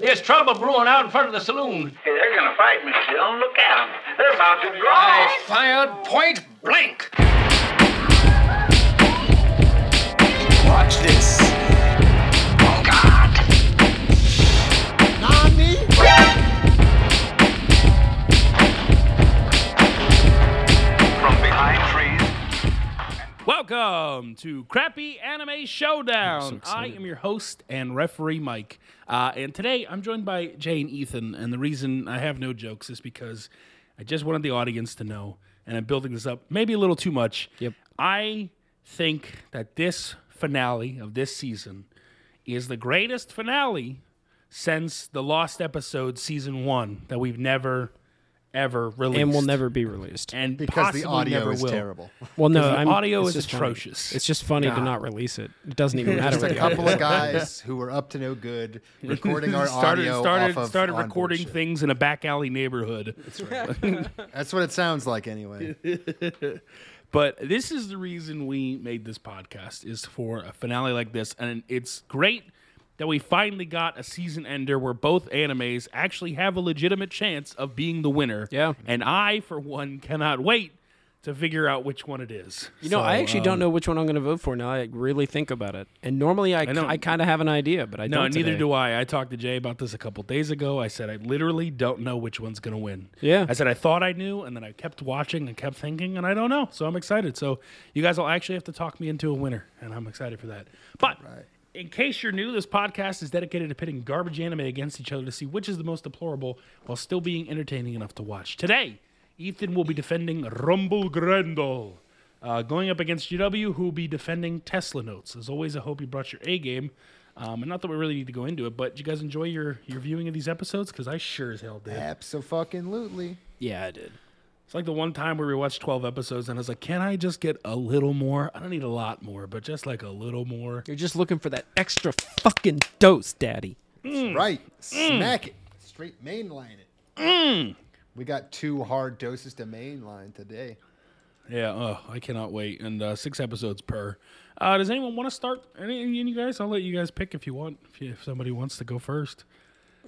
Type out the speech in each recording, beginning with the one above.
There's trouble brewing out in front of the saloon. Hey, they're gonna fight me, Still. Look at them. They're about to draw. I fired point blank. Watch this. Oh, God. From behind trees. Welcome to Crappy Anime Showdown. I am your host and referee Mike, uh, and today I'm joined by Jay and Ethan. And the reason I have no jokes is because I just wanted the audience to know, and I'm building this up maybe a little too much. Yep. I think that this finale of this season is the greatest finale since the Lost episode season one that we've never ever released, and will never be released. and Because the audio never is will. terrible. Well, no, the I'm, audio is just funny. atrocious. It's just funny to not release it. It doesn't even matter. Just a couple of guys who were up to no good recording our started audio started off of started recording shit. things in a back alley neighborhood. That's what it sounds like anyway. But this is the reason we made this podcast is for a finale like this, and it's great that we finally got a season ender where both animes actually have a legitimate chance of being the winner. Yeah. and I, for one, cannot wait to figure out which one it is. You know, I actually um, don't know which one I'm going to vote for now. I really think about it, and normally I, know. I kind of have an idea, but I No, don't. No, neither today. do I. I talked to Jay about this a couple days ago. I said I literally don't know which one's going to win. Yeah. I said I thought I knew, and then I kept watching and kept thinking, and I don't know. So I'm excited. So you guys will actually have to talk me into a winner, and I'm excited for that. But in case you're new, this podcast is dedicated to pitting garbage anime against each other to see which is the most deplorable while still being entertaining enough to watch. Today, Ethan will be defending Rumble Garanndoll. Uh, going up against JW, who will be defending Tesla Notes. As always, I hope you brought your A game. Um, and not that we really need to go into it, but did you guys enjoy your, your viewing of these episodes? Because I sure as hell did. Absolutely. Yeah, I did. It's like the one time where we watched 12 episodes and I was like, can I just get a little more? I don't need a lot more, but just like a little more. You're just looking for that extra fucking dose, Daddy. Mm. Right. Smack it. Straight mainline it. Mm. We got two hard doses to mainline today. Yeah, oh, I cannot wait. And uh, six episodes per. Uh, does anyone want to start? Any, any of you guys? I'll let you guys pick if you want, if, you, if somebody wants to go first.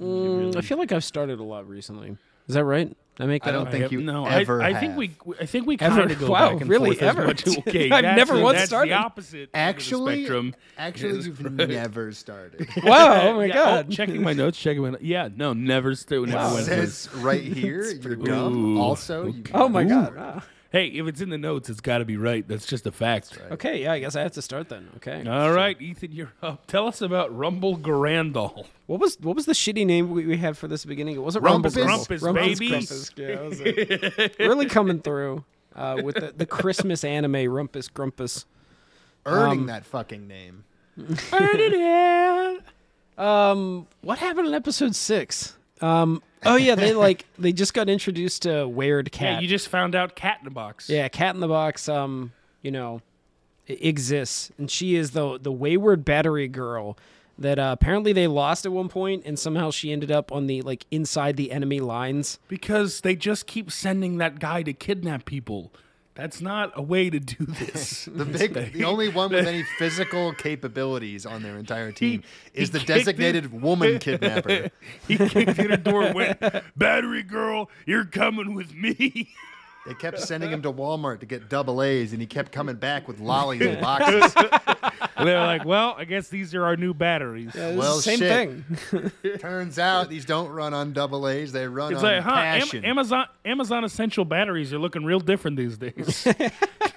Mm, I feel like I've started a lot recently. Is that right? I make. I don't up? think have- you no, ever I, I think have. we, I think we Ever? kind of go Wow, back and really? forth as Ever? much. Okay, I've that's never once that's started. the opposite end of the Actually, spectrum. actually, is- you've never started. Wow! Oh my Yeah, god! checking my notes, checking my notes. Yeah, no, never. St- never Wow. It went says right here, you're dumb. Ooh. Also, you oh my god! Wow. Hey, if it's in the notes, it's got to be right. That's just a fact. Okay, yeah, I guess I have to start then. Okay. All right, Ethan, you're up. Tell us about Rumble Garanndoll. What was what was the shitty name we, we had for this beginning? It wasn't Rumble Rumpus. Grumble. Rumpus, baby. Grumpus. Yeah, was it. really coming through uh, with the, the Christmas anime Rumpus Grumpus. earning Um, that fucking name. Earning it. Um, what happened in episode six? Um, oh yeah, they like they just got introduced to Weird Cat. Yeah, you just found out Cat in the Box. Yeah, Cat in the Box. Um, you know, exists, and she is the the wayward battery girl that uh, apparently they lost at one point, and somehow she ended up on the like inside the enemy lines. Because they just keep sending that guy to kidnap people. That's not a way to do this. The big, the only one with any physical capabilities on their entire team is the designated woman kidnapper. he kicked in her door and went, Battery girl, you're coming with me. They kept sending him to Walmart to get double A's, and he kept coming back with lollies and boxes. And they're like, well, I guess these are our new batteries. Yeah, Well, same shit. thing. Turns out these don't run on double A's; they run It's on like, huh? Am- passion. Amazon Amazon Essential batteries are looking real different these days.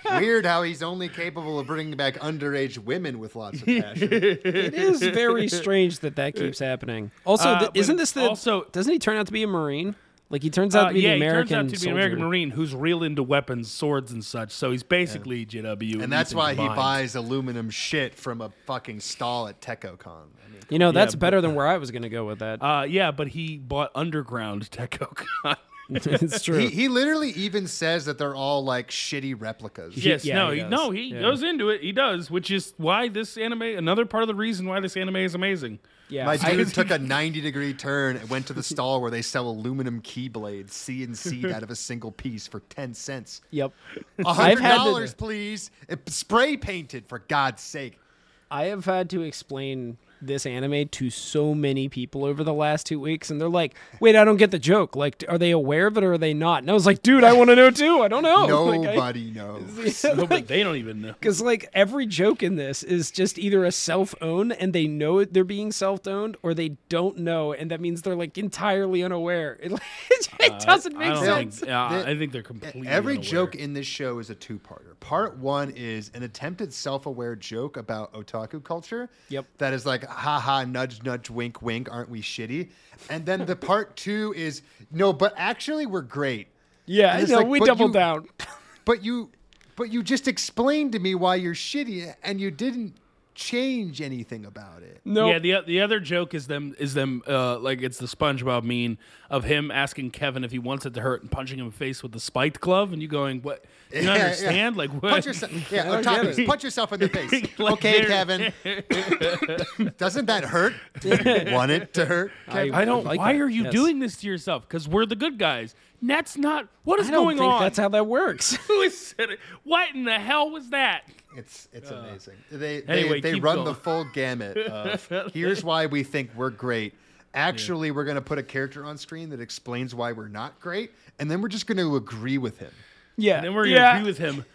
Weird how he's only capable of bringing back underage women with lots of passion. it is very strange that that keeps happening. Also, Uh, th- isn't this the? also- doesn't he turn out to be a marine? Like he turns out Uh, to be yeah, the American he turns out to be an American. Marine who's real into weapons, swords, and such. So he's basically JW, And that's Ethan why he buys aluminum shit from a fucking stall at TechoCon. I mean, You know, that's but- better than where I was going to go with that. Uh, yeah, but he bought underground TechnoCon. it's true. he, he literally even says that they're all like shitty replicas. yes, yeah, no, he he, no, he Yeah. goes into it. He does, which is why this anime. Another part of the reason why this anime is amazing. Yeah, My dude took a 90 degree turn and went to the stall where they sell aluminum keyblades, CNC'd out of a single piece for 10 cents. yep. A I've hundred had to- dollars, please. It- spray painted, for God's sake. I have had to explain this anime to so many people over the last two weeks, and they're like, "Wait, I don't get the joke. Like, are they aware of it or are they not?" And I was like, "Dude, I want to know too. I don't know." Nobody knows. No, but they don't even know. Because like every joke in this is just either a self-own and they know they're being self-owned, or they don't know, and that means they're like entirely unaware. It, it doesn't I make don't sense. think. Yeah, The- I think they're completely. Every unaware. joke in this show is a two-parter. Part one is an attempted self-aware joke about otaku culture. Yep. That is like, haha, nudge, nudge, wink, wink. Aren't we shitty? And then the part two is no, but actually we're great. Yeah, And I it's know. like, we doubled down. But you, but you just explained to me why you're shitty, and you didn't change anything about it. No, Yeah, the the other joke is them is them uh, like it's the SpongeBob mean of him asking Kevin if he wants it to hurt and punching him in the face with the spiked glove, and you going, "What? You don't Yeah, yeah. understand? Like what? Punch yourself. Yeah, I don't get otakus, punch yourself in the face. Like okay, Kevin. Doesn't that hurt? Do you want it to hurt? Kevin? I don't. like why that, are you yes. doing this to yourself? Because we're the good guys. That's not. What is I don't going think on? that's how that works. Who is said? What in the hell was that? It's it's amazing. They they, Anyway, they keep run going. the full gamut of here's why we think we're great. Actually, we're going to put a character on screen that explains why we're not great, and then we're just going to agree with him. yeah, And then we're gonna yeah. agree with him,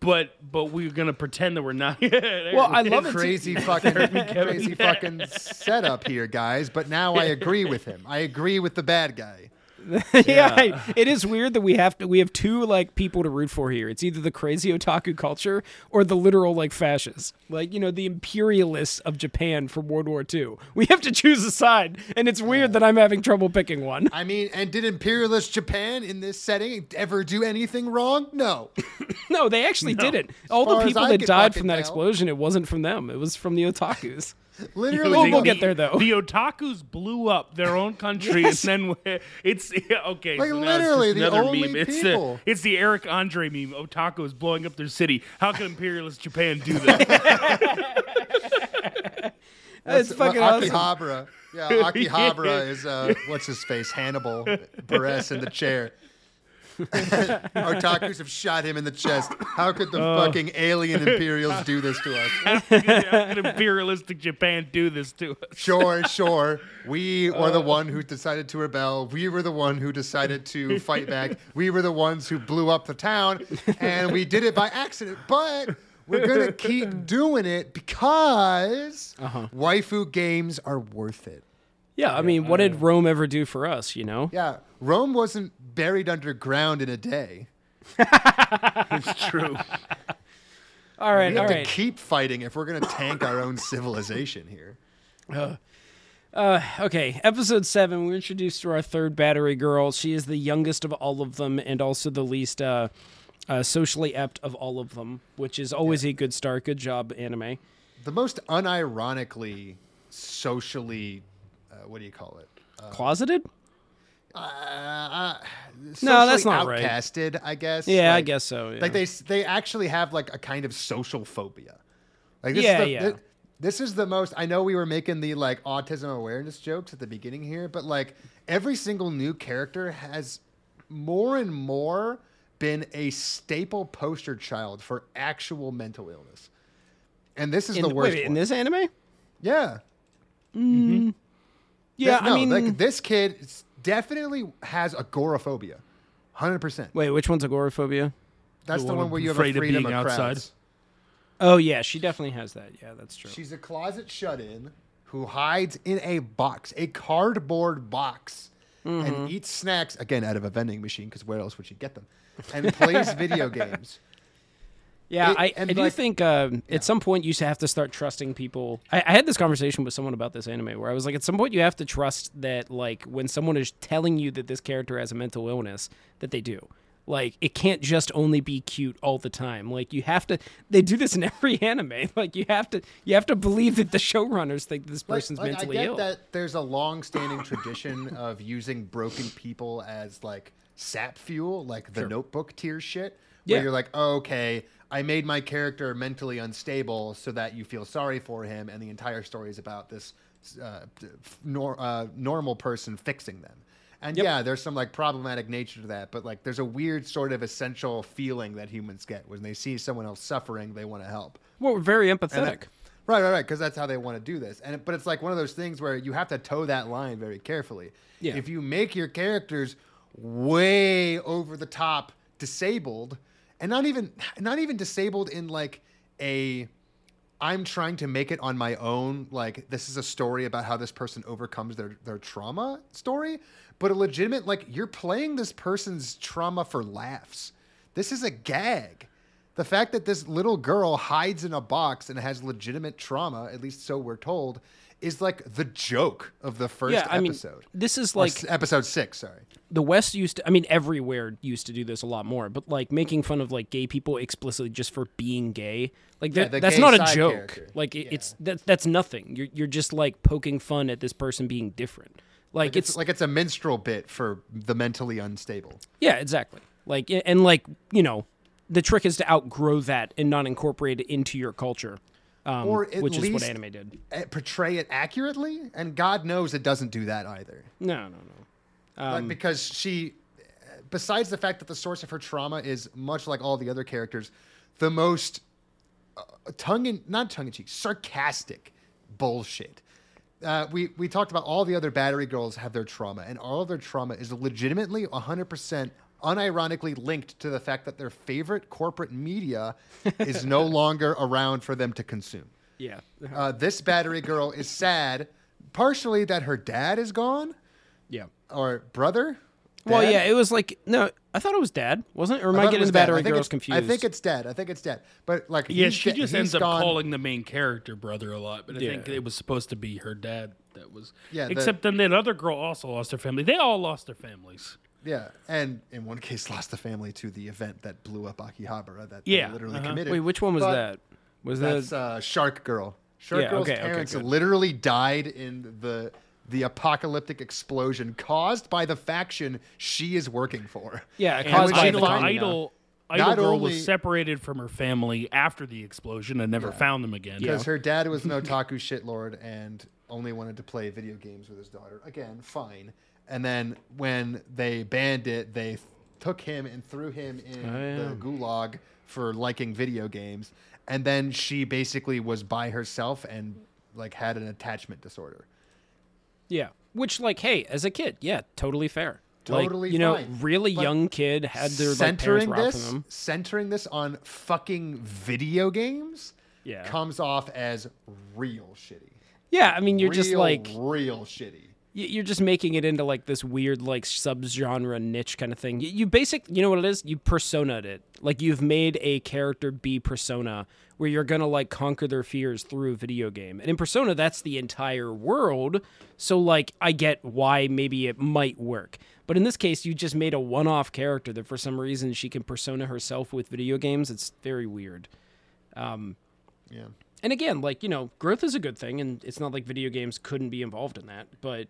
but but we're gonna pretend that we're not. Well, I love it. Crazy fucking crazy fucking setup here, guys. But now I agree with him. I agree with the bad guy. yeah, it is weird that we have to we have two like people to root for here. It's either the crazy otaku culture or the literal like fascists, like you know the imperialists of Japan from World War II. We have to choose a side, and it's weird that I'm having trouble picking one. I mean, and did imperialist Japan in this setting ever do anything wrong? No. No, they actually didn't. All the people that died from that tell. explosion, it wasn't from them. It was from the otakus. Literally, We'll- the- we'll get there, though. The otakus blew up their own country, Yes. and then it's okay. Like, so literally, the another only meme. It's people. the it's the Eric Andre meme. Otaku is blowing up their city. How can imperialist Japan do that? It's fucking awesome. Akihabara. Yeah, Akihabara is uh, what's his face? Hannibal Buress in the chair. Otakus have shot him in the chest. How could the oh. fucking alien Imperials do this to us? How can imperialistic Japan do this to us? Sure, sure. We were the uh. one who decided to rebel. We were the one who decided to fight back. We were the ones who blew up the town, and we did it by accident. But we're gonna keep doing it because uh-huh. waifu games are worth it. Yeah, I mean, what did Rome ever do for us? You know? Yeah, Rome wasn't buried underground in a day. It's true. All right, We all have right. to keep fighting if we're gonna tank our own civilization here. Okay, episode seven. We're introduced to our third battery girl. She is the youngest of all of them, and also the least uh, uh, socially apt of all of them, which is always a good start. Good job, anime. The most unironically socially, uh, what do you call it? Closeted? Uh, No, that's not right. outcasted, I guess. Yeah, I guess so. Yeah. Like they they actually have like a kind of social phobia. Like this Yeah, is the, yeah. thi- this is the most. I know we were making the like autism awareness jokes at the beginning here, but like every single new character has more and more been a staple poster child for actual mental illness. And this is in, the worst. wait, in this anime? yeah. Yeah, Th- no, I mean, like this kid definitely has agoraphobia. 100%. wait, which one's agoraphobia? That's the one one where you have afraid a of freedom being of outside? Oh yeah, she definitely has that. Yeah, that's true. She's a closet shut in who hides in a box, a cardboard box, Mm-hmm. and eats snacks, again, out of a vending machine, because where else would she get them? And plays video games. Yeah, It- I, and I do like- think uh, at some point you have to start trusting people. I, I had this conversation with someone about this anime where I was like, at some point you have to trust that, like, when someone is telling you that this character has a mental illness, that they do. Like, it can't just only be cute all the time. Like, you have to. They do this in every anime. Like, you have to. You have to believe that the showrunners think this Like- person's like, mentally I get ill. that there's a long-standing tradition of using broken people as like sap fuel, like the Notebook tier shit, where Yeah. you're like, oh, okay, I made my character mentally unstable so that you feel sorry for him, and the entire story is about this uh, nor- uh, normal person fixing them. And Yep. yeah, there's some like problematic nature to that, but like there's a weird sort of essential feeling that humans get when they see someone else suffering, they want to help. Well, we're very empathetic. that- Right, right, right. Because that's how they want to do this. And but it's like one of those things where you have to toe that line very carefully. Yeah. If you make your characters way over the top disabled, and not even not even disabled in like a I'm trying to make it on my own. Like this is a story about how this person overcomes their their trauma story, but a legitimate like you're playing this person's trauma for laughs. This is a gag. The fact that this little girl hides in a box and has legitimate trauma, at least so we're told, is like the joke of the first yeah, I mean, episode. this is like s- episode six. Sorry. the West used to. I mean, everywhere used to do this a lot more. But like making fun of like gay people explicitly just for being gay, like the that's not a joke. character. Like it, it's that that's nothing. You're you're just like poking fun at this person being different. Like, It's, it's, like it's a minstrel bit for the mentally unstable. yeah, exactly. Like and like you know, the trick is to outgrow that and not incorporate it into your culture. Um, Or at which is what least- anime did. Portray it accurately, and God knows it doesn't do that either. No, no, no. Um, Like, because she, besides the fact that the source of her trauma is much like all the other characters, the most uh, tongue in not tongue in cheek, sarcastic bullshit. Uh, we we talked about all the other battery girls have their trauma, and all of their trauma is legitimately 100% unironically linked to the fact that their favorite corporate media is no longer around for them to consume. Yeah. Uh, this battery girl is sad, partially that her dad is gone Yeah. or brother. Well, yeah, it was like no, I thought it was dad, wasn't it? Or am I I, getting was the battery I think girls it's- confused? I think it's dead. I think it's dead. But like, Yeah, he's she just he's ends up gone. calling the main character brother a lot, but I think it was supposed to be her dad that was. Yeah, the- Except then that other girl also lost her family. They all lost their families. Yeah, and in one case, lost the family to the event that blew up Akihabara that Yeah, they literally uh-huh. committed. Wait, which one was But that? Was That's that uh, Shark Girl. Shark Yeah, Girl's okay, okay, parents good. literally died in the the apocalyptic explosion caused by the faction she is working for. yeah? Caused by Idol, the find- Idol, Idol Not girl only- was separated from her family after the explosion and never found them again. Because her dad was an otaku shitlord and only wanted to play video games with his daughter. Again, fine. And then when they banned it, they th- took him and threw him in oh, the gulag for liking video games. And then she basically was by herself and like had an attachment disorder. Yeah, which like, hey, as a kid, yeah, totally fair. Like, Totally you know, fine. really But young kid had their like, parents centering robbing this, them. centering this on fucking video games Yeah. comes off as real shitty. Yeah, I mean, you're just like real shitty. You're just making it into like this weird like subgenre niche kind of thing. You, you basic, you know what it is? You personaed it. Like you've made a character be persona where you're gonna like conquer their fears through a video game. And in Persona, that's the entire world. So like, I get why maybe it might work. But in this case, you just made a one-off character that for some reason she can persona herself with video games. It's very weird. Um, Yeah. And again, like you know, growth is a good thing, and it's not like video games couldn't be involved in that. But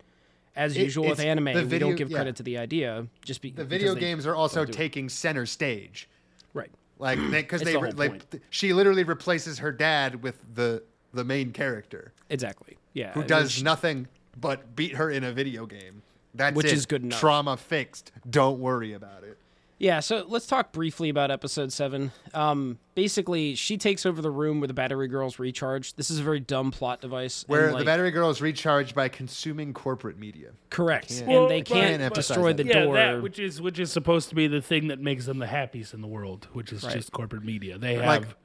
as It- usual with anime, the we don't give yeah. credit to the idea. Just be The video games are also taking center stage. right. Like because It's they, the like th- she literally replaces her dad with the the main character Exactly. Yeah. who and does which- nothing but beat her in a video game. That's Which it. is good enough. Trauma fixed. Don't worry about it. Yeah. So let's talk briefly about episode seven. Um, basically, she takes over the room where the battery girls recharge. This is a very dumb plot device. and, Where the battery girl is recharged by consuming corporate media. correct, can't- and Well, they right, can't but- destroy the yeah, door. that which is which is supposed to be the thing that makes them the happiest in the world, which is Right. just corporate media. They Like- have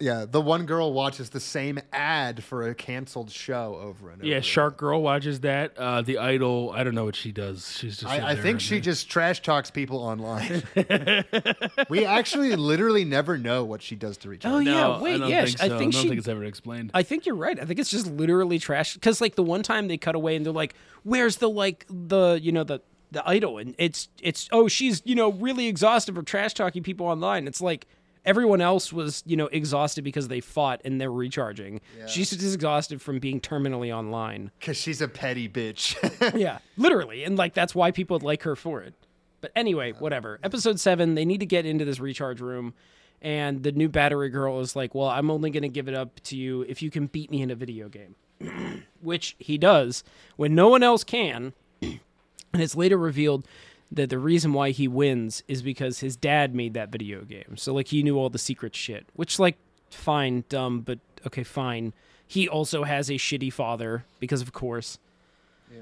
Yeah, the one girl watches the same ad for a canceled show over and over. yeah, again. Shark Girl watches that. Uh, the Idol, I don't know what she does. She's just. I, I think and- she just trash talks people online. we actually literally never know what she does to recharge. Oh, yeah, No, wait, I don't yeah, think I so. think I don't she- think it's ever explained. I think you're right. I think it's just literally trash. Because like the one time they cut away and they're like, "Where's the like the you know the the idol?" And it's it's oh she's you know really exhausted for trash talking people online. It's like everyone else was you know exhausted because they fought and they're recharging. She's just exhausted from being terminally online. Because she's a petty bitch. yeah, literally, and like that's why people like her for it. But anyway, whatever. Episode seven, they need to get into this recharge room, and the new battery girl is like, "Well, I'm only gonna give it up to you if you can beat me in a video game," which he does when no one else can. And it's later revealed that the reason why he wins is because his dad made that video game. So like he knew all the secret shit, which like fine, dumb, but okay, fine. he also has a shitty father because of course. Yeah.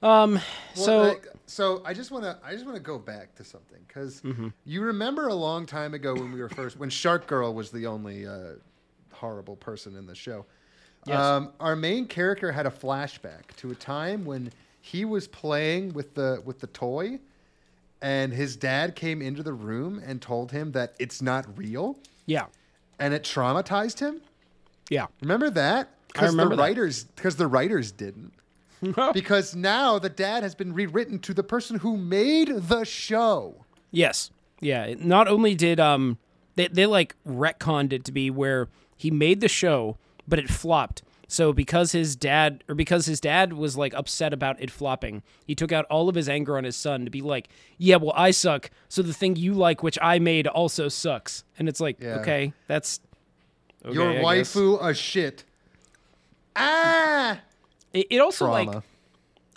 Well, So like, so I just want to I just want to go back to something because Mm-hmm. you remember a long time ago when we were first when Shark Girl was the only uh, horrible person in the show. Yes. Um, our main character had a flashback to a time when he was playing with the with the toy, and his dad came into the room and told him that it's not real, yeah. and it traumatized him. Yeah. Remember that? Remember the writers because the writers didn't. because now the dad has been rewritten to the person who made the show. Yes. Yeah. Not only did um they they like retconned it to be where he made the show, but it flopped. So because his dad or because his dad was like upset about it flopping, he took out all of his anger on his son to be like, "Yeah, well, I suck. So the thing you like which I made also sucks." And it's like, Yeah. "Okay, that's okay, Your I guess." waifu a shit. Ah, It, it also trauma. like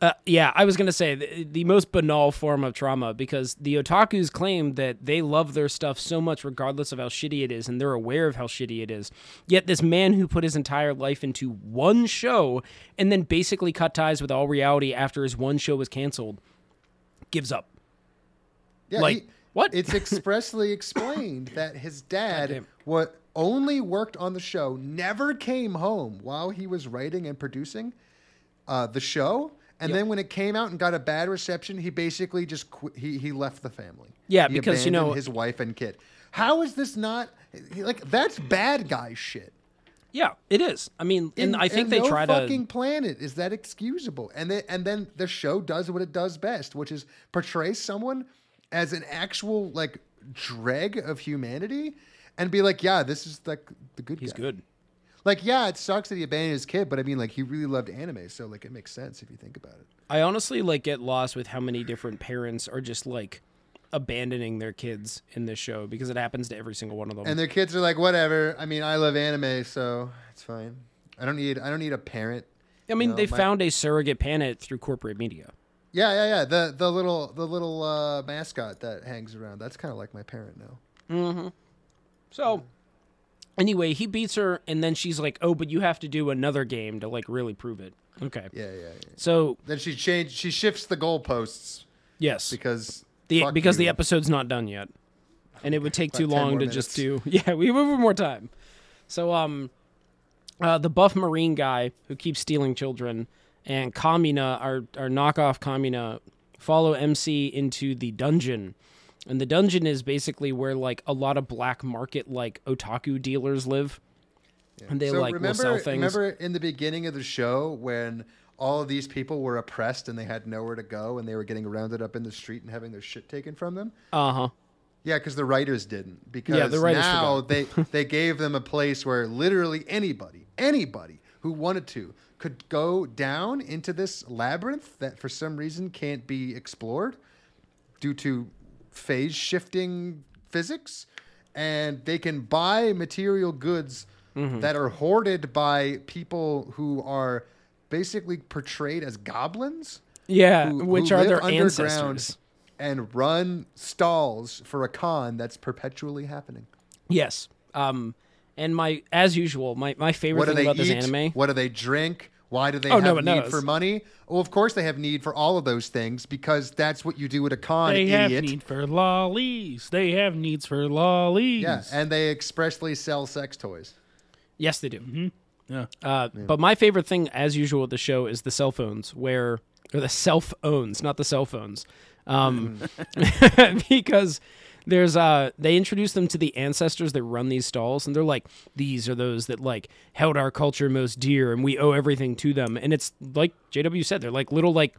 Uh, yeah, I was gonna say the, the most banal form of trauma because the otaku's claim that they love their stuff so much, regardless of how shitty it is, and they're aware of how shitty it is. Yet this man who put his entire life into one show and then basically cut ties with all reality after his one show was canceled, gives up. yeah, like, he- what? It's expressly explained that his dad what only worked on the show, never came home while he was writing and producing uh, the show. And then when it came out and got a bad reception, he basically just quit, he he left the family. Yeah, He because, you know- his wife and kid. How is this not like that's bad guy shit? Yeah, it is. I mean, and In- I think in they no try fucking to. planet is that excusable. And then and then the show does what it does best, which is portray someone as an actual like dreg of humanity and be like, yeah, this is like the good He's guy. good. Like, yeah, it sucks that he abandoned his kid, but I mean, like, he really loved anime, so like, it makes sense if you think about it. I honestly like get lost with how many different parents are just like abandoning their kids in this show because it happens to every single one of them. And their kids are like, whatever. I mean, I love anime, so it's fine. I don't need I don't need a parent. I mean, know, they my- found a surrogate parent through corporate media. Yeah, yeah, yeah. The the little the little uh, mascot that hangs around. That's kind of like my parent now. So, anyway, he beats her, and then she's like, "Oh, but you have to do another game to like really prove it." Okay. Yeah, yeah, yeah. So Then she changed. She shifts the goalposts yes, because the because the episode's not done yet, and it would take too long to just do. Yeah, we have more time. So um, uh, the buff marine guy who keeps stealing children and Kamina, our our knockoff Kamina, follow MC into the dungeon. And the dungeon is basically where like a lot of black market like otaku dealers live. And they so like remember, will sell things. Remember in the beginning of the show when all of these people were oppressed and they had nowhere to go and they were getting rounded up in the street and having their shit taken from them. Uh-huh. Yeah, because the writers didn't. Because yeah, the writers now they they gave them a place where literally anybody, anybody who wanted to, could go down into this labyrinth that for some reason can't be explored due to phase shifting physics, and they can buy material goods Mm-hmm. that are hoarded by people who are basically portrayed as goblins Yeah, who- which who are their underground ancestors. and run stalls for a con that's perpetually happening. Yes. Um and my as usual, my, my favorite What do thing they about this eat? anime. What do they drink? Why do they Oh, have no need knows. for money? Well, of course they have need for all of those things because that's what you do at a con, They have need for lollies. They have needs for lollies. yeah, and they expressly sell sex toys. Yes, they do. Yeah. Uh, But my favorite thing, as usual, with the show is the cell phones, where or the self owns, not the cell phones, um, because there's uh they introduce them to the ancestors that run these stalls, and they're like, these are those that like held our culture most dear, and we owe everything to them. And it's like JW said, they're like little like.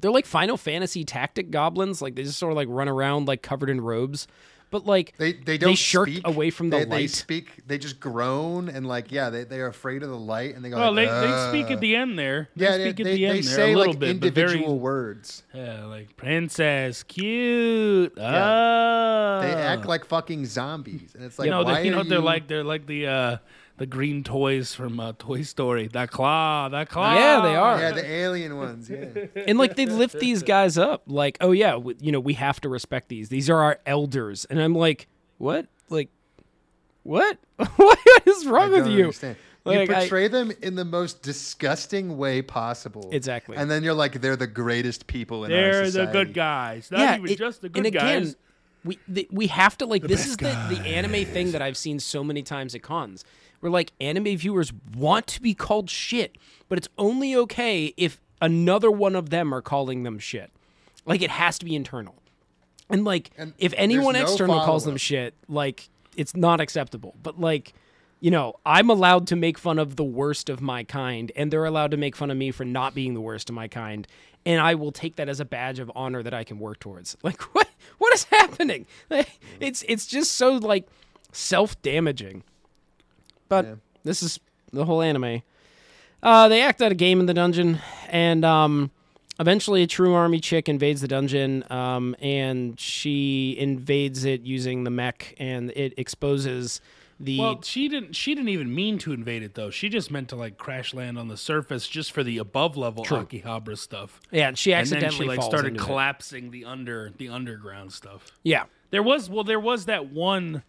They're like Final Fantasy tactic goblins, like they just sort of like run around like covered in robes, but like They they don't shirk speak. away from the they, light. They speak. They just groan and like yeah, they, they are afraid of the light and they go. Well, like, they, they speak "Uh." at the end there. They Yeah, speak they, at they, the end they there say a little like bit, but very individual words. yeah, like princess, cute. Ah. They act like fucking zombies, and it's like you know, why they, you know, are they're like they're like the uh the green toys from uh, Toy Story. That claw, that claw. Yeah, they are. yeah the alien ones. Yeah. and like they lift these guys up like oh yeah w- you know we have to respect these these are our elders and i'm like what like what what is wrong with don't you understand. You Like, I- portray them in the most disgusting way possible. Exactly. And then you're like, they're the greatest people in our society. They're the good guys. Not yeah, even it- just the good and again, guys. We the, we have to like this is the, the anime thing that I've seen so many times at cons. Where like anime viewers want to be called shit, but it's only okay if another one of them are calling them shit. Like it has to be internal. And like And if anyone no external calls them shit, like it's not acceptable. But like you know, I'm allowed to make fun of the worst of my kind, and they're allowed to make fun of me for not being the worst of my kind. And I will take that as a badge of honor that I can work towards. Like, what? What is happening? It's it's just so like self damaging. But Yeah. this is the whole anime. Uh, they act out a game in the dungeon, and um, eventually a true army chick invades the dungeon, um, and she invades it using the mech, and it exposes the Well, she didn't. She didn't even mean to invade it though. She just meant to like crash land on the surface just for the above level Akihabara stuff. yeah. and She And then accidentally she like started into it. collapsing the under the underground stuff. Yeah, There was well, there was that one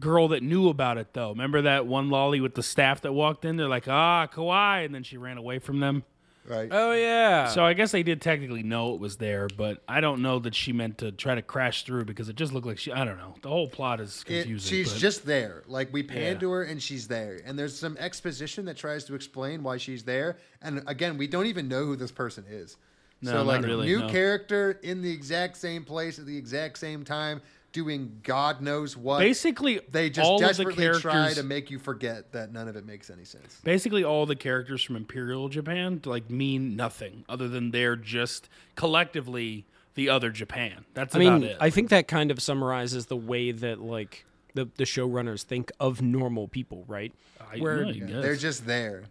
girl that knew about it though. Remember that one lolly with the staff that walked in? They're like, ah, kawaii, and then she ran away from them. Right. Oh yeah. So I guess they did technically know it was there, but I don't know that she meant to try to crash through because it just looked like she. I don't know. The whole plot is It- confusing. she's but- just there. Like we pan Yeah. to her and she's there. And there's some exposition that tries to explain why she's there. And again, we don't even know who this person is. No, so not like really, new no. character in the exact same place at the exact same time, doing God knows what. basically they just all of the desperately try to make you forget that none of it makes any sense. basically all the characters from Imperial Japan like mean nothing other than they're just collectively the other Japan. That's I about mean, it. I think that kind of summarizes the way that like the the showrunners think of normal people, right? I- Where no, I guess. They're just there.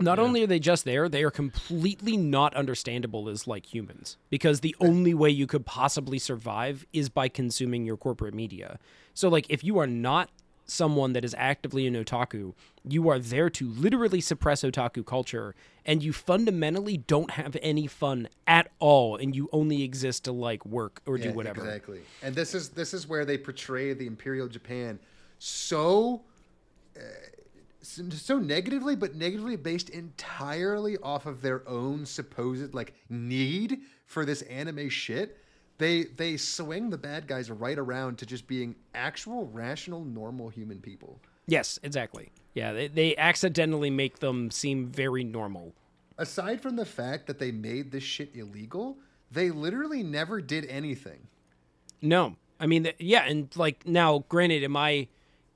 Not only are they just there, they are completely not understandable as like humans because the only way you could possibly survive is by consuming your corporate media. So like if you are not someone that is actively an otaku, you are there to literally suppress otaku culture and you fundamentally don't have any fun at all and you only exist to like work or do whatever. Exactly. And this is this is where they portray the Imperial Japan so uh, so negatively, but negatively based entirely off of their own supposed like need for this anime shit. They they swing the bad guys right around to just being actual, rational, normal human people. Yes, exactly. Yeah, they, they accidentally make them seem very normal. Aside from the fact that they made this shit illegal, they literally never did anything. No, I mean, yeah, and like now, granted, am I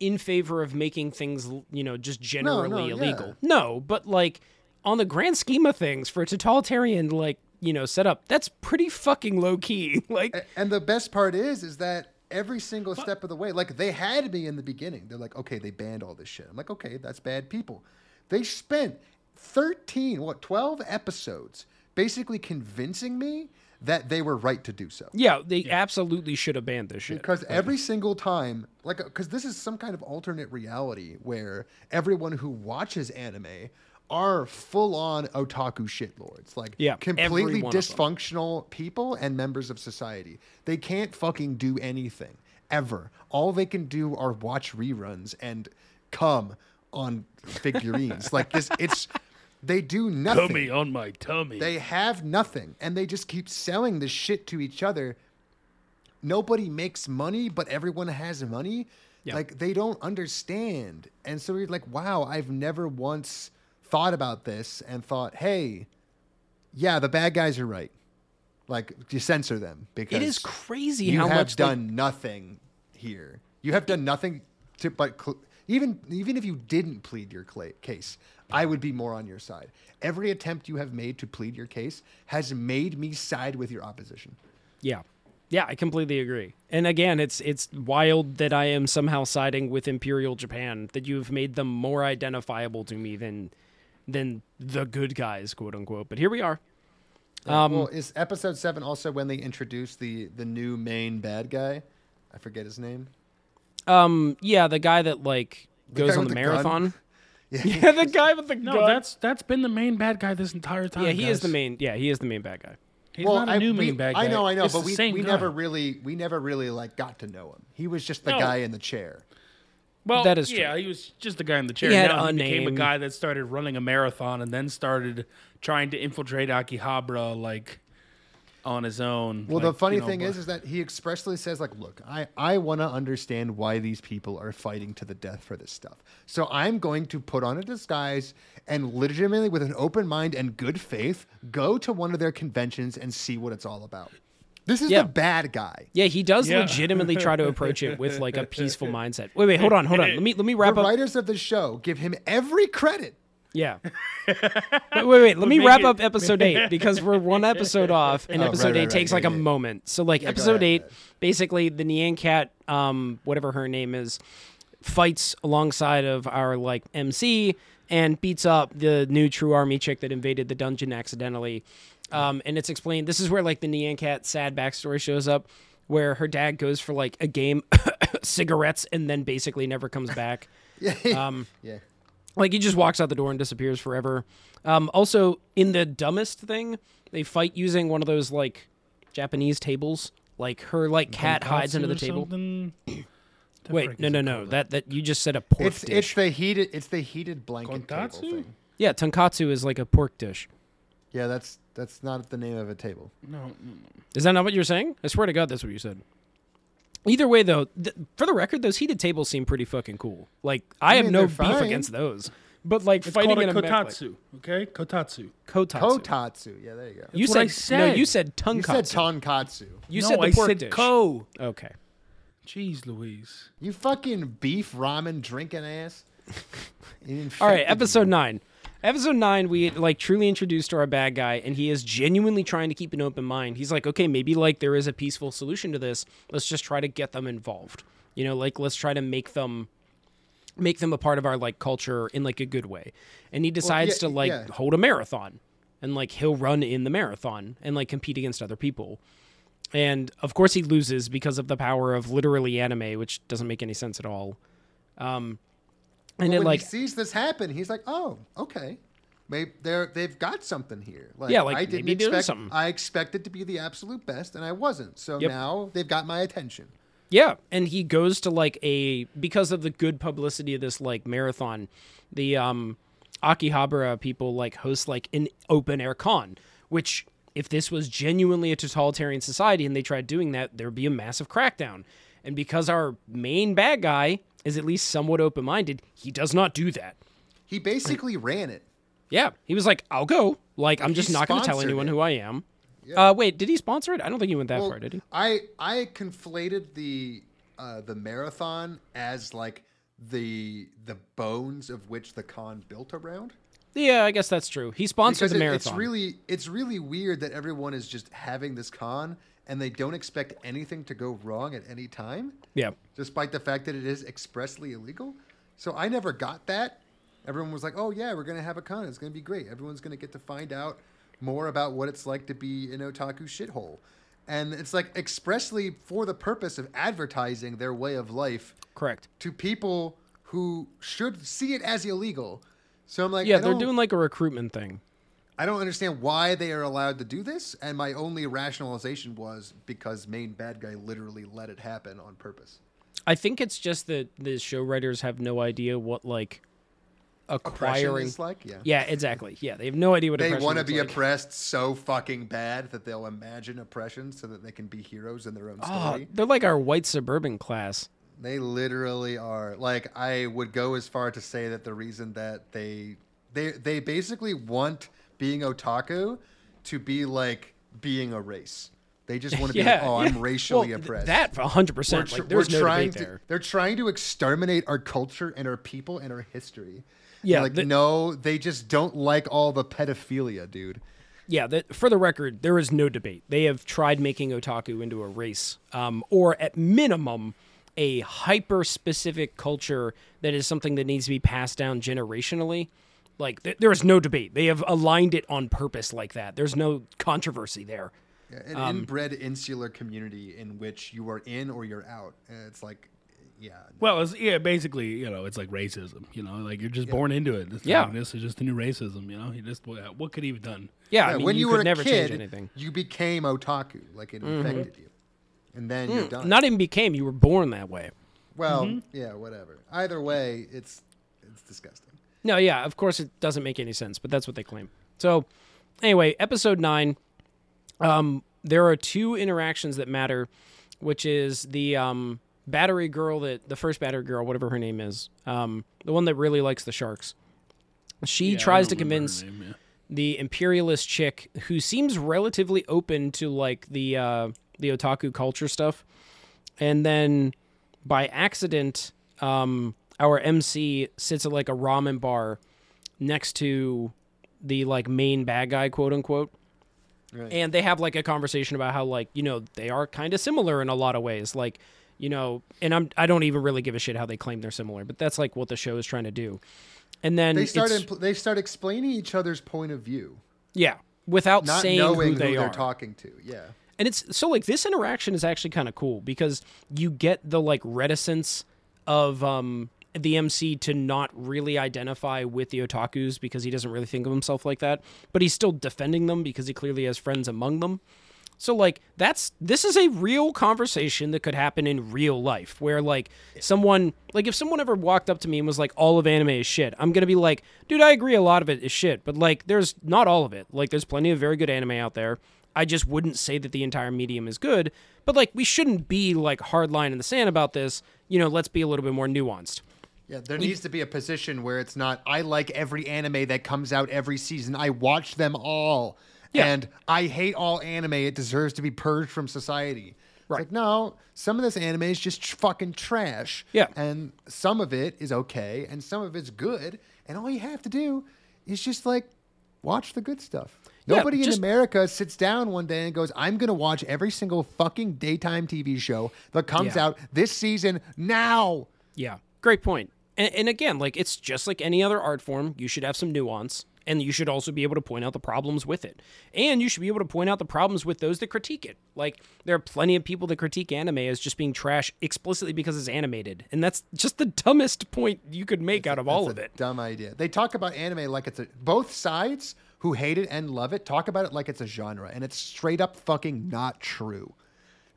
in favor of making things, you know, just generally no, illegal? yeah. No, but like on the grand scheme of things, for a totalitarian like you know setup, that's pretty fucking low key. like, And the best part is, is that every single step of the way, like they had me in the beginning. They're like, okay, they banned all this shit. I'm like, okay, that's bad people. They spent 13, what, 12 episodes basically convincing me that they were right to do so. yeah, they absolutely should have banned this shit. Because every single time, like, uh, because this is some kind of alternate reality where everyone who watches anime are full on otaku shitlords. Like, Yeah, completely every one of them. dysfunctional people and members of society. They can't fucking do anything ever. All they can do are watch reruns and come on figurines. like, this, it's, they do nothing. tummy on my tummy. They have nothing, and they just keep selling this shit to each other. Nobody makes money, but everyone has money. Yeah. Like they don't understand, and so you're like, "Wow, I've never once thought about this and thought, hey, yeah, the bad guys are right. Like you censor them because it is crazy you how have much done nothing here. You have done nothing to but cl- even even if you didn't plead your case, I would be more on your side. Every attempt you have made to plead your case has made me side with your opposition. Yeah. Yeah, I completely agree. And again, it's it's wild that I am somehow siding with Imperial Japan, that you've made them more identifiable to me than than the good guys, quote unquote. But here we are. Um, well, is episode seven also when they introduce the the new main bad guy? I forget his name. Um, yeah, the guy that like goes guy on the the marathon. Yeah, Yeah, the guy with the no, gun. that's that's been the main bad guy this entire time. yeah, he is the main. Yeah, he is the main bad guy. He's not a I, new we- main bad guy. I know, I know, It's but we, we guy. never really we never really like got to know him. He was just the No. guy in the chair. Well, that is true. yeah, he was just the guy in the chair. He had now a he became a guy that started running a marathon and then started trying to infiltrate Akihabara like on his own. Well, like, the funny you know, thing but- is, is that he expressly says, like, look, I, I want to understand why these people are fighting to the death for this stuff. So I'm going to put on a disguise and legitimately, with an open mind and good faith, go to one of their conventions and see what it's all about. This is Yeah. the bad guy. Yeah, he does Yeah. legitimately try to approach it with like a peaceful mindset. Wait, wait, hold on, hold on. Let me let me wrap up. the up. writers of the show give him every credit. Yeah. wait, wait, wait. Let me wrap it- up episode eight because we're one episode off, and Oh, episode right, eight right, takes right, like a yeah, yeah. moment. So like go episode ahead, eight, go basically the Nyan Cat, um, whatever her name is, fights alongside of our like MC and beats up the new True Army chick that invaded the dungeon accidentally. Um, and it's explained. This is where like the Nyan Cat sad backstory shows up, where her dad goes for like a game, cigarettes, and then basically never comes back. Um, Yeah. Like he just walks out the door and disappears forever. Um, also, in the dumbest thing, they fight using one of those like Japanese tables. Like her like cat hides under the table. Wait, no, no, no. That that you just said a pork It's dish. it's the heated it's the heated blanket table thing. yeah, tonkatsu is like a pork dish. Yeah, that's that's not the name of a table. no, no, no. Is that not what you're saying? I swear to God, that's what you said. Either way, though, th- for the record, those heated tables seem pretty fucking cool. Like, I, have mean, no they're beef fine. against those. But like It's fighting called a in a mech, like- kotatsu. Okay, kotatsu. kotatsu. Kotatsu. Yeah, there you go. You what I said, no. said. You said You said tonkatsu. tonkatsu. You no, said the I pork said dish. ko. Okay. Jeez, Louise. You fucking beef ramen drinking ass. All right, episode me. nine. Episode nine, we like truly introduced to our bad guy, and he is genuinely trying to keep an open mind. He's like, okay, maybe like there is a peaceful solution to this. Let's just try to get them involved. You know, like let's try to make them make them a part of our like culture in like a good way. And he decides yeah, to like yeah. hold a marathon, and like he'll run in the marathon and like compete against other people. And of course, he loses because of the power of literally anime, which doesn't make any sense at all. Um, and But it when like he sees this happen, he's like, "Oh, okay, maybe they're they've got something here." Like, Yeah, like, I didn't expect. something. I expected to be the absolute best, and I wasn't. So Yep. now they've got my attention. Yeah, and he goes to like a because of the good publicity of this like marathon, the um Akihabara people like host like an open air con, which if this was genuinely a totalitarian society and they tried doing that, there'd be a massive crackdown. And because our main bad guy is at least somewhat open minded, he does not do that. He basically ran it. Yeah, he was like, "I'll go." Like, I'm He just not going to tell anyone it. who I am. Uh, wait, did he sponsor it? I don't think he went that Well, far, did he? I I conflated the uh, the marathon as like the the bones of which the con built around. Yeah, I guess that's true. He sponsored because the it- marathon. it's really it's really weird that everyone is just having this con and they don't expect anything to go wrong at any time, yeah. despite the fact that it is expressly illegal. So I never got that. Everyone was like, "Oh yeah, we're gonna have a con. It's gonna be great. Everyone's gonna get to find out more about what it's like to be an otaku shithole." And it's like expressly for the purpose of advertising their way of life Correct. to people who should see it as illegal. So I'm like, Yeah, they're doing like a recruitment thing. I don't understand why they are allowed to do this, and my only rationalization was because main bad guy literally let it happen on purpose. I think it's just that the show writers have no idea what like acquiring. is like, yeah. Yeah, exactly. Yeah, they have no idea what They want to be like. oppressed so fucking bad that they'll imagine oppression so that they can be heroes in their own Oh, story. they're like our white suburban class. They literally are. Like I would go as far to say that the reason that they they they basically want being otaku to be like being a race. They just want to yeah. be like, oh, yeah. I'm racially well, oppressed. That hundred we're, percent. tr- Like, there's no trying debate to, there. They're trying to exterminate our culture and our people and our history. Yeah, like the- no, they just don't like all the pedophilia, dude. Yeah, that, for the record, there is no debate. They have tried making otaku into a race, um, or at minimum, a hyper specific culture that is something that needs to be passed down generationally. Like, th- there is no debate. They have aligned it on purpose like that. There's no controversy there. Yeah, An Um, inbred insular community in which you are in or you're out. And it's like, yeah, Well, it's, yeah, basically, you know, it's like racism. You know, like you're just born into it. This, Yeah. this is just the new racism. You know, you just what, what could he have done? Yeah, Yeah, I mean, when you, could were a never kid, change anything. Mm-hmm. you became otaku, like it infected you, and then you're done. Not even became, you were born that way. Well, Mm-hmm. yeah, whatever. Either way, it's it's disgusting. No, yeah, of course it doesn't make any sense, but that's what they claim. So, anyway, episode nine. Um, there are two interactions that matter, which is the um, battery girl that the first battery girl, whatever her name is, um, the one that really likes the sharks. She Yeah, tries to don't remember her convince name, yeah. the imperialist chick who seems relatively open to like the uh, the otaku culture stuff, and then by accident, um, our MC sits at like a ramen bar next to the like main bad guy, quote unquote. And they have like a conversation about how like you know they are kind of similar in a lot of ways, like you know, and I'm I don't even really give a shit how they claim they're similar, but that's like what the show is trying to do. And then They start impl- they start explaining each other's point of view, yeah, without not saying knowing who they who are. they're talking to. Yeah. And it's so like this interaction is actually kind of cool because you get the like reticence of um the MC to not really identify with the otakus because he doesn't really think of himself like that, but he's still defending them because he clearly has friends among them. So like that's this is a real conversation that could happen in real life where like someone like if someone ever walked up to me and was like all of anime is shit, I'm going to be like, dude, I agree a lot of it is shit, but like there's not all of it. Like there's plenty of very good anime out there. I just wouldn't say that the entire medium is good, but like we shouldn't be like hard line in the sand about this. You know, let's be a little bit more nuanced. Yeah, there needs to be a position where it's not I like every anime that comes out every season. I watch them all. Yeah. And I hate all anime. It deserves to be purged from society. It's Right. like, no, some of this anime is just tr- fucking trash. Yeah. And some of it is okay and some of it's good. And all you have to do is just like watch the good stuff. Yeah, Nobody in America sits down one day and goes, I'm going to watch every single fucking daytime TV show that comes Yeah. out this season now. Yeah, great point. And, and again, like it's just like any other art form. You should have some nuance, and you should also be able to point out the problems with it. And you should be able to point out the problems with those that critique it. Like there are plenty of people that critique anime as just being trash explicitly because it's animated, and that's just the dumbest point you could make out of all of it. Dumb idea. They talk about anime like it's a both sides who hate it and love it talk about it like it's a genre, and it's straight up fucking not true.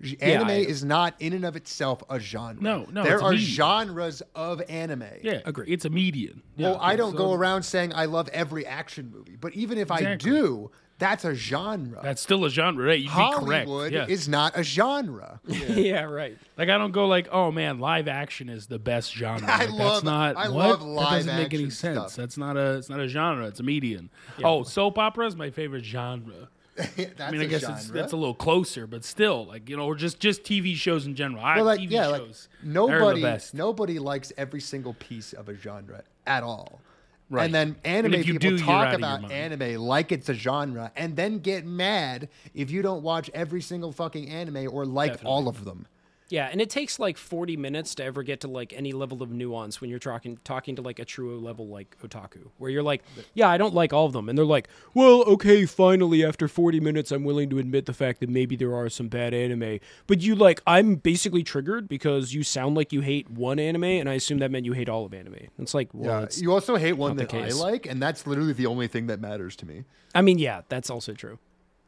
J- Anime I- is not in and of itself a genre. No, no, There are genres of anime. Yeah, Agree. It's a median. Yeah, Well, I don't so go around saying I love every action movie, but even if I do, that's a genre. That's still a genre, right? You'd be correct. Hollywood Yeah. is not a genre. Yeah, right. Like I don't go like, oh man, live action is the best genre. I Like, love- that's not I what? love that live doesn't make any sense. stuff. That's not a it's not a genre. It's a median. Oh, soap opera is my favorite genre. I mean, I guess genre. it's that's a little closer, but still, like you know, or just just TV shows in general. I Well, like TV yeah, like shows. nobody, the best. nobody likes every single piece of a genre at all. Right. And then anime if you people do, talk out of your about anime like it's a genre, and then get mad if you don't watch every single fucking anime or like all of them. Yeah, and it takes like 40 minutes to ever get to like any level of nuance when you're talking talking to like a true level like otaku, where you're like, yeah, I don't like all of them, and they're like, well, okay, finally, after 40 minutes, I'm willing to admit the fact that maybe there are some bad anime, but you like, I'm basically triggered because you sound like you hate one anime, and I assume that meant you hate all of anime. It's like, well, it's, you also hate one that I like, and that's literally the only thing that matters to me. I mean, yeah, that's also true.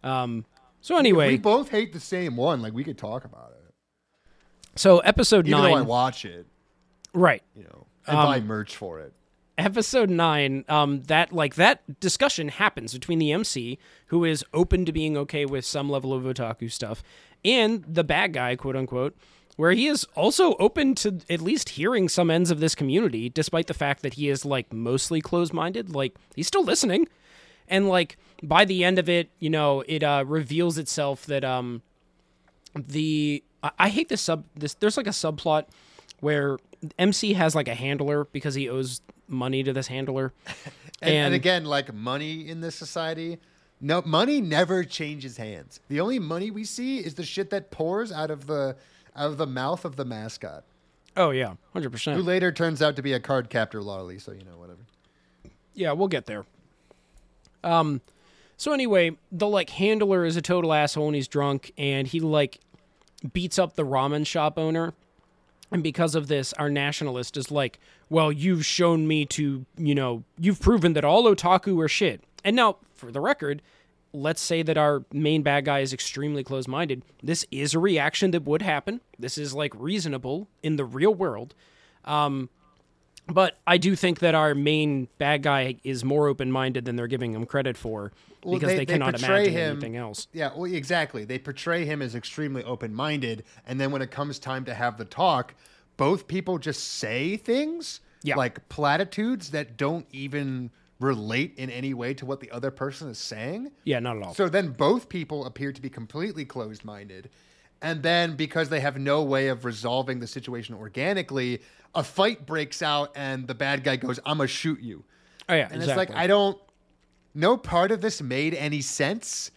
Um, so anyway We both hate the same one. Like we could talk about it, so episode even though I watch it, right? you know, and Um, buy merch for it. episode nine um that like that discussion happens between the mc who is open to being okay with some level of otaku stuff and the bad guy quote unquote where he is also open to at least hearing some ends of this community despite the fact that he is like mostly closed-minded like he's still listening and like by the end of it you know it uh reveals itself that um the I, I hate this sub this there's like a subplot where MC has like a handler because he owes money to this handler. And, and And- again, like money in this society, no money never changes hands. The only money we see is the shit that pours out of the out of the mouth of the mascot, Oh yeah, hundred percent. who later turns out to be a card captor lolly. So you know, whatever. Yeah, we'll get there. Um, so anyway, the like handler is a total asshole and he's drunk and he like beats up the ramen shop owner. And because of this, our nationalist is like, well, you've shown me to, you know, you've proven that all otaku are shit. And now, for the record, let's say that our main bad guy is extremely close-minded. This is a reaction that would happen. This is like reasonable in the real world. Um, but I do think that our main bad guy is more open-minded than they're giving him credit for Well, because they, cannot portray imagine him- anything else. Yeah, well, exactly. They portray him as extremely open-minded, and then when it comes time to have the talk, both people just say things Yeah. like platitudes that don't even relate in any way to what the other person is saying. Yeah, not at all. So then both people appear to be completely closed-minded. And then because they have no way of resolving the situation organically, a fight breaks out and the bad guy goes, "I'm going to shoot you." oh yeah, And exactly. it's like I don't no part of this made any sense.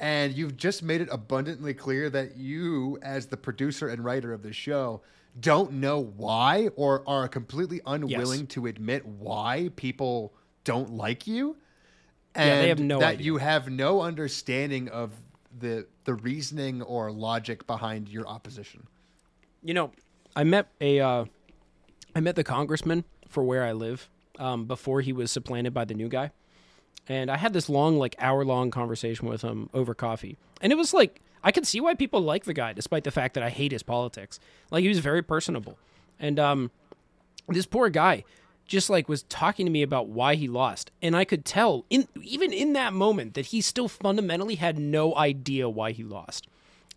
And you've just made it abundantly clear that you, as the producer and writer of the show, don't know why or are completely unwilling to admit why people don't like you. And Yeah, they have no that idea. you have no understanding of the the reasoning or logic behind your opposition. You know, I met a uh, I met the congressman for where I live um, before he was supplanted by the new guy, and I had this long, like hour long conversation with him over coffee, and it was like I could see why people like the guy, despite the fact that I hate his politics. Like he was very personable, and um, this poor guy just like was talking to me about why he lost. And i could tell in even in that moment that he still fundamentally had no idea why he lost.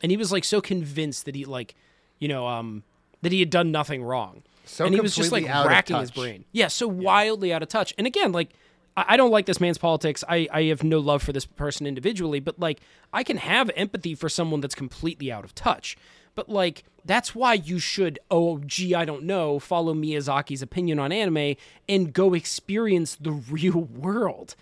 And he was like so convinced that he like you know um that he had done nothing wrong. So and he was just like completely out of racking his brain. Yeah so wildly out of touch. And again like I I don't like this man's politics. I, I have no love for this person individually, but like I can have empathy for someone that's completely out of touch. But like that's why you should, oh gee, I don't know, follow Miyazaki's opinion on anime and go experience the real world.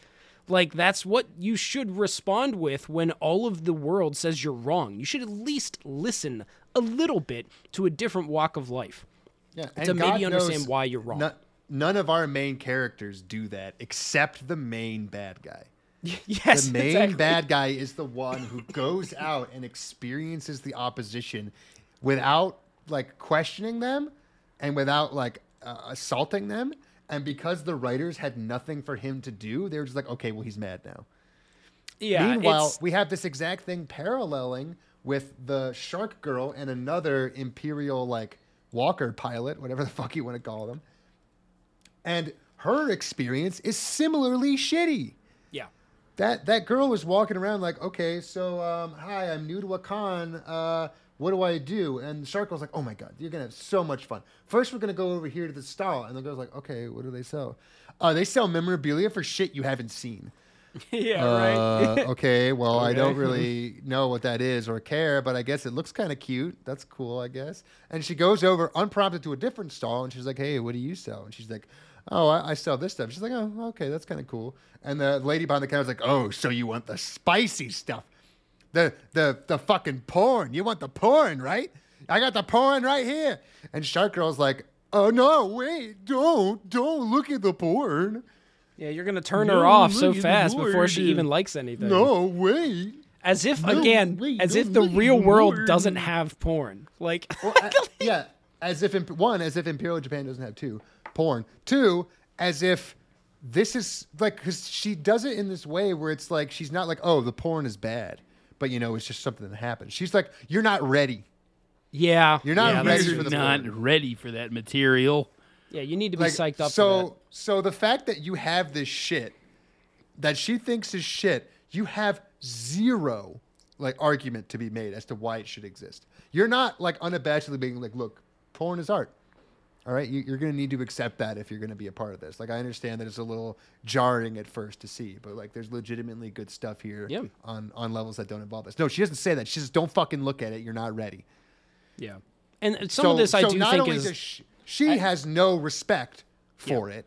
Like that's what you should respond with when all of the world says you're wrong. You should at least listen a little bit to a different walk of life. Yeah, to maybe understand why you're wrong. no- none of our main characters do that except the main bad guy. yes, the main exactly. bad guy is the one who goes out and experiences the opposition without like questioning them and without like uh, assaulting them and because the writers had nothing for him to do they were just like okay well he's mad now Yeah. meanwhile we have this exact thing paralleling with the shark girl and another imperial like walker pilot whatever the fuck you want to call them and her experience is similarly shitty. That that girl was walking around like, okay, so um, hi, I'm new to Wakan. Uh, what do I do? And the shark was like, oh my god, you're gonna have so much fun. First, we're gonna go over here to the stall, and the girl's like, okay, what do they sell? Uh, they sell memorabilia for shit you haven't seen. yeah, Uh, okay, well, I don't really know what that is or care, but I guess it looks kind of cute. That's cool, I guess. And she goes over unprompted to a different stall, and she's like, "Hey, what do you sell?" And she's like, "Oh, I, I sell this stuff." She's like, "Oh, okay, that's kind of cool." And the lady behind the counter's like, "Oh, so you want the spicy stuff, the the the fucking porn? You want the porn, right? I got the porn right here." And Shark Girl's like, "Oh no, wait, don't don't look at the porn." Yeah, you're gonna turn No, her off so fast before she even likes anything. No, wait. as if No, again, wait, as if the real world word. doesn't have porn. Like, Uh, yeah, as if imp- one, as if Imperial Japan doesn't have two porn. Two, as if this is like because she does it in this way where it's like she's not like, oh, the porn is bad, but you know, it's just something that happens. She's like, you're not ready. yeah, You're not yeah, ready that's for You're the not porn. ready for that material. yeah. You need to be Like, psyched up. so, for that. so the fact that you have this shit that she thinks is shit, you have zero like argument to be made as to why it should exist. You're not like unabashedly being like, look, porn is art. All right, you, you're going to need to accept that if you're going to be a part of this. Like, I understand that it's a little jarring at first to see, but like, there's legitimately good stuff here Yeah. on on levels that don't involve this. No, she doesn't say that. She says, "Don't fucking look at it. You're not ready." Yeah, and some of this I so do not think only is she, she has no respect for it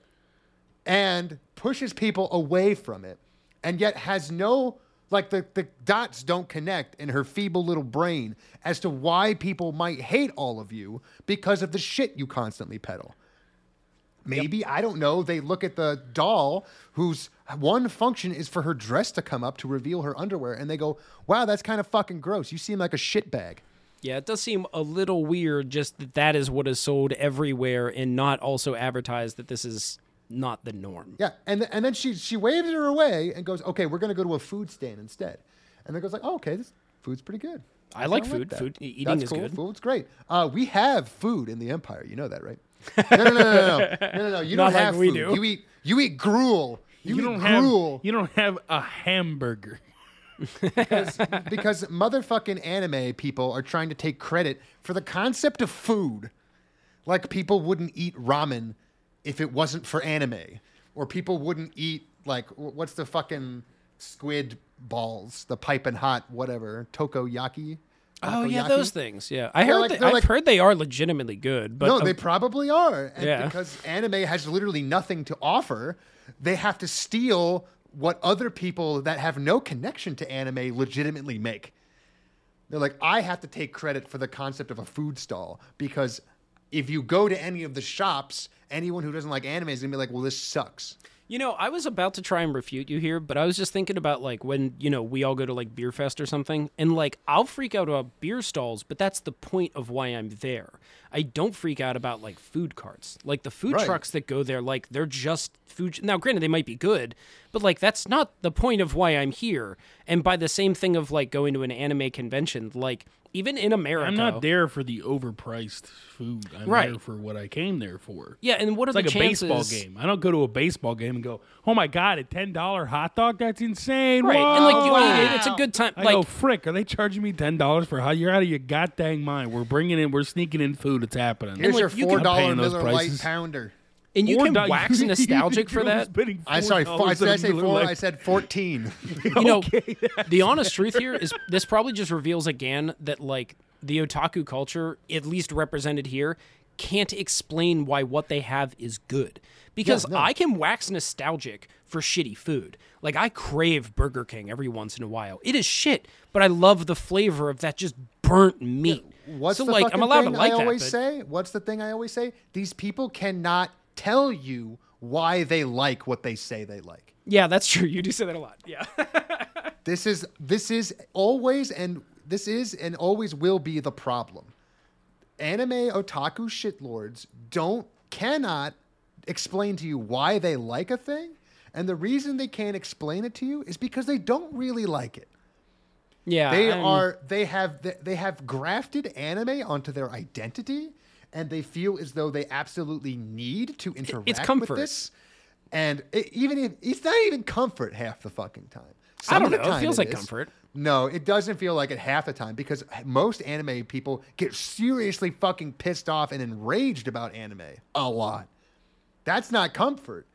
and pushes people away from it and yet has no like the, the dots don't connect in her feeble little brain as to why people might hate all of you because of the shit you constantly peddle. Maybe i don't know they look at the doll whose one function is for her dress to come up to reveal her underwear and they go wow that's kind of fucking gross. You seem like a shit bag. Yeah, it does seem a little weird. Just that that is what is sold everywhere, and not also advertised that this is not the norm. Yeah, and and then she she waves her away and goes, "Okay, we're going to go to a food stand instead." And then goes like, "Oh, okay, this food's pretty good." I, I like food. Like food eating That's is cool. good. Food's great. Uh, we have food in the empire. You know that, right? No, no, no, no, no, no, no. no you don't have we food. Do. You eat you eat gruel. You, you eat don't gruel. Have, you don't have a hamburger. because, because motherfucking anime people are trying to take credit for the concept of food. Like people wouldn't eat ramen if it wasn't for anime, or people wouldn't eat like what's the fucking squid balls, the piping hot whatever takoyaki. Oh yeah, those things. Yeah, I they're heard. Like, they, I've like- heard they are legitimately good. But no, uh, they probably are. And Yeah. because anime has literally nothing to offer, they have to steal what other people that have no connection to anime legitimately make. They're like, I have to take credit for the concept of a food stall because if you go to any of the shops, anyone who doesn't like anime is gonna be like, well, this sucks. You know, I was about to try and refute you here, but I was just thinking about like when, you know, we all go to like beer fest or something, and like I'll freak out about beer stalls, but that's the point of why I'm there. I don't freak out about like food carts. Like the food Right. trucks that go there, like they're just food. Now, granted, they might be good, but like that's not the point of why I'm here. And by the same thing of like going to an anime convention, like even in America, I'm not there for the overpriced food. I'm Right. there for what I came there for. Yeah, and what are It's like the a baseball game. I don't go to a baseball game and go, "Oh my god, a ten dollar hot dog? That's insane!" Right, and like you Whoa, eat it, it's a good time. I like go, frick, are they charging me ten dollars for how you're out of your goddamn mind? We're bringing in, we're sneaking in food. It's happening. Here's like, your four dollar dollar those Miller Lite prices. pounder. And you can do- wax nostalgic for that. I sorry, four, I $4 I say four? Lite. I said fourteen. you know, the honest truth here is this probably just reveals again that like the otaku culture, at least represented here, can't explain why what they have is good. Because Yeah, no. I can wax nostalgic for shitty food. Like I crave Burger King every once in a while. It is shit, but I love the flavor of that just burnt meat. What's so the like fucking I'm allowed thing to like I that. always but- say? What's the thing I always say? These people cannot tell you why they like what they say they like. Yeah, that's true. You do say that a lot. Yeah. This is this is always and this is and always will be the problem. Anime otaku shitlords don't cannot explain to you why they like a thing, and the reason they can't explain it to you is because they don't really like it. yeah. They I'm- are they have they have grafted anime onto their identity, and they feel as though they absolutely need to interact comfort. with this. And it, even if it's not even comfort half the fucking time. I Some don't of the know, it feels like is. comfort. No, it doesn't feel like it half the time because most anime people get seriously fucking pissed off and enraged about anime a lot. That's not comfort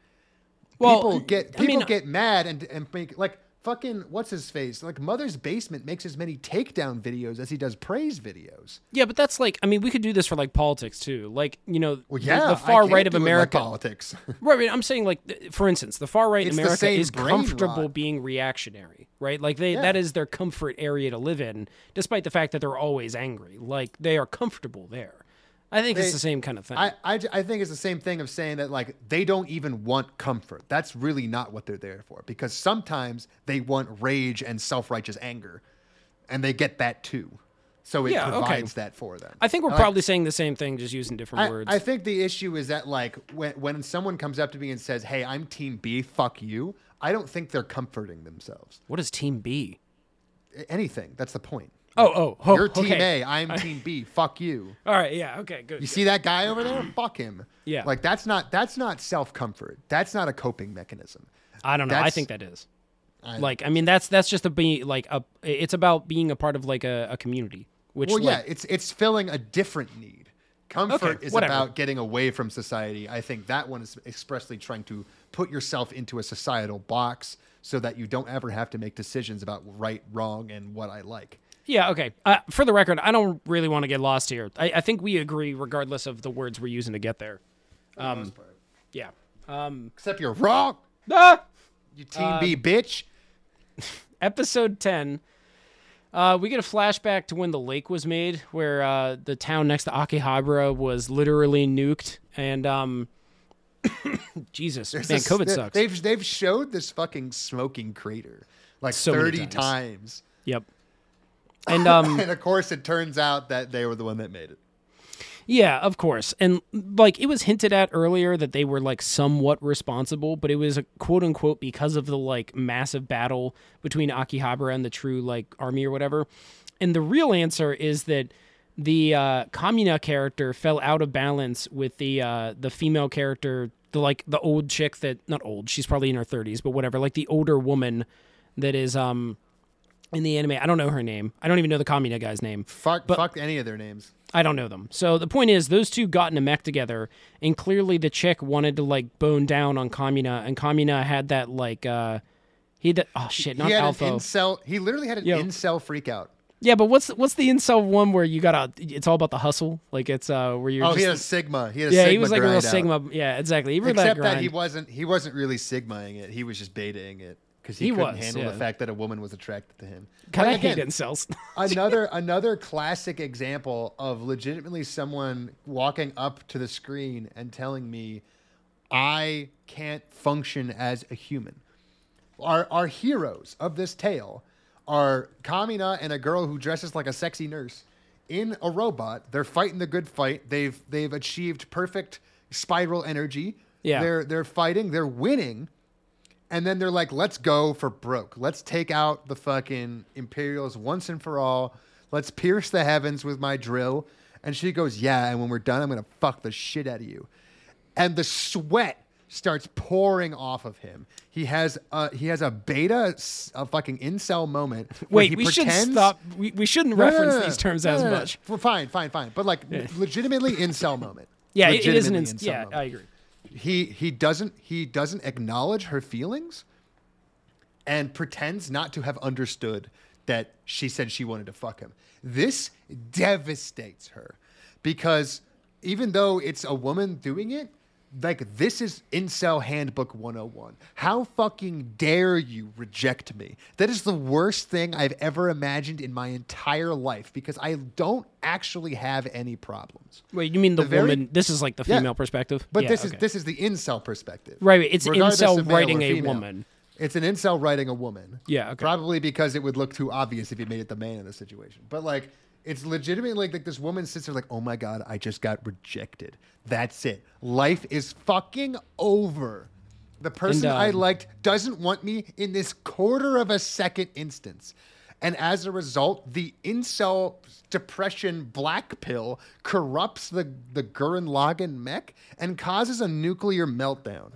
Well, people get I people mean- get mad and and make like fucking what's his face like Mother's Basement makes as many takedown videos as he does praise videos. Yeah, but that's like I mean, we could do this for like politics too. Like, you know, Well, the- yeah, the, far I right of America. politics. Right, I mean, I'm saying like, for instance, the far right It's in America is comfortable rot. being reactionary, right? Like they Yeah. that is their comfort area to live in, despite the fact that they're always angry. Like they are comfortable there. I think it's the same kind of thing. I I think it's the same thing of saying that like they don't even want comfort. That's really not what they're there for because sometimes they want rage and self-righteous anger, and they get that too. So it Yeah, okay. provides that for them. I think we're Like, probably saying the same thing, just using different I, words. I think the issue is that like when when someone comes up to me and says, "Hey, I'm Team B, fuck you," I don't think they're comforting themselves. what is Team B? Anything. That's the point. Oh, oh, oh You're Team okay. A, I'm Team B. Fuck you. All right, yeah, okay, good. You see that guy over there? Fuck him. Yeah. Like that's not that's not self comfort. That's not a coping mechanism. I don't know. I think that is. I- Like, I mean, that's that's just a be like a. It's about being a part of like a, a community, which Well, yeah, like, it's it's filling a different need. Comfort Okay, is whatever. about getting away from society. I think that one is expressly trying to put yourself into a societal box so that you don't ever have to make decisions about right, wrong, and what I like. Yeah, okay. Uh, for the record, I don't really want to get lost here. I, I think we agree, regardless of the words we're using to get there. Um, yeah. Except you're wrong. Ah! You Team B bitch. Episode 10. Uh, we get a flashback to when the lake was made, where uh, the town next to Akihabara was literally nuked. And, um, Jesus, man, This- COVID sucks. They've they've showed this fucking smoking crater like So thirty times. times. Yep. And, um, And of course, it turns out that they were the one that made it. Yeah, of course. And like it was hinted at earlier that they were like somewhat responsible, but it was a quote unquote because of the like massive battle between Akihabara and the true like army or whatever. And the real answer is that the uh, Kamina character fell out of balance with the uh, the female character, the like the old chick that not old, she's probably in her thirties, but whatever, like the older woman that is um in the anime. I don't know her name. I don't even know the Kamina guy's name. Fuck, But- fuck any of their names. I don't know them. So the point is, those two got in a mech together, and clearly the chick wanted to like bone down on Kamina, and Kamina had that like uh he had that oh shit, not he had alpha. an incel. He literally had an Yo. incel freak out. yeah, but what's what's the incel one where you gotta? It's all about the hustle. Like it's uh where you're. Oh, just, he had a sigma. He had a yeah, sigma he was like a real out. sigma. Yeah, exactly. He really that Except that he wasn't. He wasn't really sigmaing it. He was just betaing it because he, He couldn't was, handle yeah. the fact that a woman was attracted to him. kind of hate incels. another another classic example of legitimately someone walking up to the screen and telling me I can't function as a human. Our our heroes of this tale are Kamina and a girl who dresses like a sexy nurse in a robot. They're fighting the good fight. They've they've achieved perfect spiral energy. Yeah. They're they're fighting, they're winning. And then they're like, let's go for broke. Let's take out the fucking Imperials once and for all. Let's pierce the heavens with my drill. And she goes, yeah. And when we're done, I'm going to fuck the shit out of you. And the sweat starts pouring off of him. He has a, he has a beta, a fucking incel moment. Wait, he we should stop. We, we shouldn't No, reference no, no. these terms as much. Well, fine, fine, fine. But like legitimately incel moment. Yeah, it, is an. Ins- yeah, moment I agree. He he doesn't he doesn't acknowledge her feelings and pretends not to have understood that she said she wanted to fuck him. This devastates her because even though it's a woman doing it, like this is incel handbook 101. How fucking dare you reject me? That is the worst thing I've ever imagined in my entire life because I don't actually have any problems. Wait, you mean the, The very- woman? This is like the Yeah. female perspective. But Yeah, this is this is the incel perspective. Right. It's Regardless incel writing a woman. It's an incel writing a woman. Yeah, okay. Probably because it would look too obvious if you made it the man in the situation. But like, it's legitimately like, like this woman sits there like, oh my god, I just got rejected. That's it. Life is fucking over. The person I um, liked doesn't want me in this quarter of a second instance. And as a result, the incel depression black pill corrupts the, the Gurren Lagann mech and causes a nuclear meltdown.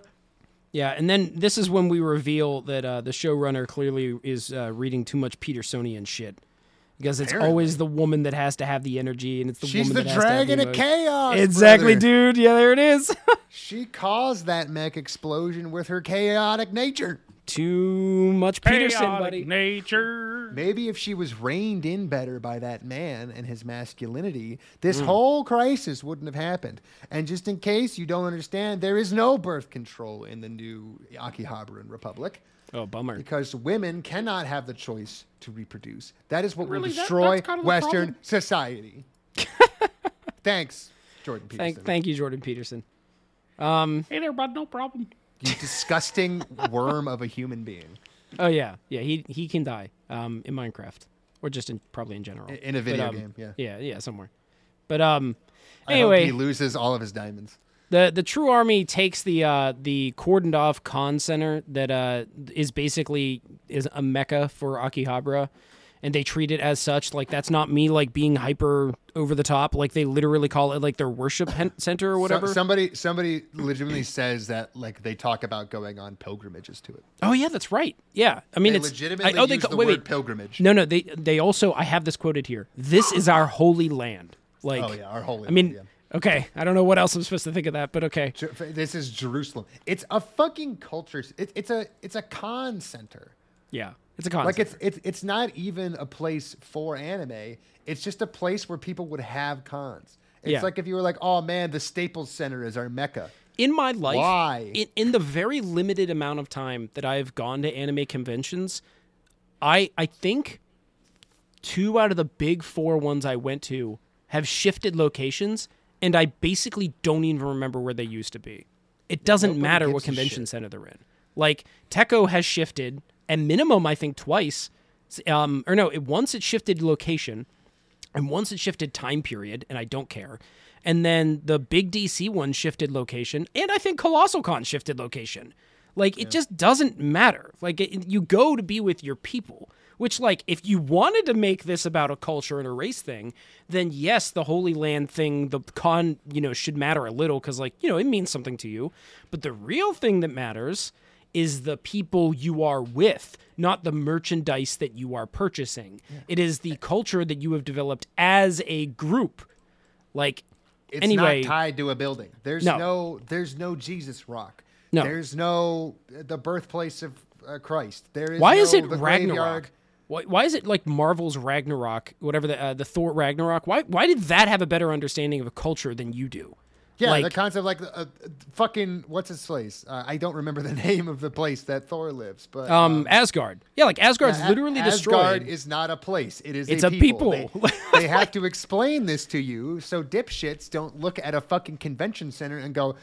Yeah, and then this is when we reveal that uh, the showrunner clearly is uh, reading too much Petersonian shit. Because it's Apparently. always the woman that has to have the energy, and it's the She's woman the that has to have dragon the emotion. chaos. Exactly, brother. dude. Yeah, there it is. She caused that mech explosion with her chaotic nature. Too much Peterson, Chaotic buddy. nature. Maybe if she was reined in better by that man and his masculinity, this hmm. whole crisis wouldn't have happened. And just in case you don't understand, there is no birth control in the new Akihabaran Republic Oh, bummer. because women cannot have the choice to reproduce. That is what Really? will destroy that's kind of Western society. Thanks, Jordan Peterson. Thank, thank you, Jordan Peterson. Um, hey there, bud. No problem. You disgusting worm of a human being. Oh yeah, yeah. He he can die um, in Minecraft, or just in probably in general. In a But, video um, game, yeah. Yeah, yeah, somewhere. But um, I hope anyway, he loses all of his diamonds. the the true army takes the uh the cordoned off con center that uh is basically is a mecca for Akihabara and they treat it as such like that's not me like being hyper over the top like they literally call it like their worship center or So- whatever somebody somebody legitimately says that like they talk about going on pilgrimages to it. oh yeah that's right yeah i mean They it's legitimately I, oh they the wait word wait pilgrimage. no no they they also i have this quoted here this is our holy land like Oh yeah, our holy. i mean land, okay i don't know what else i'm supposed to think of that but okay this is Jerusalem. It's a fucking culture. It, it's a it's a con center. yeah it's a con Like it's it's it's not even a place for anime. It's just a place where people would have cons. It's Yeah. like if you were like, oh man, the Staples Center is our mecca. in my life, Why? In, in the very limited amount of time that I've gone to anime conventions, I I think two out of the big four ones I went to have shifted locations, and I basically don't even remember where they used to be. It doesn't matter what convention center they're in. Like Tekko has shifted, and minimum I think twice. Um, or no, it once it shifted location, and once it shifted time period, and I don't care. And then the big DC one shifted location, and I think Colossal Con shifted location. Like it just doesn't matter. Like it, you go to be with your people. Which, like, if you wanted to make this about a culture and a race thing, then yes, the Holy Land thing, the con, you know, should matter a little because, like, you know, it means something to you. But the real thing that matters is the people you are with, not the merchandise that you are purchasing. It is the culture that you have developed as a group. Like, It's anyway, not tied to a building. There's No. no, there's no Jesus rock. No. There's no the birthplace of uh, Christ. There is why no is it Ragnarok? graveyard. Why, why is it like Marvel's Ragnarok, whatever the uh, the Thor Ragnarok? Why why did that have a better understanding of a culture than you do? Yeah, Like- the concept like uh, uh, fucking what's his place? Uh, I don't remember the name of the place that Thor lives, but Um, Asgard. Yeah, like Asgard's A- literally Asgard destroyed. is not a place. It is It's a a people. people. They, they have to explain this to you so dipshits don't look at a fucking convention center and go,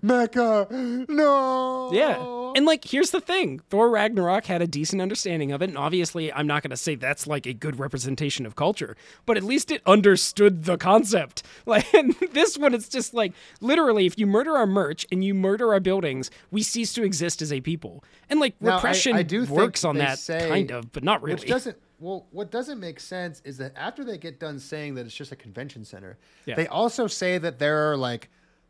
Mecca, no. Yeah. And like here's the thing. Thor Ragnarok had a decent understanding of it, and obviously I'm not gonna say that's like a good representation of culture, but at least it understood the concept. Like and this one it's just like literally if you murder our merch and you murder our buildings, we cease to exist as a people. And like Now, repression I do works on that say- kind of, but not really. Which doesn't well, what doesn't make sense is that after they get done saying that it's just a convention center, Yeah. they also say that there are like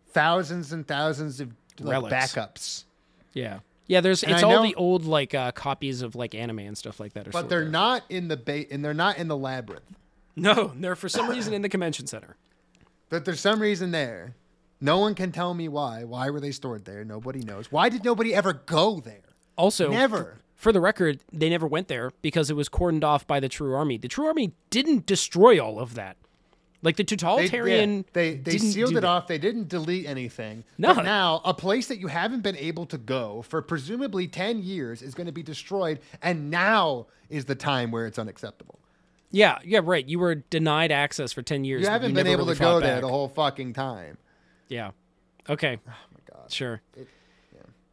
thousands and thousands of like, backups. Yeah. Yeah, there's And it's I all know- the old like uh, copies of like anime and stuff like that. But they're not in the ba- and they're not in the labyrinth. No, they're for some reason in the convention center. But there's some reason there. No one can tell me why. Why were they stored there? Nobody knows. Why did nobody ever go there? Also, Never. For the record, they never went there because it was cordoned off by the True Army. The True Army didn't destroy all of that. Like the They, totalitarian, yeah, they, they sealed it that. off. They didn't delete anything. No. But now, a place that you haven't been able to go for presumably 10 years is going to be destroyed. And now is the time where it's unacceptable. Yeah, yeah, right. You were denied access for ten years. You haven't been able really to go fought there back. the whole fucking time. Yeah. Okay. Oh my God. Sure.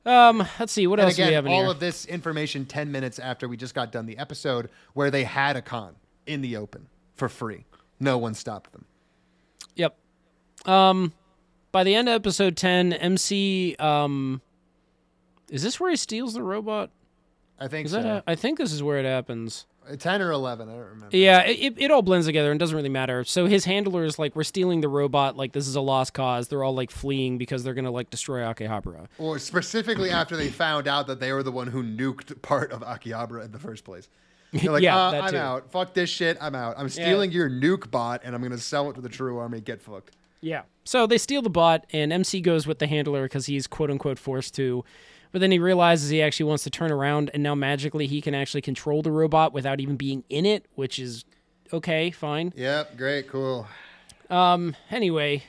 Um. Let's see. What And else do we again, have in all here? of this information 10 minutes after we just got done the episode where they had a con in the open for free. No one stopped them. Yep. Um, by the end of episode ten, MC um, is this where he steals the robot? I think Is so. that? A, I think this is where it happens. 10 or 11, I don't remember. Yeah, it, it, all blends together and doesn't really matter. So his handlers like we're stealing the robot. Like this is a lost cause. They're all like fleeing because they're gonna like destroy Akihabara. Or specifically after they found out that they were the one who nuked part of Akihabara in the first place. They're like, Yeah, uh, I'm too. out. Fuck this shit. I'm out. I'm stealing your nuke bot and I'm going to sell it to the True Army. Get fucked. Yeah. So they steal the bot, and MC goes with the handler because he's quote unquote forced to. But then he realizes he actually wants to turn around, and now magically he can actually control the robot without even being in it, which is okay, fine. Yep. Great. Cool. Um, Anyway,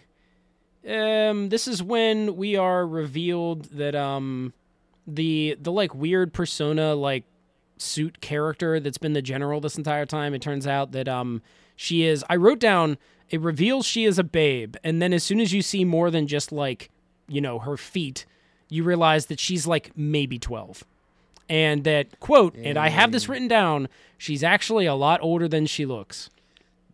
um, this is when we are revealed that um, the the like weird persona like suit character that's been the general this entire time. It turns out that um she is. I wrote down. It reveals she is a babe, and then as soon as you see more than just like you know her feet, you realize that she's like maybe twelve. And that quote, and I have this written down. She's actually a lot older than she looks.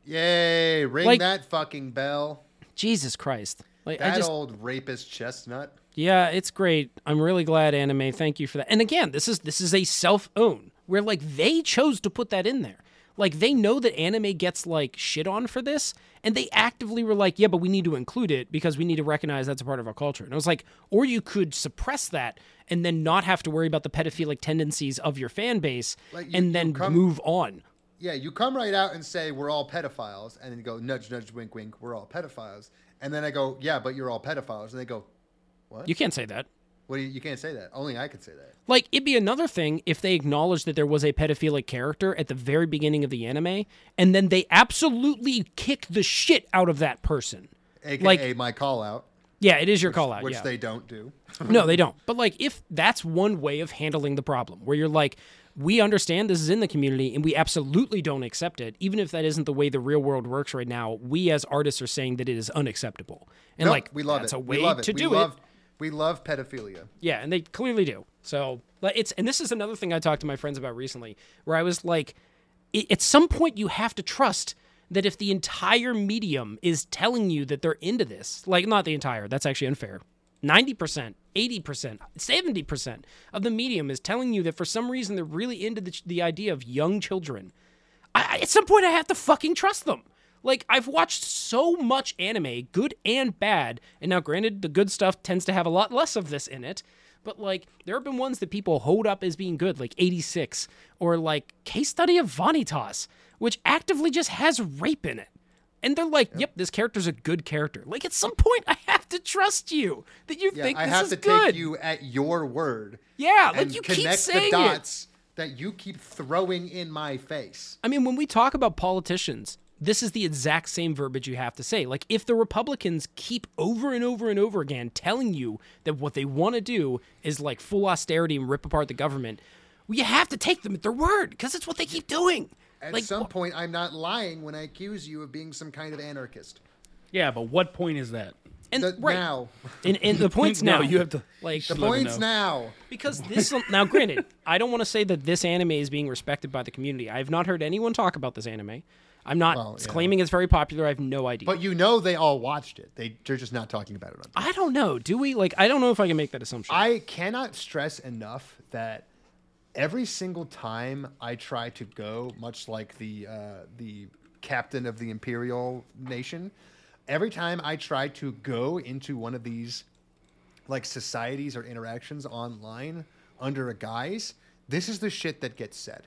Yay. Ring Like- that fucking bell. Jesus Christ! Like I That just old rapist chestnut. Yeah, it's great. I'm really glad anime. Thank you for that. And again, this is this is a self-own where like they chose to put that in there. Like they know that anime gets like shit on for this and they actively were like, "Yeah, but we need to include it because we need to recognize that's a part of our culture." And I was like, or you could suppress that and then not have to worry about the pedophilic tendencies of your fan base Like, you- and then come- move on. Yeah, you come right out and say we're all pedophiles, and then you go nudge, nudge, wink, wink. We're all pedophiles, and then I go, yeah, but you're all pedophiles, and they go, "What?" You can't say that. What? You, you can't say that. Only I can say that. Like, it'd be another thing if they acknowledged that there was a pedophilic character at the very beginning of the anime, and then they absolutely kick the shit out of that person. AKA Like- my call out, Yeah, it is your call out. which yeah. they don't do. no, they don't. But like, if that's one way of handling the problem, where you're like, we understand this is in the community and we absolutely don't accept it, even if that isn't the way the real world works right now. We as artists are saying that it is unacceptable, and Nope, like we love that's it. a way we love it. to we do love, it. We love pedophilia. Yeah, and they clearly do. So it's and this is another thing I talked to my friends about recently, where I was like, at some point you have to trust that if the entire medium is telling you that they're into this, like not the entire, that's actually unfair. 90%, 80%, 70% of the medium is telling you that for some reason they're really into the, the idea of young children. I, at some point, I have to fucking trust them. Like, I've watched so much anime, good and bad, and now, granted, the good stuff tends to have a lot less of this in it, but like, there have been ones that people hold up as being good, like 86, or like Case Study of Vanitas, which actively just has rape in it. And they're like, yep, this character's a good character. Like, at some point, I have to trust you that you Yeah, think I this have to good. take you at your word. Yeah, like you keep saying the it. dots that you keep throwing in my face. I mean, when we talk about politicians, this is the exact same verbiage you have to say. Like, if the Republicans keep over and over and over again telling you that what they want to do is like full austerity and rip apart the government, well, you have to take them at their word because it's what they keep doing. At like, some wh- point, I'm not lying when I accuse you of being some kind of anarchist. Yeah, but what point is that? and The, right, Now, and, and the points now, No, you have to- like the points now. because this now granted i don't want to say that this anime is being respected by the community i have not heard anyone talk about this anime i'm not Well, yeah. claiming it's very popular i have no idea But you know they all watched it. They, they're just not talking about it on i don't know do we like i don't know if i can make that assumption I cannot stress enough that every single time I try to go, much like the uh, the captain of the imperial nation, every time I try to go into one of these like societies or interactions online under a guise, this is the shit that gets said.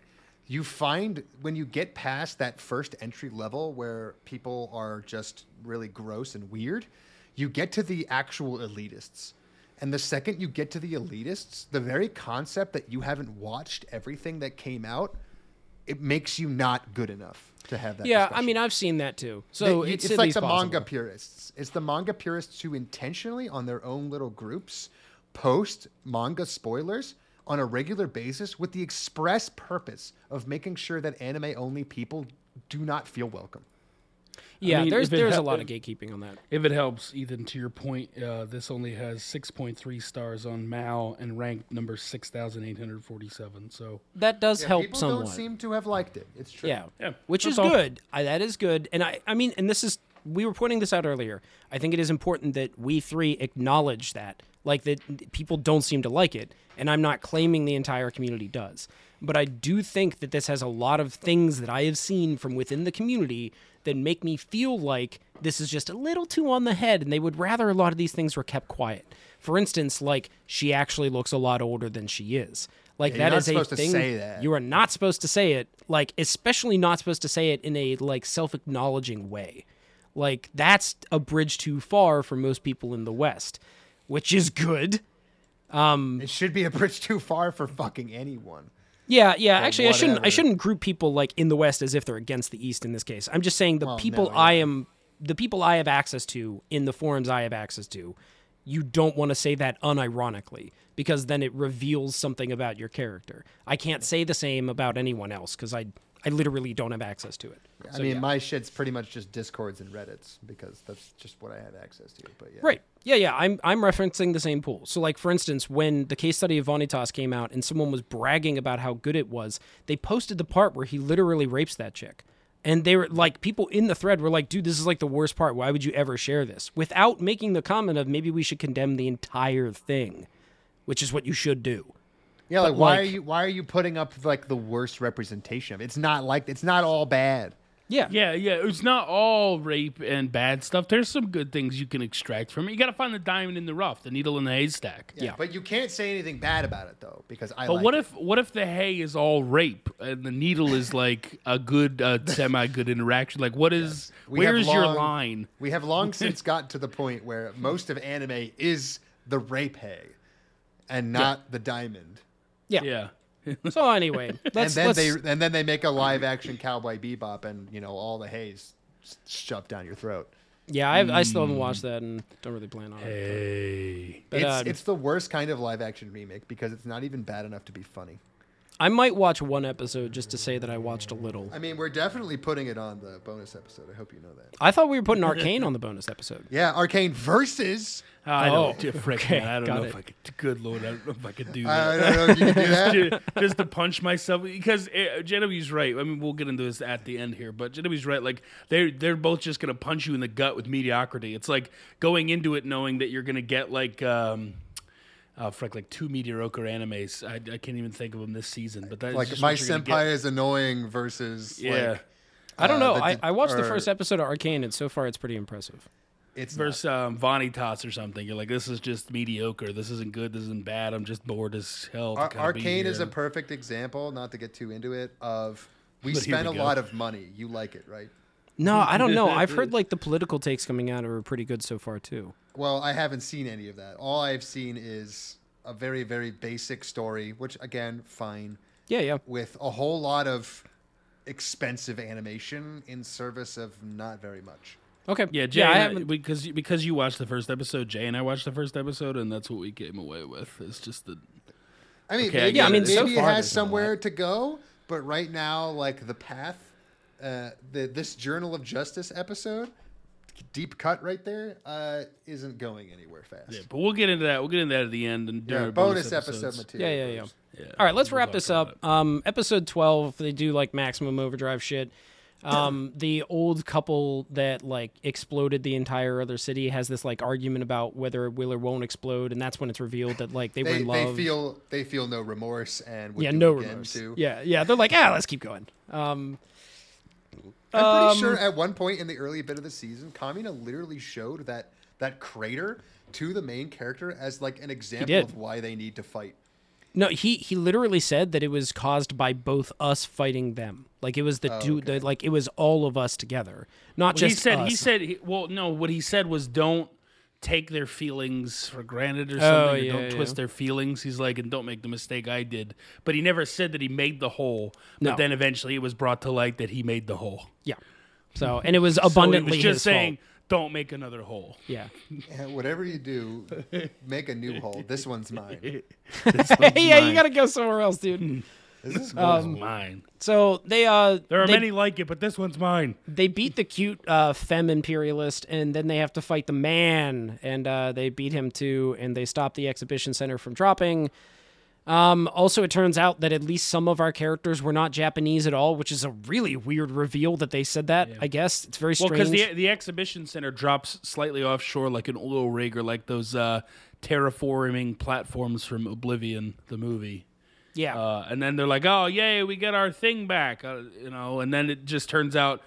You find when you get past that first entry level where people are just really gross and weird, you get to the actual elitists. And the second you get to the elitists, the very concept that you haven't watched everything that came out, it makes you not good enough to have that. yeah i mean i've seen that too so it's, it's like the manga purists. It's the manga purists who intentionally, on their own little groups, post manga spoilers on a regular basis with the express purpose of making sure that anime only people do not feel welcome. yeah mean, there's if it there's a lot of gatekeeping on that If it helps, Ethan, to your point, uh, this only has 6.3 stars on Mal and ranked number 6,847. So, that does Yeah, help people somewhat don't seem to have liked it. It's true. Yeah. Yeah, Which that's is all. good. I, that is good. And I, I mean, and this is, we were pointing this out earlier. I think it is important that we three acknowledge that, like that people don't seem to like it. And I'm not claiming the entire community does. But I do think that this has a lot of things that I have seen from within the community that make me feel like this is just a little too on the head and they would rather a lot of these things were kept quiet. For instance, like she actually looks a lot older than she is. Like Yeah, that you're not is a supposed to thing. say that. You are not supposed to say it. Like especially not supposed to say it in a like self-acknowledging way. Like that's a bridge too far for most people in the West, which is good. Um, it should be a bridge too far for fucking anyone. Yeah, yeah. Actually, I shouldn't. I shouldn't group people like in the West as if they're against the East in this case. I'm just saying the Well, people no, I am, the people I have access to in the forums I have access to. You don't want to say that unironically because then it reveals something about your character. I can't say the same about anyone else because I, I literally don't have access to it. I So, mean, yeah. my shit's pretty much just discords and reddits because that's just what I have access to. But yeah, Right. Yeah, yeah. I'm I'm referencing the same pool. So like for instance, when the case study of Vanitas came out and someone was bragging about how good it was, they posted the part where he literally rapes that chick. And they were like people in the thread were like, dude, this is like the worst part. Why would you ever share this? Without making the comment of maybe we should condemn the entire thing, which is what you should do. Yeah, like But, why are you why are you putting up like the worst representation of it? It's not like it's not all bad. Yeah. yeah, yeah, it's not all rape and bad stuff. There's some good things you can extract from it. You got to find the diamond in the rough, the needle in the haystack. Yeah. But you can't say anything bad about it though, because I. But like what it. if what if the hay is all rape and the needle is like a good uh, semi good interaction? Like what is We have where's your line? we have long since gotten to the point where most of anime is the rape hay, and not the diamond. Yeah. Yeah. So anyway, let's and then they and then they make a live action Cowboy Bebop, and you know all the hay's shoved down your throat. Yeah, I, I still haven't watched that and don't really plan on it. Hey. But, it's um, it's the worst kind of live action remake because it's not even bad enough to be funny. I might watch one episode just to say that I watched a little. I mean, we're definitely putting it on the bonus episode. I hope you know that. I thought we were putting Arcane on the bonus episode. Yeah, Arcane versus. I Oh, don't, frick, okay, man, I don't know it. if I could. Good lord, I don't know if I could do that. I don't know if you can do that. Ju- just to punch myself because uh, Genevieve's right. I mean, we'll get into this at the end here, but Genevieve's right. Like they're they're both just gonna punch you in the gut with mediocrity. It's like going into it knowing that you're gonna get like. um uh, frick, like two mediocre animes. I, I can't even think of them this season, but that's Like just my what you're senpai get. is annoying versus Yeah. like I don't Uh, know. the I, d- I watched the first episode of Arcane, and so far it's pretty impressive. It's versus um, Vanitas or something. You're like, this is just mediocre. This isn't good. This isn't bad. I'm just bored as hell. To Ar- Arcane is a perfect example, not to get too into it, of we But here spend we a go. lot of money. You like it, right? No, I don't know. I've heard like the political takes coming out are pretty good so far too. Well, I haven't seen any of that. All I've seen is a very, very basic story, which again, fine, Yeah, yeah. with a whole lot of expensive animation in service of not very much. Okay. Yeah, Jay, I I- haven't. because because you watched the first episode. Jay and I watched the first episode, and that's what we came away with. It's just the I mean, Okay, I maybe, get it. I mean, maybe so it has there's not a somewhere to go, but right now, like the path, uh, the this Journal of Justice episode, deep cut right there, uh, isn't going anywhere fast. yeah. But we'll get into that. We'll get into that at the end and during Yeah, our bonus, episode episodes. material. Yeah, yeah, yeah. Yeah. All right, let's We'll wrap this up. Um, episode twelve, they do like maximum overdrive shit. Um, the old couple that like exploded the entire other city has this like argument about whether it will or won't explode, and that's when it's revealed that like they, were They, in they feel they feel no remorse and would yeah, no remorse. Too. Yeah, yeah. They're like, ah, let's keep going. Um, I'm Um, pretty sure at one point in the early bit of the season, Kamina literally showed that that crater to the main character as like an example of why they need to fight. No, he he literally said that it was caused by both us fighting them. Like it was the Oh, two, okay. the, like it was all of us together, not Well, just he said he said well no what he said was don't take their feelings for granted or Oh, something or yeah, don't twist yeah. their feelings he's like and don't make the mistake i did but he never said that he made the hole but No. then eventually it was brought to light that he made the hole yeah. So and it was so abundantly he was just his saying fault. Don't make another hole Yeah. Yeah, whatever you do, make a new hole. This one's mine. This one's yeah, you gotta go somewhere else, dude. This is This one's mine So they uh there are they, many like it but this one's mine they beat the cute uh femme imperialist and then they have to fight the man and uh they beat him too and they stop the exhibition center from dropping. Um, also, it turns out that at least some of our characters were not Japanese at all, which is a really weird reveal that they said that. I guess it's very strange. Well, because the the exhibition center drops slightly offshore, like an oil rig or like those uh, terraforming platforms from Oblivion, the movie. yeah, Uh, and then they're like, "Oh, yay, we get our thing back," uh, you know. And then it just turns out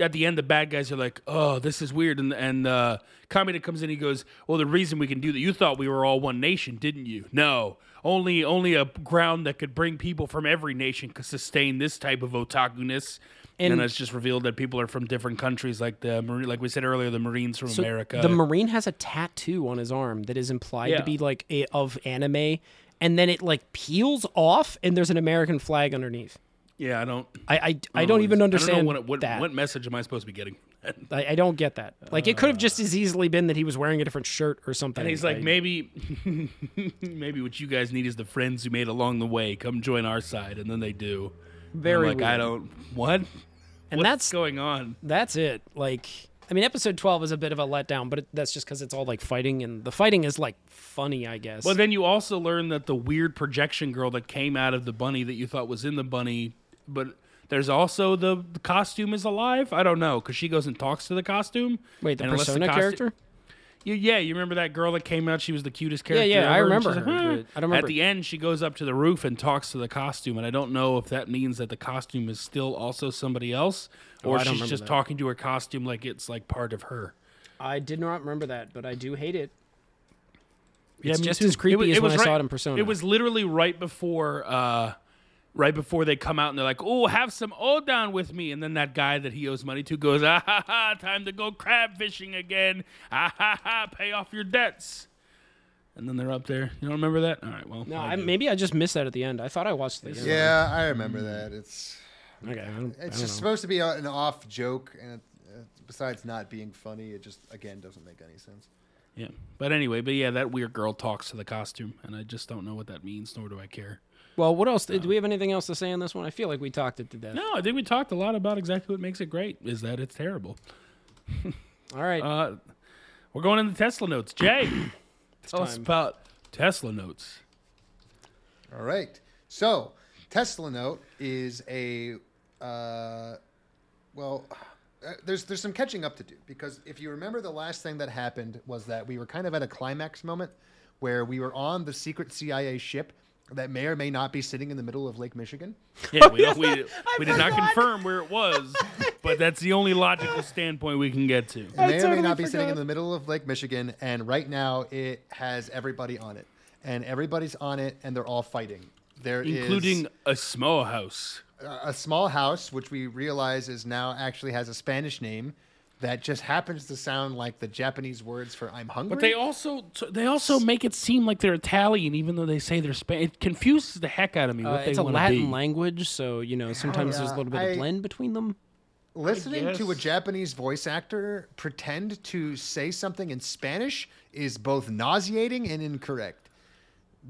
at the end, the bad guys are like, "Oh, this is weird." And and uh, Kamina comes in, he goes, "Well, the reason we can do that, you thought we were all one nation, didn't you? No." Only, only a ground that could bring people from every nation could sustain this type of otaku-ness. And, And- it's just revealed that people are from different countries, like the Marine, like we said earlier, the Marines from So America. The Marine has a tattoo on his arm that is implied Yeah. to be like a, of anime, and then it like peels off, and there's an American flag underneath. Yeah, I don't. I I, I don't even what- I don't understand know what, what, that. what message am I supposed to be getting? I, I don't get that. Like it could have uh. just as easily been that he was wearing a different shirt or something. And he's like, maybe, maybe what you guys need is the friends you made along the way. Come join our side, and then they do. Very like, I don't. What? and What's that's going on? that's it. Like, I mean, episode twelve is a bit of a letdown, but it, that's just because it's all like fighting, and the fighting is like funny, I guess. Well, then you also learn that the weird projection girl that came out of the bunny that you thought was in the bunny, but there's also the, the costume is alive. I don't know because she goes and talks to the costume. Wait, the And unless persona costu- character? You, yeah, you remember that girl that came out? She was the cutest character. yeah, I ever, and remember her, "Huh." I don't remember. At the end, she goes up to the roof and talks to the costume, and I don't know if that means that the costume is still also somebody else, Oh, or I don't she's just that. talking to her costume like it's like part of her. I did not remember that, but I do hate it. Yeah, It's me just too. as creepy was- as when was I saw it in Persona. It was literally right before, uh, right before they come out and they're like, "Oh, have some old down with me," and then that guy that he owes money to goes, "Ah ha ha, time to go crab fishing again. Ah ha ha, pay off your debts." And then they're up there. You don't remember that? All right, well, No, I I, maybe I just missed that at the end. I thought I watched this. Yeah, I remember that. It's Okay. I don't, I it's don't just know. supposed to be an off joke, and uh, besides not being funny, it just again doesn't make any sense. Yeah. But anyway, but yeah, that weird girl talks to the costume, and I just don't know what that means, nor do I care. Well, what else? Do we have anything else to say on this one? I feel like we talked it to death. No, I think we talked a lot about exactly what makes it great. Is that it's terrible. All right. Uh, we're going into Tesla notes. Jay, tell us about Tesla notes. All right. So, Tesla Note is a uh, well. Uh, there's there's some catching up to do because if you remember the last thing that happened was that we were kind of at a climax moment where we were on the secret CIA ship that may or may not be sitting in the middle of Lake Michigan. Yeah, we, don't, we, we did not confirm where it was, but that's the only logical standpoint we can get to. It may or may totally not be sitting in the middle of Lake Michigan, and right now it has everybody on it, and everybody's on it, and they're all fighting. There is Including a small house. a small house, which we realize is now actually has a Spanish name that just happens to sound like the Japanese words for "I'm hungry." But they also they also make it seem like they're Italian, even though they say they're Spanish. It confuses the heck out of me Uh, what they it's a Latin be. language, so you know sometimes there's a little bit I- of blend between them. Listening to a. Japanese voice actor pretend to say something in Spanish is both nauseating and incorrect.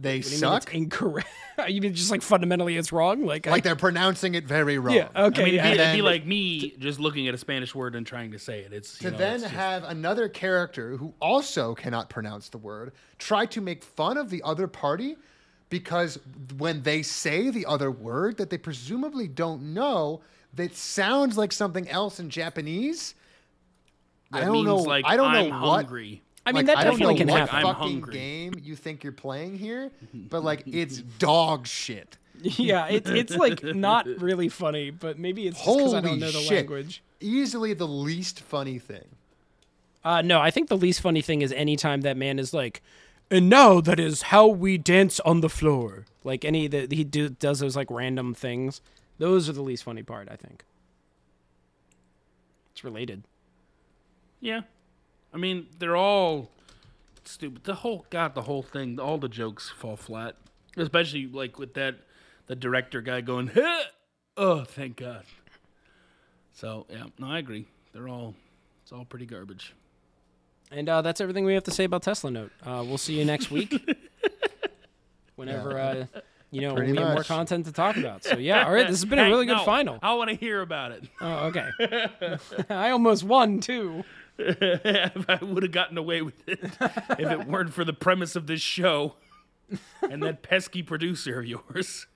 They What do it's suck. incorrect. you mean just like fundamentally it's wrong? Like, I- like they're pronouncing it very wrong. yeah, okay. I mean, it'd be, yeah. it'd be like me just looking at a Spanish word and trying to say it. It's you To know, then it's just- have another character who also cannot pronounce the word try to make fun of the other party because when they say the other word that they presumably don't know, that sounds like something else in Japanese. I don't means know. like I don't I'm know what. Hungry. I mean, like, that I don't definitely know can what happen. Fucking hungry. game you think you're playing here, but like it's dog shit. yeah, it's it's like not really funny, but maybe it's just because Holy I don't know the shit! language. Easily the least funny thing. Uh, no, I think the least funny thing is anytime that man is like, and now that is how we dance on the floor. Like any that he do, does those like random things. Those are the least funny part, I think. It's related. Yeah, I mean they're all stupid. The whole God, the whole thing, all the jokes fall flat. Especially like with that, the director guy going, huh! "Oh, thank God." So yeah, no, I agree. They're all, it's all pretty garbage. And uh, that's everything we have to say about Tesla Note. Uh, we'll see you next week. Whenever uh, you know Pretty we have more content to talk about. So yeah, all right. This has been a Hey, really good final. I want to hear about it. Oh, okay. I almost won too. If I would have gotten away with it if it weren't for the premise of this show and that pesky producer of yours.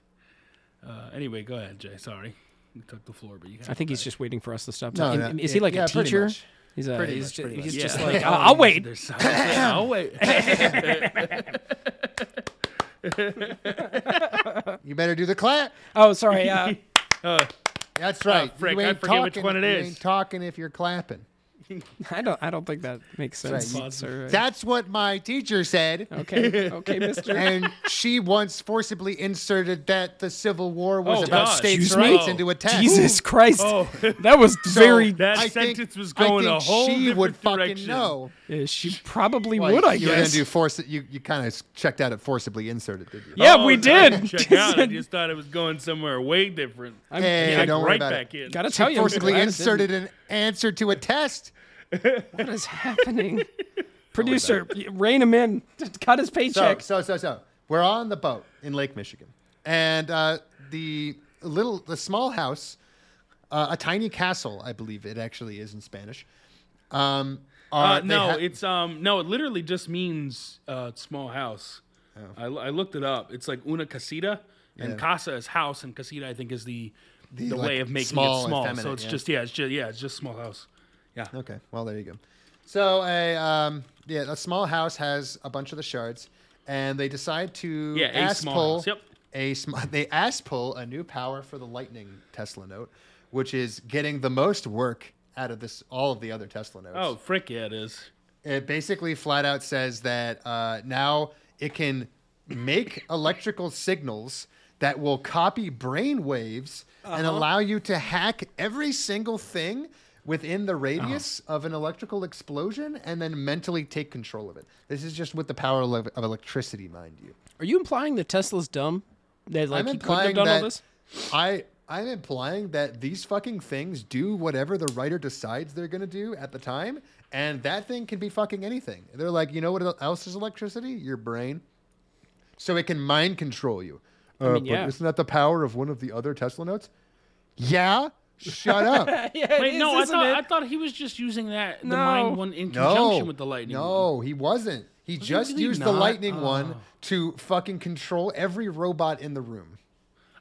Uh, anyway, go ahead, Jay. Sorry, you took the floor, but you. I think he's just waiting for us to stop. No, talking. no, is he like yeah, a teacher? He's a, Pretty he's, much, ju- pretty he's much. just Yeah. like I'll, I'll wait. There's silence. I'll wait. You better do the clap. Oh, sorry. Uh, That's right. Oh, frick, you I ain't forget which one it you ain't talking if you're clapping. I don't. I don't think that makes sense. right. sir. That's what my teacher said. okay. Okay, Mister. and she once forcibly inserted that the Civil War was Oh, about God. states' rights Oh, into a oh. text. Jesus Christ. Oh. That was So, very. That I think- sentence was I going a whole she different would fucking know. Yeah, she probably Well, would. I you were guess. gonna do force. You you kind of checked out at forcibly inserted, did you? yeah, Oh, we I did. Check out. I just thought it was going somewhere way different. I'm, Hey, yeah, don't worry right about back it. in. gotta tell you, I'm Forcibly inserted an answer to a test. Didn't. What is happening? Producer, rein him in. Just cut his So, paycheck. so, so, so, we're on the boat in Lake Michigan, and uh, the little, the small house, uh, a tiny castle, I believe it actually is in Spanish. Um, are, Uh, they no, ha- it's um no, it literally just means uh, small house. I, I looked it up. It's like una casita, and Yeah. casa is house, and casita I think is the the, like, way of making small it small. effeminate, So it's yeah. just yeah, it's just yeah, it's just small house. Yeah. Okay, well there you go. So a um, yeah, a small house has a bunch of the shards, and they decide to Yeah, ass small pull house, yep. a sm- they ass pull a new power for the Lightning Tesla note, which is getting the most work out of this all of the other Tesla notes. Oh frick yeah, it is. It basically flat out says that uh, now it can make electrical signals that will copy brain waves and allow you to hack every single thing within the radius of an electrical explosion and then mentally take control of it. This is just with the power of, electricity, mind you. Are you implying that Tesla's dumb? That like I'm he couldn't have done all this? I I'm implying that these fucking things do whatever the writer decides they're gonna do at the time, and that thing can be fucking anything. They're like, you know what else is electricity? Your brain. So it can mind control you. Uh, mean, but isn't that the power of one of the other Tesla notes? Yeah. Shut up. yeah, Wait, it no, I thought? I thought he was just using that the No. mind one in No, conjunction with the lightning. one. No, he wasn't. He just really used the not? lightning ah. one to fucking control every robot in the room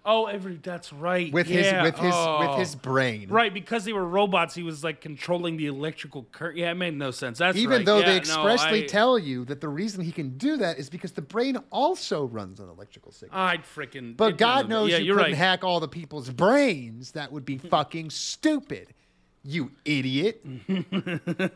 Oh, every that's right. with yeah. his with his oh. with his brain. Right, because they were robots, he was like controlling the electrical current. Yeah, it made no sense. That's Even right. though Yeah, they no, expressly I- tell you that the reason he can do that is because the brain also runs on electrical signals. I'd freaking. but God knows yeah, you you're couldn't right. hack all the people's brains. That would be fucking stupid. You idiot.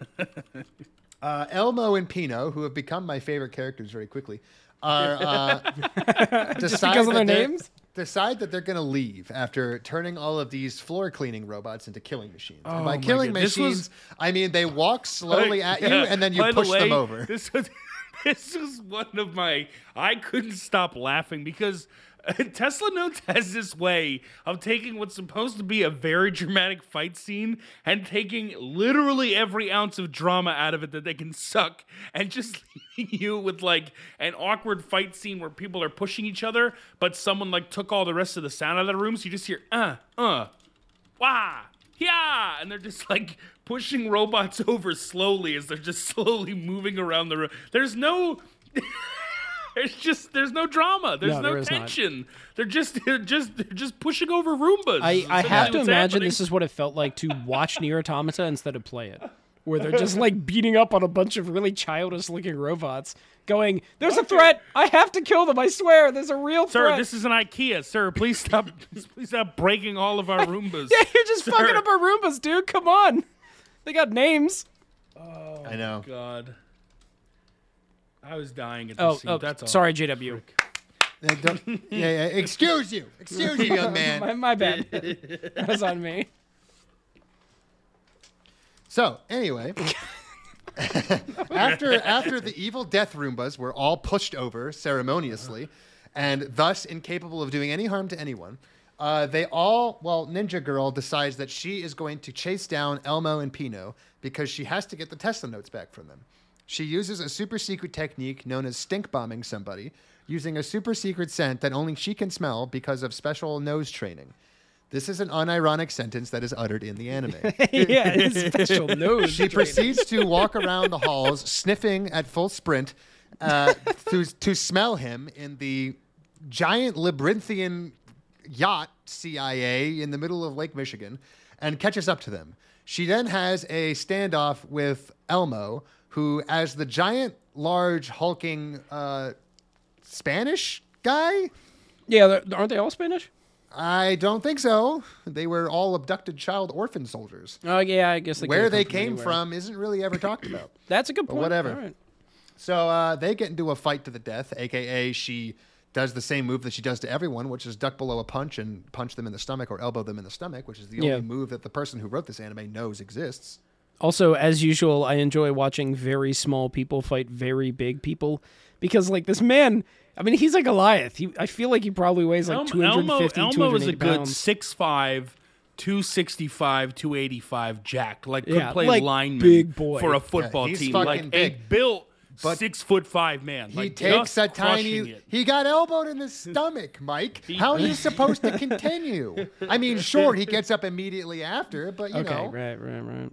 uh, Elmo and Pino, who have become my favorite characters very quickly, are uh, decide because of their names? Decide that they're going to leave after turning all of these floor cleaning robots into killing machines. and Oh by my killing God, machines, was- I mean they walk slowly at you Yeah, and then you by the push them over. This was this was one of my. I couldn't stop laughing because Tesla Notes has this way of taking what's supposed to be a very dramatic fight scene and taking literally every ounce of drama out of it that they can suck and just leaving you with like an awkward fight scene where people are pushing each other, but someone like took all the rest of the sound out of the room, so you just hear uh uh wah yeah and they're just like pushing robots over slowly as they're just slowly moving around the room. There's no there's just there's no drama there's No, no, there is not. tension they're just they're just they're just pushing over roombas I, I have to imagine happening. this is what it felt like to watch NieR Automata instead of play it, where they're just like beating up on a bunch of really childish looking robots, going, "There's a threat! I have to kill them! I swear, there's a real threat. Sir, threat!" this is an IKEA. Sir, please stop. please stop breaking all of our Roombas. yeah, you're just Sir. fucking up our Roombas, dude. Come on, they got names. Oh I know. God, I was dying at this Oh, scene. oh That's all. sorry, JW. Uh, don't- yeah, yeah. Excuse you. Excuse you, young man. My, my bad. that was on me. So anyway, after after the evil death Roombas were all pushed over ceremoniously, and thus incapable of doing any harm to anyone, uh, they all well Ninja Girl decides that she is going to chase down Elmo and Pino because she has to get the Tesla notes back from them. She uses a super secret technique known as stink bombing somebody, using a super secret scent that only she can smell because of special nose training. This is an unironic sentence that is uttered in the anime. yeah, it's special nose. She proceeds to walk around the halls, sniffing at full sprint, uh, to to smell him in the giant labyrinthian yacht CIA in the middle of Lake Michigan, and catches up to them. She then has a standoff with Elmo, who, as the giant, large, hulking uh, Spanish guy. yeah, aren't they all Spanish? I don't think so. They were all abducted child orphan soldiers. Oh yeah, I guess they Where they came anywhere. from isn't really ever talked about. That's a good point. whatever. All right. So uh, they get into a fight to the death, aka she does the same move that she does to everyone, which is duck below a punch and punch them in the stomach or elbow them in the stomach, which is the Yeah. only move that the person who wrote this anime knows exists. Also, as usual, I enjoy watching very small people fight very big people because, like, this man. I mean, he's like Goliath. He, I feel like he probably weighs like Elmo, 250, Elmo, Elmo was a 280 good pounds. 6'5", 265, 285 jack. Like could Yeah, play like, lineman big boy. for a football he's team. fucking Like a big. built But six foot five man. He like takes a tiny. it. He got elbowed in the stomach, Mike. How are you supposed to continue? I mean, sure, he gets up immediately after, but you Okay, know, right, right, right.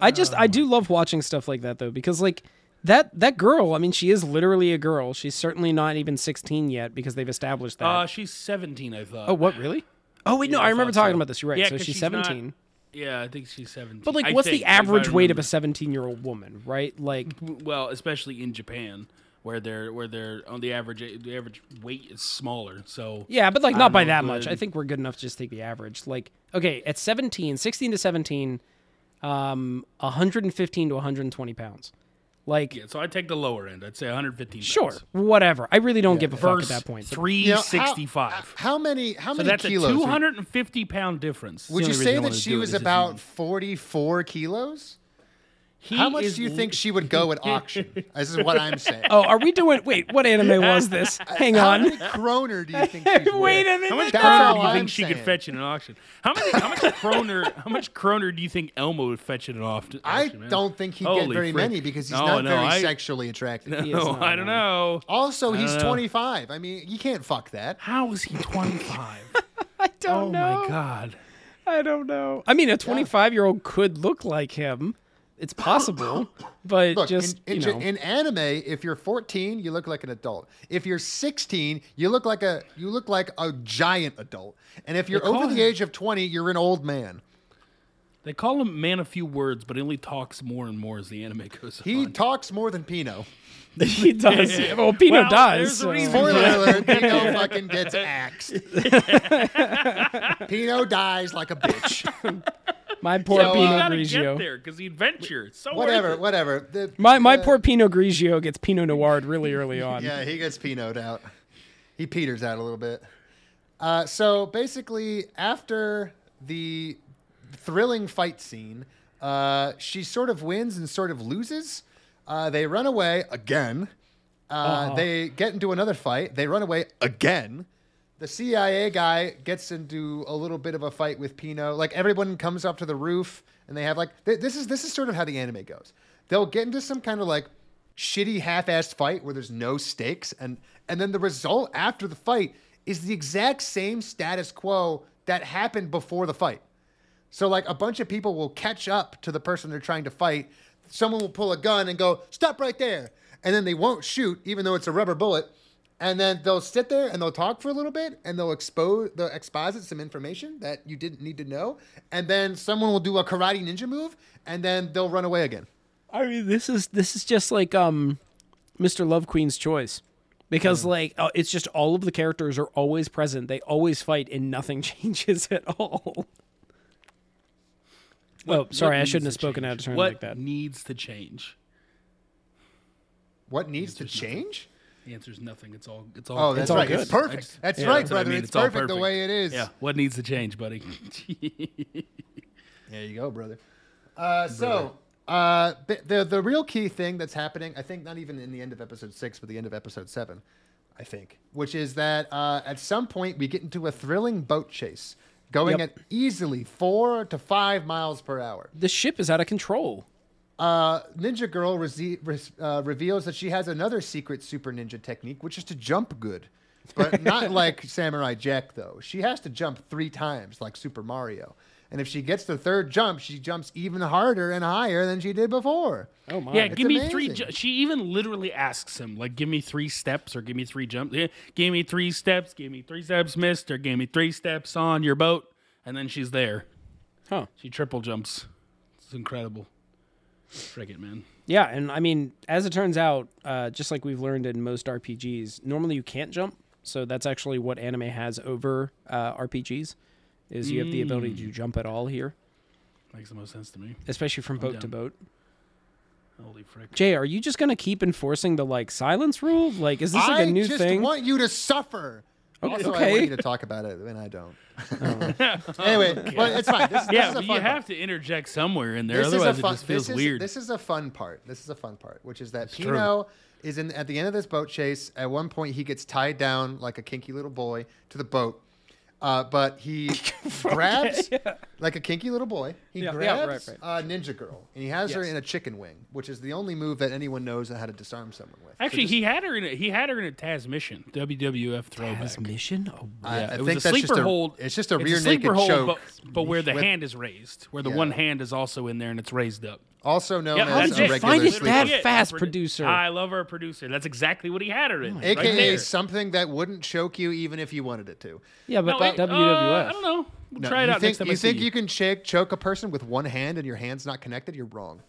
I just I do love watching stuff like that though because like that that girl. I mean, she is literally a girl. She's certainly not even 16 yet because they've established that. Uh, she's 17, I thought. oh, what really? Oh wait, no, I I remember talking so. about this. You're right. Yeah, so she's, she's not- 17. Yeah, I think she's 17. But like, I what's think, the average weight of a 17 year old woman? Right? Like, Well, especially in Japan, where they're where they're on the average the average weight is smaller. So Yeah, but like not by know, that much. I think we're good enough to just take the average. Like, okay, at 17, 16 to 17, um, 115 to 120 pounds. Like, Yeah, so I take the lower end. I'd say 115. sure, pounds. whatever. I really don't give a fuck at that point. But You know, how- 365. How, many? How so many that's kilos? a would- 250 pound difference. Would you say that she was about 44 kilos? He How much is do you think she would go at auction? This is what I'm saying. Oh, are we doing? Wait, what anime was this? Uh, Hang How on. How many kroner do you think she's Wait a minute. How much That's kroner all do you think I'm she could saying. fetch in an auction? How many? How much kroner? How much kroner do you think Elmo would fetch in an auction? I man? don't think he'd get very frick. many because he's No, not no, very I- sexually attractive. He is No, I don't know. Also, he's don't know. 25. I mean, you can't fuck that. How is he 25? I don't oh know. Oh my god. I don't know. I mean, a 25 year old could look like him. It's possible, but Look, just in, in, you know. in anime, if you're 14, you look like an adult. If you're 16, you look like a you look like a giant adult. And if you're call over the him- age of 20, you're an old man. They call him man a few words, but he only talks more and more as the anime goes He on. He talks more than Pino. he does. Well, Pino Well, does. there's a so- Spoiler alert, Pino fucking gets axed. Pino dies like a bitch. My poor So, uh, Pinot gotta Grigio. get there because the adventure. It's so worth Whatever, it. whatever. The- My my uh, poor Pinot Grigio gets Pinot Noir really early on. Yeah, he gets Pinoed out. He peters out a little bit. Uh, so basically, after the thrilling fight scene, uh, she sort of wins and sort of loses. Uh, they run away again. Uh, Uh-huh. They get into another fight. They run away again. The CIA guy gets into a little bit of a fight with Pino. Like everyone comes up to the roof and they have like th- this is this is sort of how the anime goes. They'll get into some kind of like shitty half-assed fight where there's no stakes and and then the result after the fight is the exact same status quo that happened before the fight. So like a bunch of people will catch up to the person they're trying to fight. Someone will pull a gun and go, "Stop right there." And then they won't shoot even though it's a rubber bullet. And then they'll sit there and they'll talk for a little bit and they'll expose they'll exposit some information that you didn't need to know. And then someone will do a karate ninja move and then they'll run away again. I mean, this is this is just like um, Mr. Love Queen's choice, because like uh, it's just all of the characters are always present. They always fight, and nothing changes at all. oh, sorry, I shouldn't have spoken change? out of turn what like that. needs to change? What needs to There's nothing. change? The answer is nothing. It's all. It's all. Oh, that's all right. good. It's perfect. Just- that's Yeah, right, that's what I brother. mean. It's, all perfect, the way it is. Yeah. What needs to change, buddy? There you go, brother. Uh, so, uh, the, the the real key thing that's happening, I think, not even in the end of episode six, but the end of episode seven, I think, which is that uh, at some point we get into a thrilling boat chase, going Yep. at easily four to five miles per hour. The ship is out of control. Uh, Ninja Girl rese- res- uh, reveals that she has another secret super ninja technique, which is to jump good. But not like Samurai Jack, though. She has to jump three times, like Super Mario. And if she gets the third jump, she jumps even harder and higher than she did before. Oh my! Yeah, It's give me three. Ju- she even literally asks him, like, give me three steps or give me three jumps. Yeah, give me three steps. Give me three steps, Mister. Give me three steps on your boat, and then she's there. Huh. She triple jumps. It's incredible. Frick it, man. Yeah, and I mean, as it turns out, uh, just like we've learned in most RPGs, normally you can't jump. So that's actually what anime has over uh, RPGs, is you have the ability to jump at all here, Makes the most sense to me. especially from boat to boat. Holy frick. Jay, are you just gonna keep enforcing the like silence rule? Like, is this like a new thing? I just want you to suffer. Okay. Also, I okay. want you to talk about it, and I don't. anyway, well, it's fine. This, this Yeah, is a but you fun part. have to interject somewhere in there, This is a otherwise it just feels this is- weird. This is a fun part. This is a fun part, which is that true. Pino is in at the end of this boat chase. At one point, he gets tied down like a kinky little boy to the boat. Uh, but he grabs like a kinky little boy. He Yeah, yeah, grabs right, a ninja girl, and he has her in a chicken wing, which is the only move that anyone knows how to disarm someone with. So Actually, just- he had her in a he had her in a Tazmission, WWF throwback. Transmission? Oh, I, Yeah, I it was a that's sleeper just a, hold. It's just a It's rear sleeper naked hold, choke. but, but where the with- hand is raised, where the Yeah. one hand is also in there and it's raised up. Also known Yep, as that's a regular Find it sleeper. that fast, producer. I love our producer. That's exactly what he had her in. right AKA there. something that wouldn't choke you even if you wanted it to. yeah, but No, wait, uh, WWF. I don't know. We'll No, try it out think, next time you I see think you. you can choke, choke a person with one hand and your hand's not connected? You're wrong.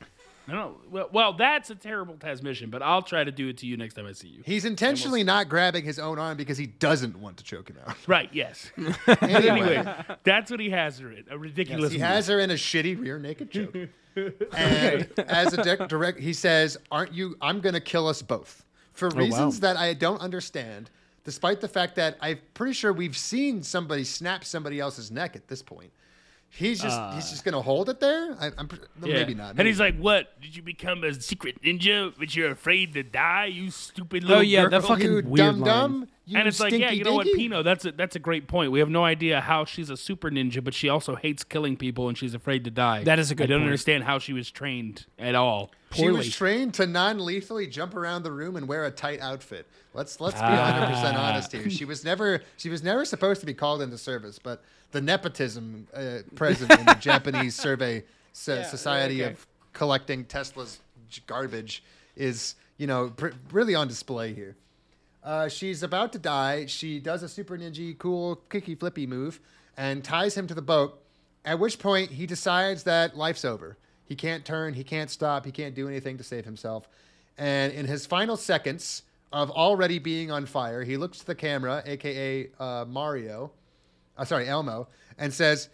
No, no. Well, well, that's a terrible Tazmission, but I'll try to do it to you next time I see you. He's intentionally not grabbing his own arm because he doesn't want to choke him out. Right? Yes. anyway, anyway, that's what he has her in. A ridiculous. he move. has her in a shitty rear naked choke. and as a direct, direct, he says, "Aren't you? I'm going to kill us both for oh, reasons that I don't understand." Despite the fact that I'm pretty sure we've seen somebody snap somebody else's neck at this point. He's just he's uh. just gonna hold it there. I, I'm pr- maybe not. And he's like, "What? Did you become a secret ninja, but you're afraid to die? You stupid oh, little Oh yeah, girl." that oh, fucking you weird dumb line. dumb. You and it's like, yeah, stinky you know what. Pino? That's a that's a great point. We have no idea how she's a super ninja, but she also hates killing people and she's afraid to die. That is a good I don't point. understand how she was trained at all. She was trained to non-lethally jump around the room and wear a tight outfit. Let's let's be Ah. 100 percent honest here. She was never she was never supposed to be called into service, but the nepotism uh, present in the Japanese survey so- society okay. of collecting Tesla's garbage is you know pr- really on display here. Uh, she's about to die. She does a super ninja cool kicky flippy move and ties him to the boat. At which point he decides that life's over. He can't turn. He can't stop. He can't do anything to save himself. And in his final seconds of already being on fire, he looks to the camera, aka uh, Mario, uh, sorry Elmo, and says,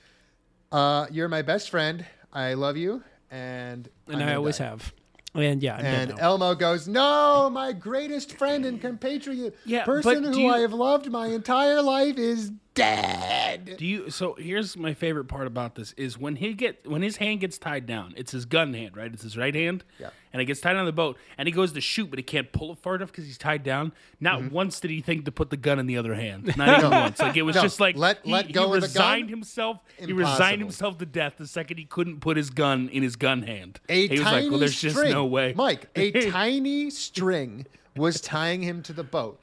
uh, "You're my best friend. I love you." And I'm and I always die." have. And yeah, I'm And. Elmo goes, "No, my greatest friend and compatriot, Yeah, person who you- I have loved my entire life, is dead." Do you? So here's my favorite part about this is when he get when his hand gets tied down. It's his gun hand, right? It's his right hand. Yeah. And it gets tied on the boat, and he goes to shoot, but he can't pull it far enough because he's tied down. Not Mm-hmm. once did he think to put the gun in the other hand. Not even once. Like it was No, just like let- he, let go he of the gun? resigned himself. He resigned himself to death the second he couldn't put his gun in his gun hand. A he was tiny like, "Well, there's string, just no way." Mike. A tiny string was tying him to the boat.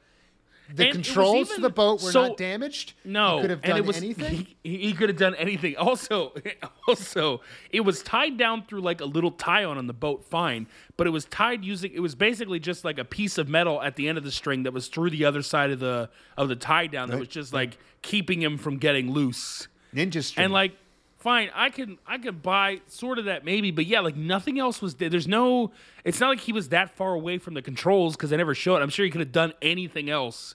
The And controls to the boat were so- not damaged. No, he could have done was, anything. He, he could have done anything. Also, also, it was tied down through like a little tie-on on the boat, fine. But it was tied using. It was basically just like a piece of metal at the end of the string that was through the other side of the of the tie down. That was just like keeping him from getting loose. Ninja string. And like, fine, I can I can buy sort of that maybe, but yeah, like nothing else was there. There's no. It's not like he was that far away from the controls because I never showed. I'm sure he could have done anything else,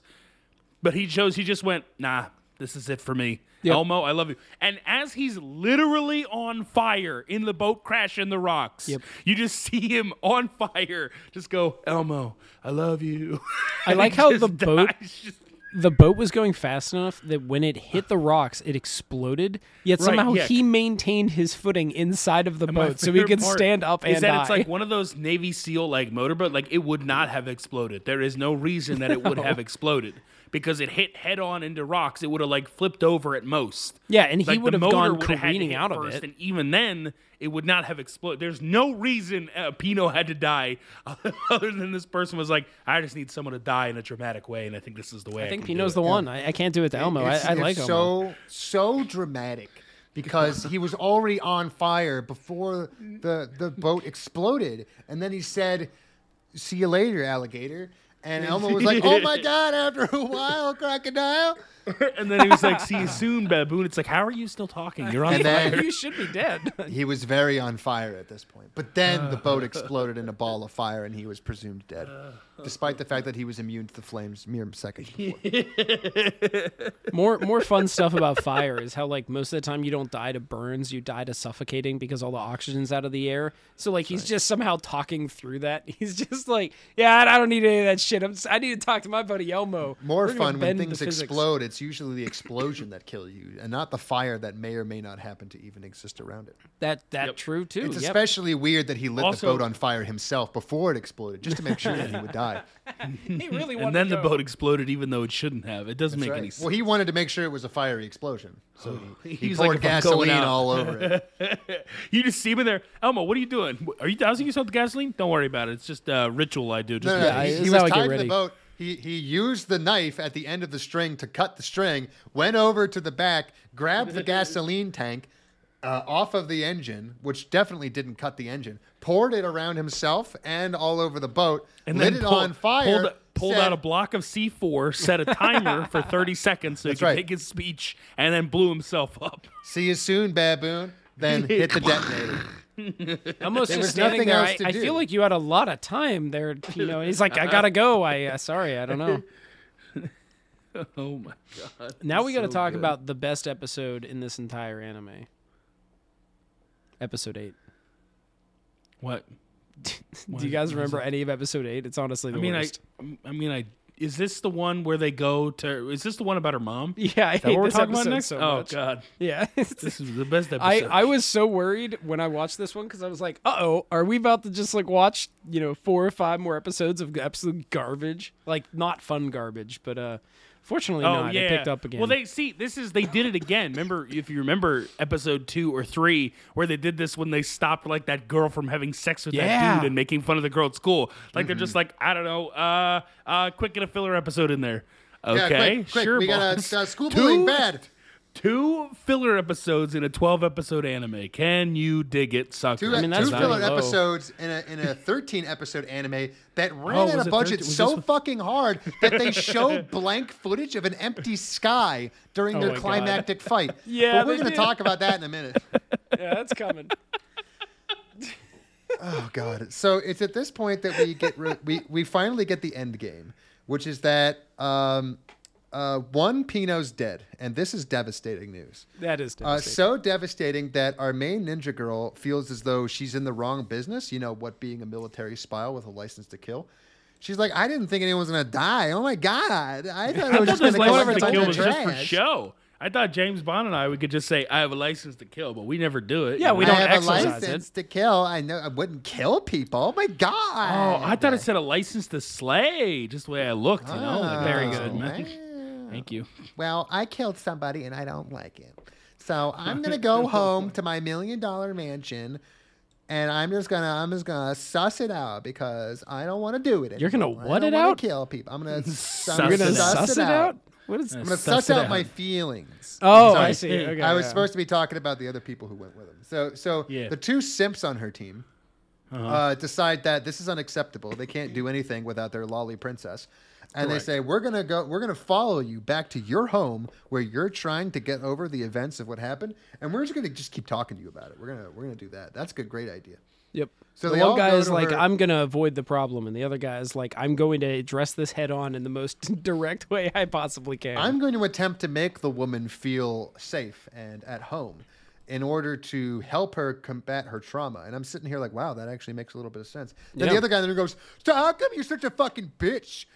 but he chose. He just went, nah. This is it for me. Elmo, I love you. And as he's literally on fire in the boat crash in the rocks, Yep. you just see him on fire. Just go, Elmo, I love you. I like how the boat- Just- the boat was going fast enough that when it hit the rocks, it exploded. Yet Right, somehow yeah. he maintained his footing inside of the My boat, so he could stand up and is that die. it's like one of those Navy SEAL like motorboat. Like it would not have exploded. There is no reason that it would have exploded because it hit head on into rocks. It would have like flipped over at most. Yeah, and he Like, would have motor gone would have had to careening out of first, it. and even then it would not have exploded. There's no reason uh, Pino had to die other than this person was like, I just need someone to die in a dramatic way, and I think this is the way. I, I think can do Pino's it. the one. I, I can't do it to Elmo. It's- I, I it's like Elmo. so so dramatic because he was already on fire before the the boat exploded, and then he said, "See you later, alligator." And Elmo was like, "Oh my god!" After a while, crocodile. and then he was like, "See you soon, baboon." It's like, how are you still talking? You're on And fire. then you should be dead. he was very on fire at this point. But then the boat uh. exploded in a ball of fire, and he was presumed dead, uh. despite the fact that he was immune to the flames mere seconds before. more more fun stuff about fire is how like most of the time you don't die to burns, you die to suffocating because all the oxygen's out of the air. So like he's just somehow talking through that. He's just like, yeah, I I don't need any of that shit. I'm just, I need to talk to my buddy Elmo. More We're gonna fun when bend the things physics." explode. It's usually the explosion that kills you, and not the fire that may or may not happen to even exist around it. That that Yep. true too. It's Yep. especially weird that he lit Also- the boat on fire himself before it exploded, just to make sure that he would die. He really wanted and then to the go. boat exploded, even though it shouldn't have. It doesn't make any sense. Well, he wanted to make sure it was a fiery explosion, so he, he He's like, poured "If I'm going gasoline all over it. You just see him in there. Elmo, what are you doing? Are you dousing yourself with gasoline? Don't worry about it. It's just a ritual I do. Just No, in no, Yeah, he, this he is was how I get tied to the boat. He he used the knife at the end of the string to cut the string. Went over to the back, grabbed the gasoline tank uh, off of the engine, which definitely didn't cut the engine. Poured it around himself and all over the boat. and lit then it pulled, on fire. Pulled, pulled said- out a block of C4, set a timer for 30 seconds so he could right. make his speech, and then blew himself up. See you soon, baboon. Then hit the detonator. Almost There just standing there. I, I feel like you had a lot of time there. You know, he's like, I gotta go. I uh, sorry, I don't know. Oh my god. Now we got to So talk good. about the best episode in this entire anime. Episode eight. What? Do you guys remember any of episode eight? It's honestly the I mean, worst. I, I mean, I, is this the one where they go to? Is this the one about her mom? Yeah, I Is that hate what we're this talking about episode next? so oh god, Yeah. this is the best episode. I, I was so worried when I watched this one because I was like, uh oh, are we about to just like watch, you know, four or five more episodes of absolute garbage? Like, not fun garbage, but uh, fortunately Oh not. yeah, It picked up again. Well, they see this is they did it again. Remember, if you remember episode two or three, where they did this when they stopped like that girl from having sex with that dude and making fun of the girl at school. Like they're just Mm-hmm. like, I don't know, uh, uh, quick get a filler episode in there. Okay, Yeah, quick, quick. sure. we got boss. a uh, school Two- bullying bad. Two filler episodes in a twelve episode anime. Can you dig it, sucker? Two, I mean, that's two filler low. episodes in a in a 13 episode anime that ran Oh, out of budget 13? So this- fucking hard that they show blank footage of an empty sky during Oh their my God. climactic fight. Yeah, but we're going to talk about that in a minute. yeah, that's coming. Oh god. So it's at this point that we get re- we we finally get the end game, which is that um uh one Pino's dead, and this is devastating news. that is devastating. Uh, so devastating that our main ninja girl feels as though she's in the wrong business. You know what? Being a military spy with a license to kill. She's like, I didn't think anyone was gonna die. Oh my god! I thought I it was just gonna license collect to kill was of just for show. I thought James Bond and I we could just say I have a license to kill, but we never do it. Yeah, we I don't have exercise a it. license to kill. I know I wouldn't kill people. Oh my god! Oh, I thought it said a license to slay, just the way I looked, you know. Like, Very oh, good. man. Thank you. Well, I killed somebody and I don't like it. So I'm gonna go home to my million dollar mansion and I'm just gonna I'm just gonna suss it out because I don't want to do it. You're gonna what I it don't wanna out? Kill people. I'm gonna Suss You're gonna it out. suss it out? What is? I'm gonna Suss suss out my feelings. Oh. I see. Okay, I was yeah. supposed to be talking about the other people who went with him. So, so Yeah. the two simps on her team Uh-huh. uh, decide that this is unacceptable. They can't do anything without their lolly princess, and Correct. they say we're gonna go. We're gonna follow you back to your home where you're trying to get over the events of what happened, and we're just gonna just keep talking to you about it. We're gonna we're gonna do that. That's a good, great idea. Yep. So the one guy is like, her- I'm gonna avoid the problem, and the other guy is like, I'm going to address this head on in the most direct way I possibly can. I'm going to attempt to make the woman feel safe and at home in order to help her combat her trauma. And I'm sitting here like, wow, that actually makes a little bit of sense. Then the other guy then goes, so how come you're such a fucking bitch?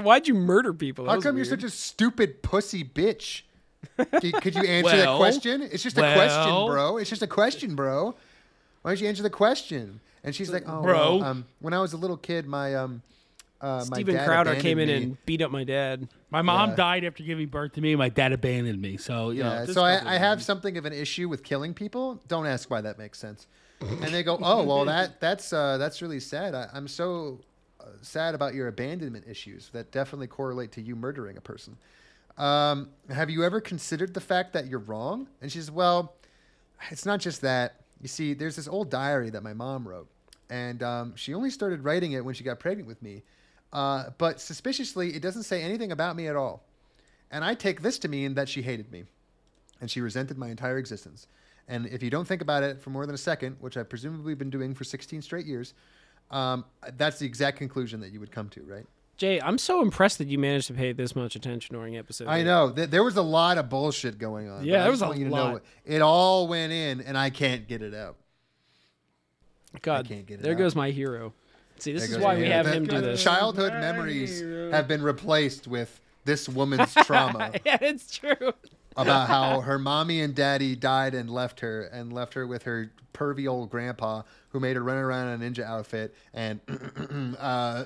Why'd you murder people? That How come you're such a stupid pussy bitch? Could could you answer that question? It's just a question, bro. It's just a question, bro. Why don't you answer the question? And she's like, oh, Bro. well, um, when I was a little kid, my um, uh, my Steven Crowder came in me. and beat up my dad. My mom Yeah. died after giving birth to me. My dad abandoned me. So you. Yeah, just so I, I have something of an issue with killing people. Don't ask why that makes sense. And they go, "Oh, well, that that's uh, that's really sad. I, I'm so uh, sad about your abandonment issues. That definitely correlate to you murdering a person. Um, have you ever considered the fact that you're wrong?" And she says, "Well, it's not just that. You see, there's this old diary that my mom wrote, and um, she only started writing it when she got pregnant with me. Uh, but suspiciously, it doesn't say anything about me at all. And I take this to mean that she hated me, and she resented my entire existence. And if you don't think about it for more than a second, which I've presumably been doing for 16 straight years, um, that's the exact conclusion that you would come to, right? Jay, I'm so impressed that you managed to pay this much attention during episode. I eight. know th- there was a lot of bullshit going on. Yeah, there was a want you to lot. know it all went in, and I can't get it out. God, can't get it there out. goes my hero. See, this is why my we hair. have That- him do this. Childhood memories have been replaced with this woman's trauma yeah, it's true. about how her mommy and daddy died and left her, and left her with her pervy old grandpa who made her run around in a ninja outfit and uh,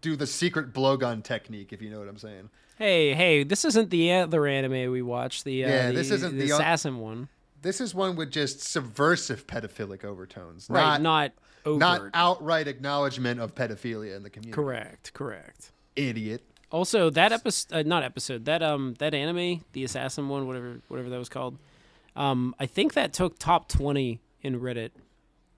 do the secret blowgun technique, if you know what I'm saying. Hey, hey, this isn't the other anime we watched. The uh, Yeah, the, this isn't the the o- assassin one. This is one with just subversive pedophilic overtones, Right, not not overt. not outright acknowledgement of pedophilia in the community. correct, correct. Idiot. Also, that episode, uh, not episode, that um, that anime, the assassin one, whatever, whatever that was called. Um, I think that took top twenty in Reddit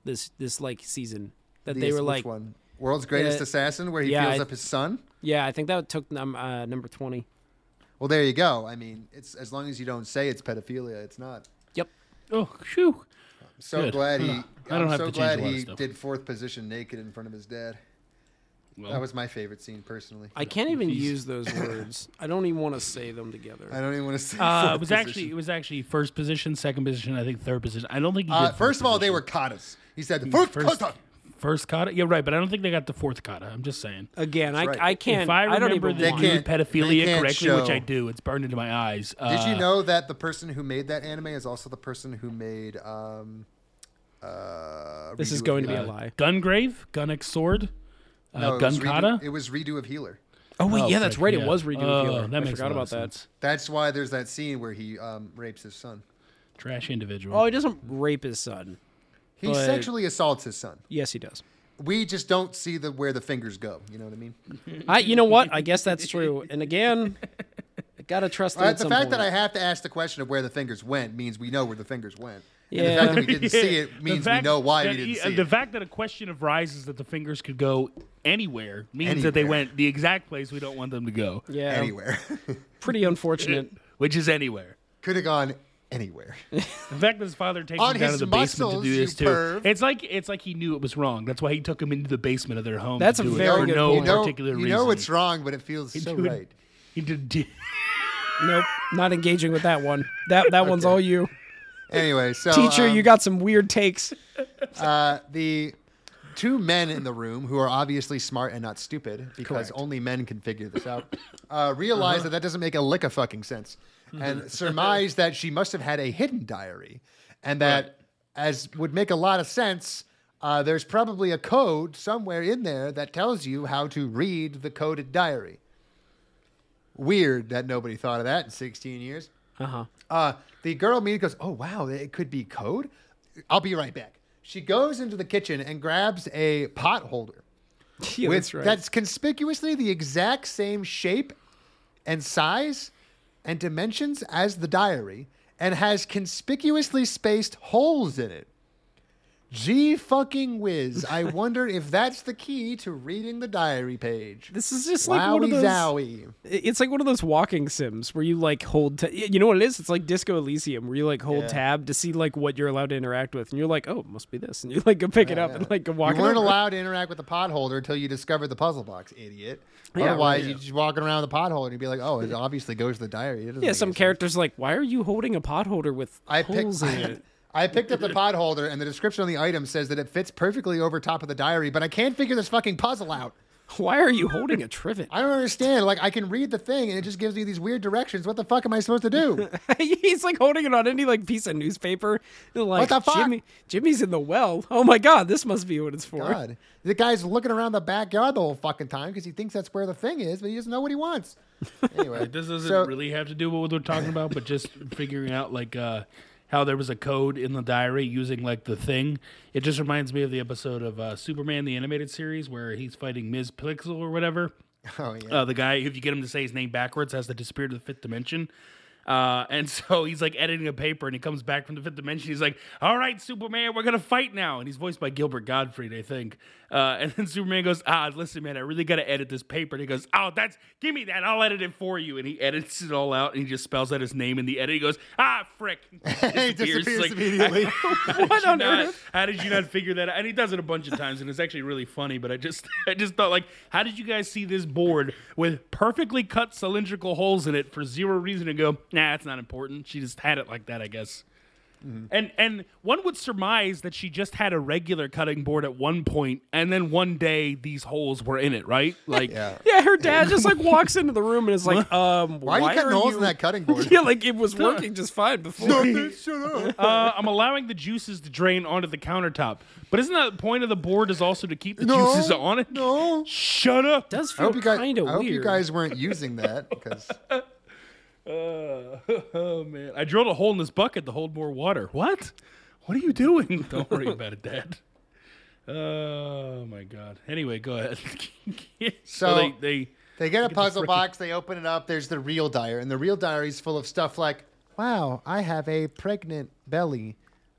this this like season. That they were which like, one? World's Greatest Uh, Assassin, where he yeah, feels I- up his son. yeah, I think that took num- uh, number twenty. Well, there you go. I mean, it's as long as you don't say it's pedophilia, it's not. Yep. Oh, phew. So Good. glad he. Don't- I don't I'm have so to change glad a lot of he did fourth position naked in front of his dad. Well, That was my favorite scene personally. I can't even He's- use those words. I don't even want to say them together. I don't even want to say. uh, it was actually it was actually first position, second position, I think third position. I don't think he Uh, did first of all, they were katas. He said the first, First- kata. first kata. Yeah, right. But I don't think they got the fourth kata. I'm just saying. Again, I, right. I can't. if I don't remember even the want. Dude can't- they pedophilia can't correctly, which I do, it's burned into my eyes. Did you Uh, know that the person who made that anime is also the person who made um uh This is Redo of going to be a Healer? lie. Gungrave, Gun X Sword, uh, No, it Gun was Redo- Kata? It was redo of healer. Oh wait, Oh, yeah, that's right. yeah. It was redo Oh, of Healer. That I makes forgot about of that. That's why there's that scene where he um rapes his son. Trash individual. Oh, he doesn't rape his son. He But- sexually assaults his son. Yes, he does. We just don't see the where the fingers go. You know what I mean? I, you know what? I guess that's true. And again, I gotta trust him at the some fact that. I have to ask the question of where the fingers went means we know where the fingers went. And the fact that we didn't see it means we know why that we didn't he- see The it. The fact that a question arises that the fingers could go anywhere means that they went the exact place we don't want them to go, yeah, Anywhere. pretty unfortunate. which is anywhere. Could have gone anywhere. The fact that his father takes him down to the basement to do this too. perv. It's like it's like he knew it was wrong. That's why he took him into the basement of their home. That's to a do it very for good no point. you know, particular you know it's wrong, but it feels so do it- right. He did. nope, not engaging with that one. That that one's all you, Anyway, so teacher. um, you got some weird takes. uh, the two men in the room who are obviously smart and not stupid because Correct. only men can figure this out uh, realize that that doesn't make a lick of fucking sense and surmise that she must have had a hidden diary and that as would make a lot of sense uh, there's probably a code somewhere in there that tells you how to read the coded diary weird that nobody thought of that in 16 years Uh huh. Uh, the girl immediately goes, "Oh wow, it could be code." I'll be right back. She goes into the kitchen and grabs a pot holder Yeah, with that's right. that's conspicuously the exact same shape and size and dimensions as the diary, and has conspicuously spaced holes in it. Gee fucking whiz! I wonder if that's the key to reading the diary page. this is just like one of those. zowie. It's like one of those walking sims where you like hold. Ta- you know what it is? It's like Disco Elysium where you like hold Yeah. tab to see like what you're allowed to interact with, and you're like, oh, it must be this, and you like go pick it up and like go walk. You weren't over. allowed to interact with the pot holder until you discovered the puzzle box, idiot. Yeah, Otherwise, you're just walking around with the pot holder and you'd be like, "Oh, it obviously goes to the diary." Yeah, some any sense. characters like, why are you holding a pot holder with I picked. holes in it? I picked up the pod holder, and the description on the item says that it fits perfectly over top of the diary, but I can't figure this fucking puzzle out. Why are you holding a trivet? I don't understand. Like, I can read the thing, and it just gives me these weird directions. What the fuck am I supposed to do? He's like holding it on any like piece of newspaper. They're like, the fuck? Jimmy, Jimmy's in the well. Oh my god, this must be what it's for. God, the guy's looking around the backyard the whole fucking time because he thinks that's where the thing is, but he doesn't know what he wants. Anyway, This doesn't so- really have to do with what we're talking about, but just figuring out like uh, how there was a code in the diary using like the thing. It just reminds me of the episode of uh, Superman the animated series where he's fighting Ms. Pixel or whatever. Oh yeah. Uh, the guy, if you get him to say his name backwards, has to disappear to the fifth dimension. Uh, and so he's like editing a paper and he comes back from the fifth dimension. He's like, All right, Superman, we're going to fight now. And he's voiced by Gilbert Gottfried, I think. Uh, and then Superman goes, Ah, listen, man, I really got to edit this paper. And he goes, Oh, that's, give me that. I'll edit it for you. And he edits it all out and he just spells out his name in the edit. He goes, Ah, frick. he disappears immediately. What on Not- earth? how did you not figure that out? And he does it a bunch of times, and it's actually really funny. But I just, I just thought, like, how did you guys see this board with perfectly cut cylindrical holes in it for zero reason? And go, nah, it's not important. She just had it like that, I guess. Mm-hmm. And and one would surmise that she just had a regular cutting board at one point, and then one day these holes were in it, right? Like, yeah. Yeah, her dad just like walks into the room and is like, um, Why are you cutting holes in that cutting board? Yeah, like it was working just fine before. Shut up. uh, I'm allowing the juices to drain onto the countertop. But isn't that the point of the board is also to keep the No, juices on it? No. Shut up. does I feel hope you guys. kind of weird. I hope you guys weren't using that because Uh, oh man, I drilled a hole in this bucket to hold more water. What? What are you doing? Don't worry about it, Dad. Oh my God. Anyway, go ahead. So- they, they they get a the puzzle frickin- box. They open it up. There's the real diary, and the real diary is full of stuff like, "Wow, I have a pregnant belly.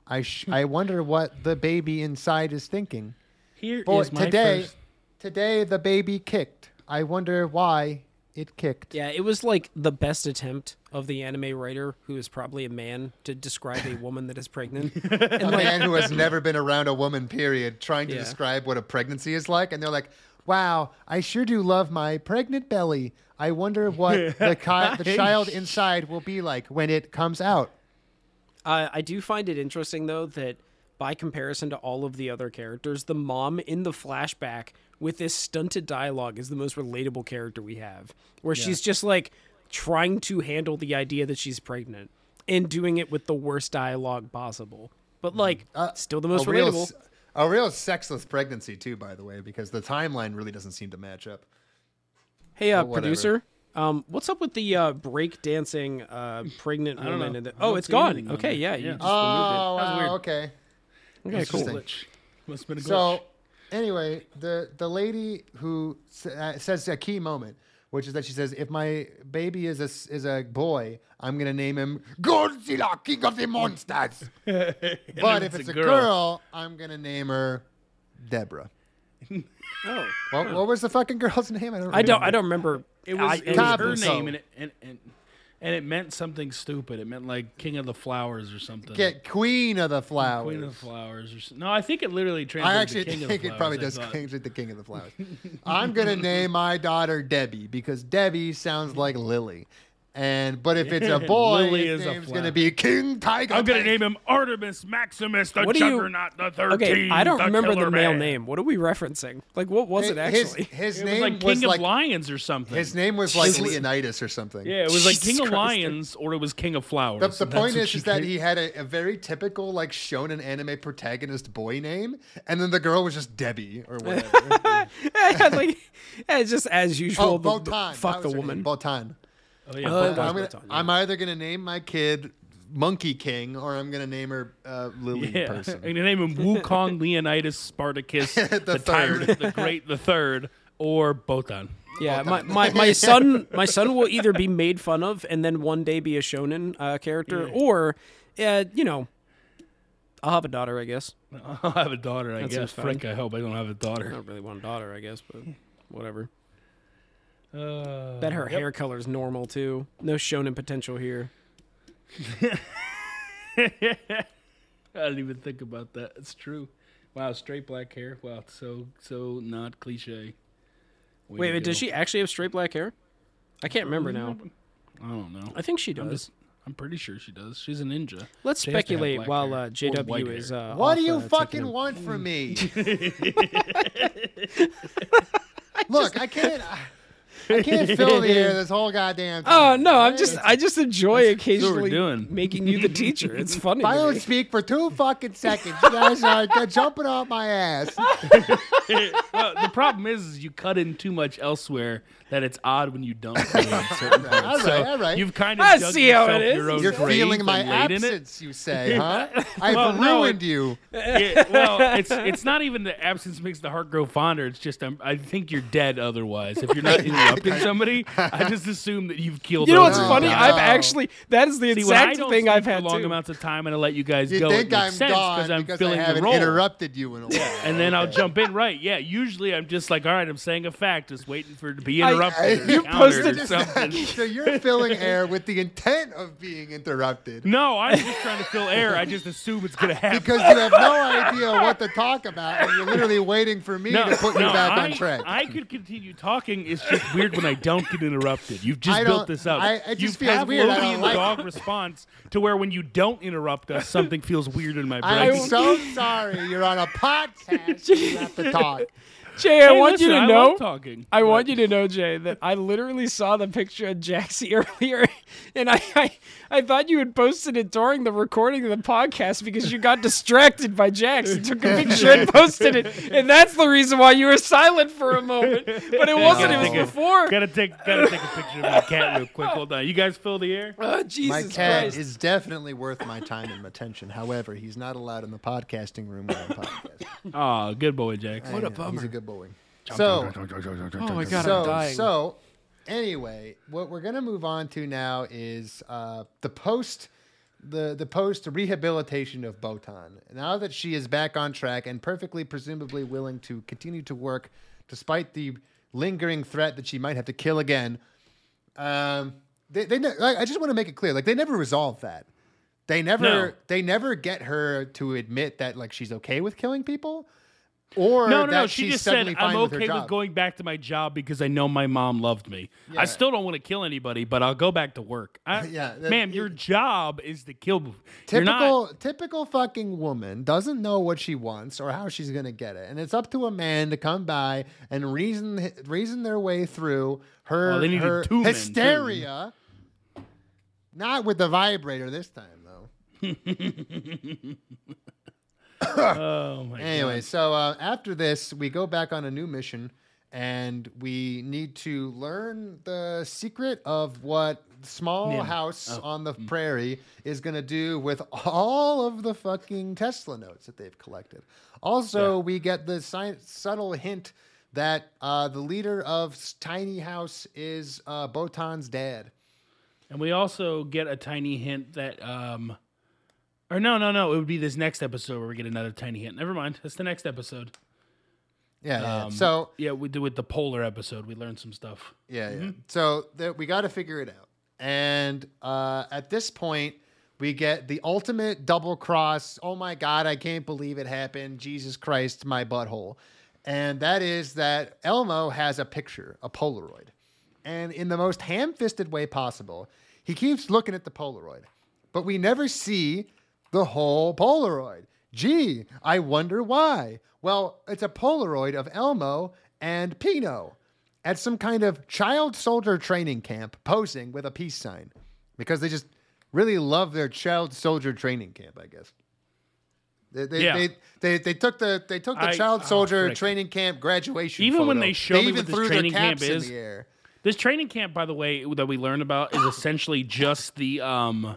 I sh- I wonder what the baby inside is thinking." here Boy, is my today, first. today the baby kicked. I wonder why it kicked. Yeah, it was like the best attempt of the anime writer, who is probably a man, to describe a woman that is pregnant. And A like, man who has never been around a woman, period, trying to Yeah. describe what a pregnancy is like, and they're like, "Wow, I sure do love my pregnant belly. I wonder what the chi- the child inside will be like when it comes out." Uh, I do find it interesting though that by comparison to all of the other characters, the mom in the flashback with this stunted dialogue is the most relatable character we have, where she's just like trying to handle the idea that she's pregnant and doing it with the worst dialogue possible. But like, still the most a real, relatable. s- a real sexless pregnancy too, by the way, because the timeline really doesn't seem to match up. Hey, uh, producer. Um, what's up with the uh, break dancing uh, pregnant woman? In the- oh, it's gone. anything Okay, there. yeah, you Yeah. just Oh, That was wow, weird. okay. Removed it. Okay, cool. Interesting. Must have been a glitch. So, anyway, the the lady who s- uh, says a key moment, which is that she says, "If my baby is a s- is a boy, I'm gonna name him Godzilla, King of the Monsters. but if it's, a girl. I'm gonna name her Deborah." Oh, What, what was the fucking girl's name? I don't. I don't. remember. I don't remember. It was, I- it was Cabo her So. name, and and, and and it meant something stupid. It meant like King of the Flowers or something. Get Queen of the Flowers. Queen of the Flowers. Or s- no, I think it literally translates. I actually to King think of the it Flowers. probably I does thought. it to King of the Flowers. I'm gonna name my daughter Debbie because Debbie sounds like Lily. And but if it's a boy, Lily his is a name's gonna be King Tiger. I'm gonna name him Artemis Maximus, the What do you- Juggernaut, the Thirteenth. Okay, I don't the remember the male Man. name. What are we referencing? Like, what was it His- actually? His, It was name like was King like of Lions or something. his name was like Jesus. Leonidas or something. Yeah, it was like Jesus King of Christ. Lions or it was King of Flowers. The, the that's point what is, she is that he had a, a very typical like shonen anime protagonist boy name, and then the girl was just Debbie or whatever. like, eh, just as usual. oh, the- the- Botan. Fuck That the was her woman. Botan. Oh, yeah, Uh, Botan. I'm, gonna, Botan, yeah. I'm either gonna name my kid Monkey King or I'm gonna name her uh, Lily Yeah, Person. I'm gonna name him Wukong Leonidas Spartacus the, tyrant, the great, the third, or Botan. Yeah, my, my, my son my son will either be made fun of and then one day be a shonen uh, character, or, uh, you know, I'll have a daughter, I guess. I'll have a daughter, I That guess. seems fine. Frick, I hope I don't have a daughter. don't really want a daughter, I guess, but whatever. Uh, Bet her yep. hair color's normal too. No shonen potential here. I didn't even think about that. It's true. Wow, straight black hair. Wow, so so not cliche. Way Wait, to wait, does she actually have straight black hair? I can't remember now. I don't know. I think she I'm, does. just, I'm pretty sure she does. She's a ninja. Let's She has to have speculate while uh, JW is. Uh, What do you uh, fucking a- want from me? Look, I can't. I, I can't fill the air this whole goddamn Oh time. no, I'm just I just enjoy occasionally doing. making you the teacher. It's funny. If I don't speak for two fucking seconds, you guys are jumping off my ass. well, the problem is, is you cut in too much elsewhere that it's odd when you don't. cut in certain parts. all right, so all right. You've kind of I dug see how it is. your own You're grave feeling my laid in it. absence, you say, huh? I've Well, no, ruined it- you. Yeah, well, it's it's not even the absence makes the heart grow fonder. It's just I'm, I think you're dead otherwise. If you're not interrupting somebody, I just assume that you've killed. You know what's over funny? and I've actually that is the See, when I exact don't thing I've for had long too. amounts of time and I let you guys You go. think it I'm sense gone I'm because I filling the haven't role. interrupted you in a while. and then I'll jump in. Right? Yeah. Usually I'm just like, all right, I'm saying a fact, just waiting for it to be I- interrupted. Or You posted something. so you're filling air with the intent of being interrupted. No, I'm just trying to fill air. I just assume it's gonna happen. Because you have no idea what to talk about, and you're literally waiting for me to put you back I, on track. I could continue talking. It's just weird when I don't get interrupted. You've just built this up. I- it just you feels have weird. I Lodi don't and like dog response to where when you don't interrupt us, something feels weird in my brain. I'm so sorry. You're on a podcast. you have to talk. Jay, I Hey, want listen, you to I know. talking. I want you to know, Jay, that I literally saw the picture of Jaxie earlier, and I, I, I thought you had posted it during the recording of the podcast because you got distracted by Jax and took a picture and posted it, and that's the reason why you were silent for a moment. But it wasn't; it was before. Gotta take, gotta take a picture of my cat real quick. Hold on. You guys fill the air. Oh, Jesus My cat Christ! is definitely worth my time and attention. However, he's not allowed in the podcasting room when I'm podcasting. Oh, good boy, Jax. What a Yeah, He's a good boy. So, Oh my God, I'm dying. so, anyway, what we're gonna move on to now is uh, the post, the the post rehabilitation of Botan. Now that she is back on track and perfectly, presumably willing to continue to work, despite the lingering threat that she might have to kill again. Um, they, they, ne- I just want to make it clear, like they never resolve that. They never, No. they never get her to admit that like she's okay with killing people. Or No, no, no. She just said, "I'm okay with, job. going back to my job because I know my mom loved me. Yeah. I still don't want to kill anybody, but I'll go back to work." I, Yeah, ma'am, your job is to kill. You're not. Typical, typical fucking woman doesn't know what she wants or how she's gonna get it, and it's up to a man to come by and reason reason their way through her, oh, Well, her two men, hysteria. Not with the vibrator this time, though. Oh my Anyway, so uh, after this, we go back on a new mission, and we need to learn the secret of what small Yeah. house Oh, on the mm. prairie is going to do with all of the fucking Tesla notes that they've collected. Also, we get the si- subtle hint that uh, the leader of Tiny House is uh, Botan's dad. And we also get a tiny hint that, um, or no, no, no, it would be this next episode where we get another tiny hint. Never mind, that's the next episode. Yeah. yeah. Um, so yeah, we do with the polar episode. We learned some stuff. Yeah, Mm-hmm. yeah. So there, we got to figure it out. And uh, at this point, we get the ultimate double cross. Oh my God, I can't believe it happened. Jesus Christ, my butthole. And that is that Elmo has a picture, a Polaroid. And in the most ham fisted way possible, he keeps looking at the Polaroid. But we never see the whole Polaroid. Gee, I wonder why. Well, it's a Polaroid of Elmo and Pino at some kind of child soldier training camp posing with a peace sign because they just really love their child soldier training camp, I guess. They, they, Yeah. they, they, they took the they took the I- child oh, soldier frick. training camp graduation. Even when they show they me even what this training camp is, the air. This training camp, by the way, that we learned about is essentially just the um,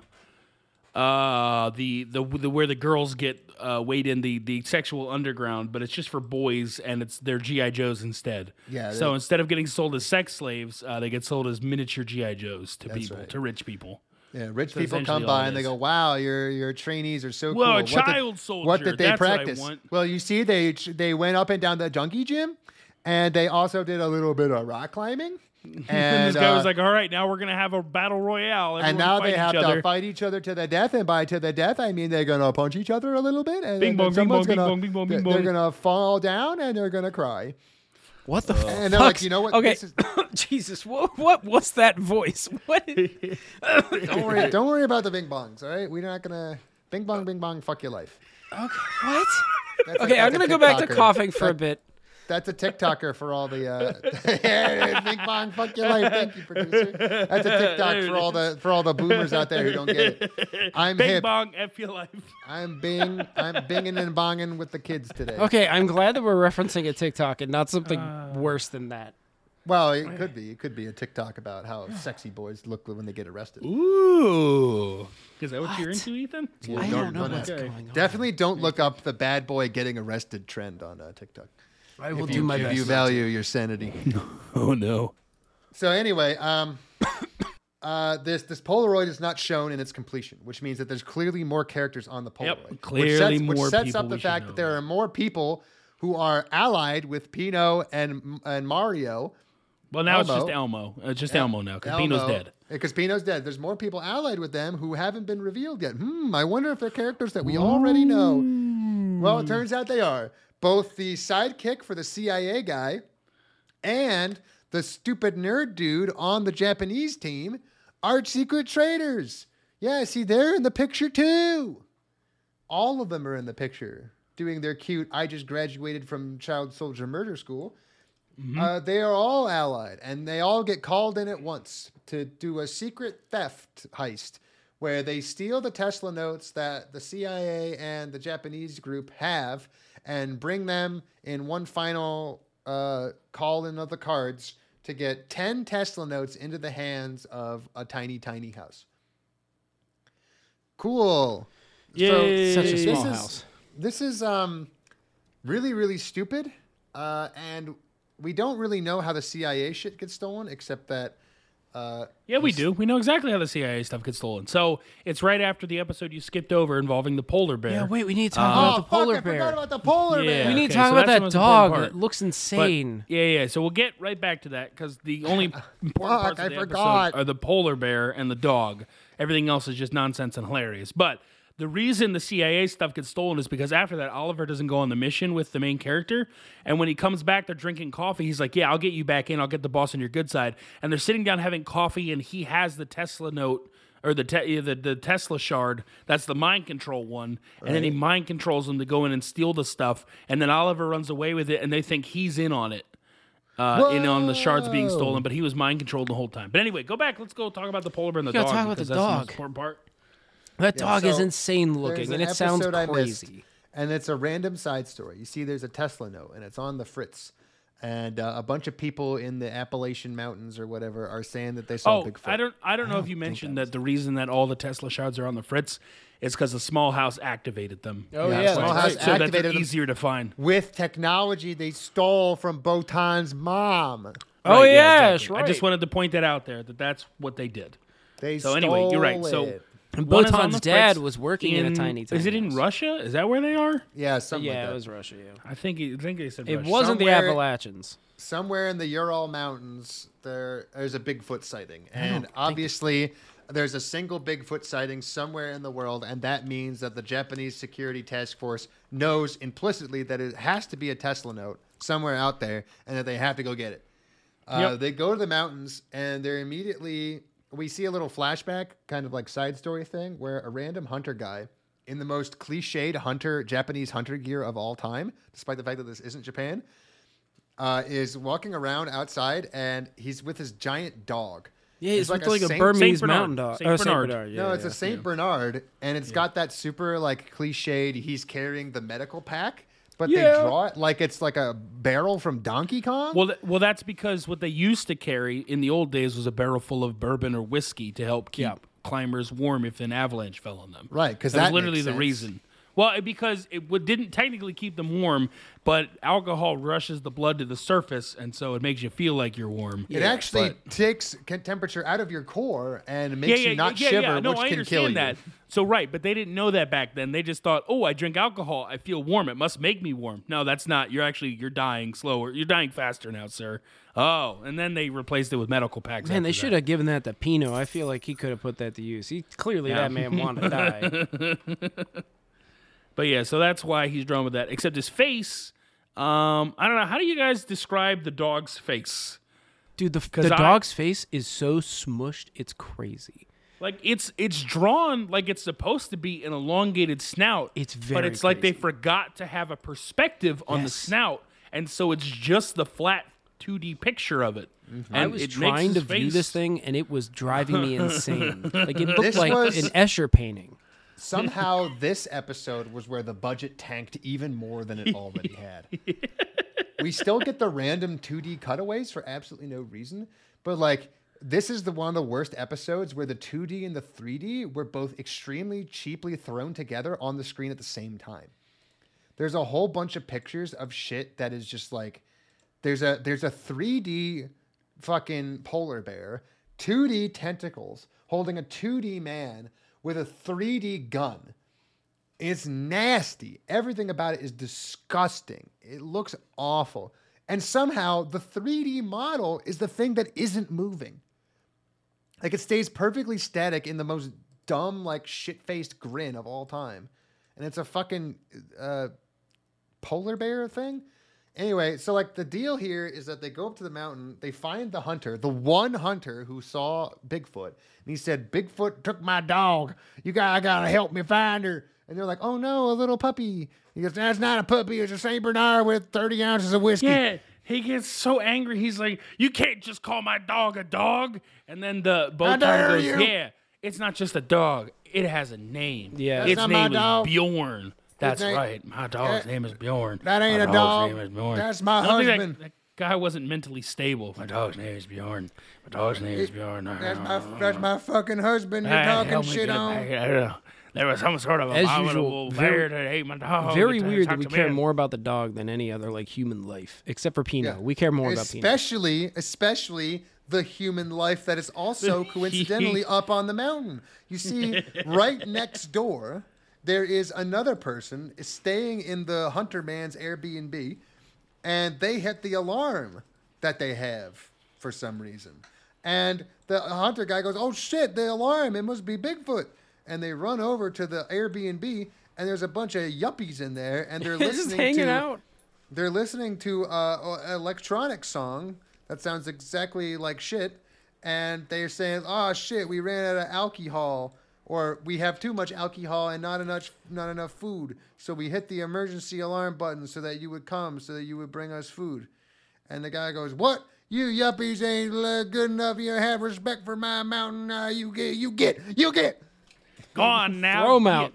uh, the the, the where the girls get uh, weighed in the the sexual underground, but it's just for boys and it's their GI Joes instead. Yeah, So they- instead of getting sold as sex slaves, uh, they get sold as miniature GI Joes to people, right. to rich people. Yeah, rich people come by and they go, "Wow, your your trainees are so Well, cool." a What did- child What did they that's practice? Well, you see, they they went up and down the junkie gym, and they also did a little bit of rock climbing. And, And this guy uh, was like, "All right, now we're gonna have a battle royale, and now fight they each have other. to fight each other to the death, and by to the death, I mean they're gonna punch each other a little bit, and Bing bong, bing someone's bong, gonna, bong, bing bong, bing they're gonna fall down and they're gonna cry, What the? and they're like, you know what? Okay, This is, Jesus, what what was that voice? What? don't worry, don't worry about the bing bongs, all right? We're not gonna bing bong, bing bong, fuck your life. Okay, what? That's a- Okay, I'm gonna go back to coughing for a bit. That's a TikToker for all the uh, yeah, bing bong, fuck your life. Thank you, producer. That's a TikTok for all the for all the boomers out there who don't get it. I'm Bing hip. bong, f your life. I'm bing. I'm binging and bonging with the kids today. Okay, I'm glad that we're referencing a TikTok and not something Uh, worse than that. Well, it could be. It could be a TikTok about how sexy boys look when they get arrested. Ooh, is that what, you're into, Ethan? I don't know what's okay. going on. Definitely don't look up the bad boy getting arrested trend on uh, TikTok. I will If do you, my if you value your sanity. Oh no. So anyway, um, uh, this this Polaroid is not shown in its completion, which means that there's clearly more characters on the Polaroid. Yep, which clearly sets, more which sets people up the fact know that there about. are more people who are allied with Pino and and Mario. Well, now it's just Elmo. Uh, It's just Elmo now because Pino's dead. Because Pino's dead. There's more people allied with them who haven't been revealed yet. Hmm. I wonder if they're characters that we already know. Well, it turns out they are both the sidekick for the CIA guy and the stupid nerd dude on the Japanese team are secret traders. Yeah, see, they're in the picture too. All of them are in the picture doing their cute, I just graduated from child soldier murder school. Uh, they are all allied and they all get called in at once to do a secret theft heist where they steal the Tesla notes that the CIA and the Japanese group have and bring them in one final uh, call in of the cards to get 10 Tesla notes into the hands of a tiny, tiny house. Cool. Yay. Such a this small is- house. This is um, really, really stupid. Uh, and we don't really know how the CIA shit gets stolen, except that uh, Yeah, we do. We know exactly how the CIA stuff gets stolen. So it's right after the episode you skipped over involving the polar bear. Yeah, wait, we need to talk oh, about the fuck, polar I bear. forgot about the polar Yeah. bear. we need Okay, to talk so about that dog. It part. looks But- insane. yeah, yeah. So we'll get right back to that because the only important parts Fuck, of I the forgot. episode are the polar bear and the dog. Everything else is just nonsense and hilarious. But The reason the CIA stuff gets stolen is because after that, Oliver doesn't go on the mission with the main character. And when he comes back, they're drinking coffee. He's like, Yeah, I'll get you back in. I'll get the boss on your good side. And they're sitting down having coffee, and he has the Tesla note or the, te- the the Tesla shard. That's the mind control one. And then he mind controls them to go in and steal the stuff. And then Oliver runs away with it, and they think he's in on it. Uh, in on the shards being stolen, but he was mind controlled the whole time. But anyway, go back. Let's go talk about the polar bear and the dog. talk about the because that's most dog. important part. That Yeah, dog is insane There's looking, an and it sounds episode I missed, crazy. and it's a random side story. You see, there's a Tesla note, and it's on the Fritz. And uh, a bunch of people in the Appalachian Mountains or whatever are saying that they saw Oh, Bigfoot. I don't. I don't know if you mentioned that the reason that all the Tesla shards are on the Fritz is because the small house activated them. Oh, Yeah, yeah, Small that's House right. so that activated they're them. easier to find. With technology they stole from Botan's mom. Oh Right, yeah, exactly. that's I just wanted to point that out there that that's what they did. They So anyway, you're right. stole So it. And one is on Botan's the dad Fritz was working in a tiny, town. Is it in house. Russia? Is that where they are? yeah, something Yeah, like that. it was Russia. Yeah, I think. I think they said it Russia. wasn't the Somewhere- Appalachians. somewhere in the Ural Mountains, there there's a Bigfoot sighting, and obviously there's a single Bigfoot sighting somewhere in the world, and that means that the Japanese Security Task Force knows implicitly that it has to be a Tesla note somewhere out there, and that they have to go get it. Uh, Yep. They go to the mountains, and they're immediately we see a little flashback, kind of like side story thing, where a random hunter guy. In the most cliched hunter Japanese hunter gear of all time, despite the fact that this isn't Japan, uh, is walking around outside and he's with his giant dog. Yeah, it's, like, a like a Saint- Bernese Bernard. mountain dog. Saint oh, Saint Bernard. Bernard. Yeah, No, it's yeah. a Saint Bernard, and it's got that super like cliched. He's carrying the medical pack, but Yeah. they draw it like it's like a barrel from Donkey Kong. Well, th- well, that's because what they used to carry in the old days was a barrel full of bourbon or whiskey to help keep Yeah. climbers warm if an avalanche fell on them. Right, because that's that literally makes the sense. reason. Well, because it would, didn't technically keep them warm, but alcohol rushes the blood to the surface, and so it makes you feel like you're warm. it actually but- takes temperature out of your core and makes yeah, you not yeah, shiver, yeah. No, which I can understand kill you. So right, but they didn't know that back then. They just thought, "Oh, I drink alcohol, I feel warm. It must make me warm." No, that's not. You're actually you're dying slower. You're dying faster now, sir. Oh, and then they replaced it with medical packs. Man, they should that. have given that to Pino. I feel like he could have put that to use. He clearly Yeah. that man wanted to die. But yeah, so that's why he's drawn with that. Except his face. Um, I don't know. How do you guys describe the dog's face? Dude, the, the I- dog's face is so smushed, it's crazy. Like it's it's drawn like it's supposed to be an elongated snout. It's very but very it's like they forgot to have a perspective on the snout, and so it's just the flat 2D picture of it. Mm-hmm. And I was trying his to view this thing, and it was driving me insane. Like it looked This like was- an Escher painting. Somehow, this episode was where the budget tanked even more than it already had. we still get the random 2D cutaways for absolutely no reason, but like this is the one of the worst episodes where the 2D and the 3D were both extremely cheaply thrown together on the screen at the same time. There's a whole bunch of pictures of shit that is just like there's a there's a 3D fucking polar bear, 2D tentacles holding a 2D man with a 3D gun. It's nasty. Everything about it is disgusting. It looks awful. And somehow the 3D model is the thing that isn't moving. Like it stays perfectly static in the most dumb, like shit faced grin of all time. And it's a fucking uh, polar bear thing. Anyway, so like the deal here is that they go up to the mountain, they find the hunter, the one hunter who saw Bigfoot, and he said, "Bigfoot took my dog. You gotta gotta help me find her." And they're like, "Oh no, a little puppy." He goes, "That's not a puppy. It's a Saint Bernard with thirty ounces of whiskey." Yeah, he gets so angry. He's like, "You can't just call my dog a dog." And then the both dare goes, you. "Yeah, it's not just a dog. It has a name. Yeah. That's its not my name dog. is Bjorn. That's ain't- right. My dog's that- name is Bjorn. that ain't my a dog's dog. Name is Bjorn. That's my I that- husband. That, guy wasn't mentally stable. My dog's name is Bjorn. My dog's name is Bjorn. That's my that's my fucking husband. You're talking shit on. back. I don't know. There was some sort of As abominable usual, bear very- that ate my dog. Very It weird that we care in. more about the dog than any other like human life, except for Pino. Yeah. We care more about Pino. especially especially the human life that is also coincidentally up on the mountain. You see, right next door, there is another person staying in the hunter man's Airbnb, and they hit the alarm that they have for some reason. And the hunter guy goes, "Oh shit, the alarm! It must be Bigfoot." And they run over to the Airbnb, and there's a bunch of yuppies in there, and they're listening just hanging to out. they're listening to uh, an electronic song that sounds exactly like shit, and they're saying, "Oh shit, we ran out of alcohol." Or we have too much alcohol and not enough not enough food, so we hit the emergency alarm button so that you would come, so that you would bring us food. And the guy goes, "What? You yuppies ain't good enough. You have respect for my mountain. Uh, you get, you get, you get." Gone now. Throw 'em out.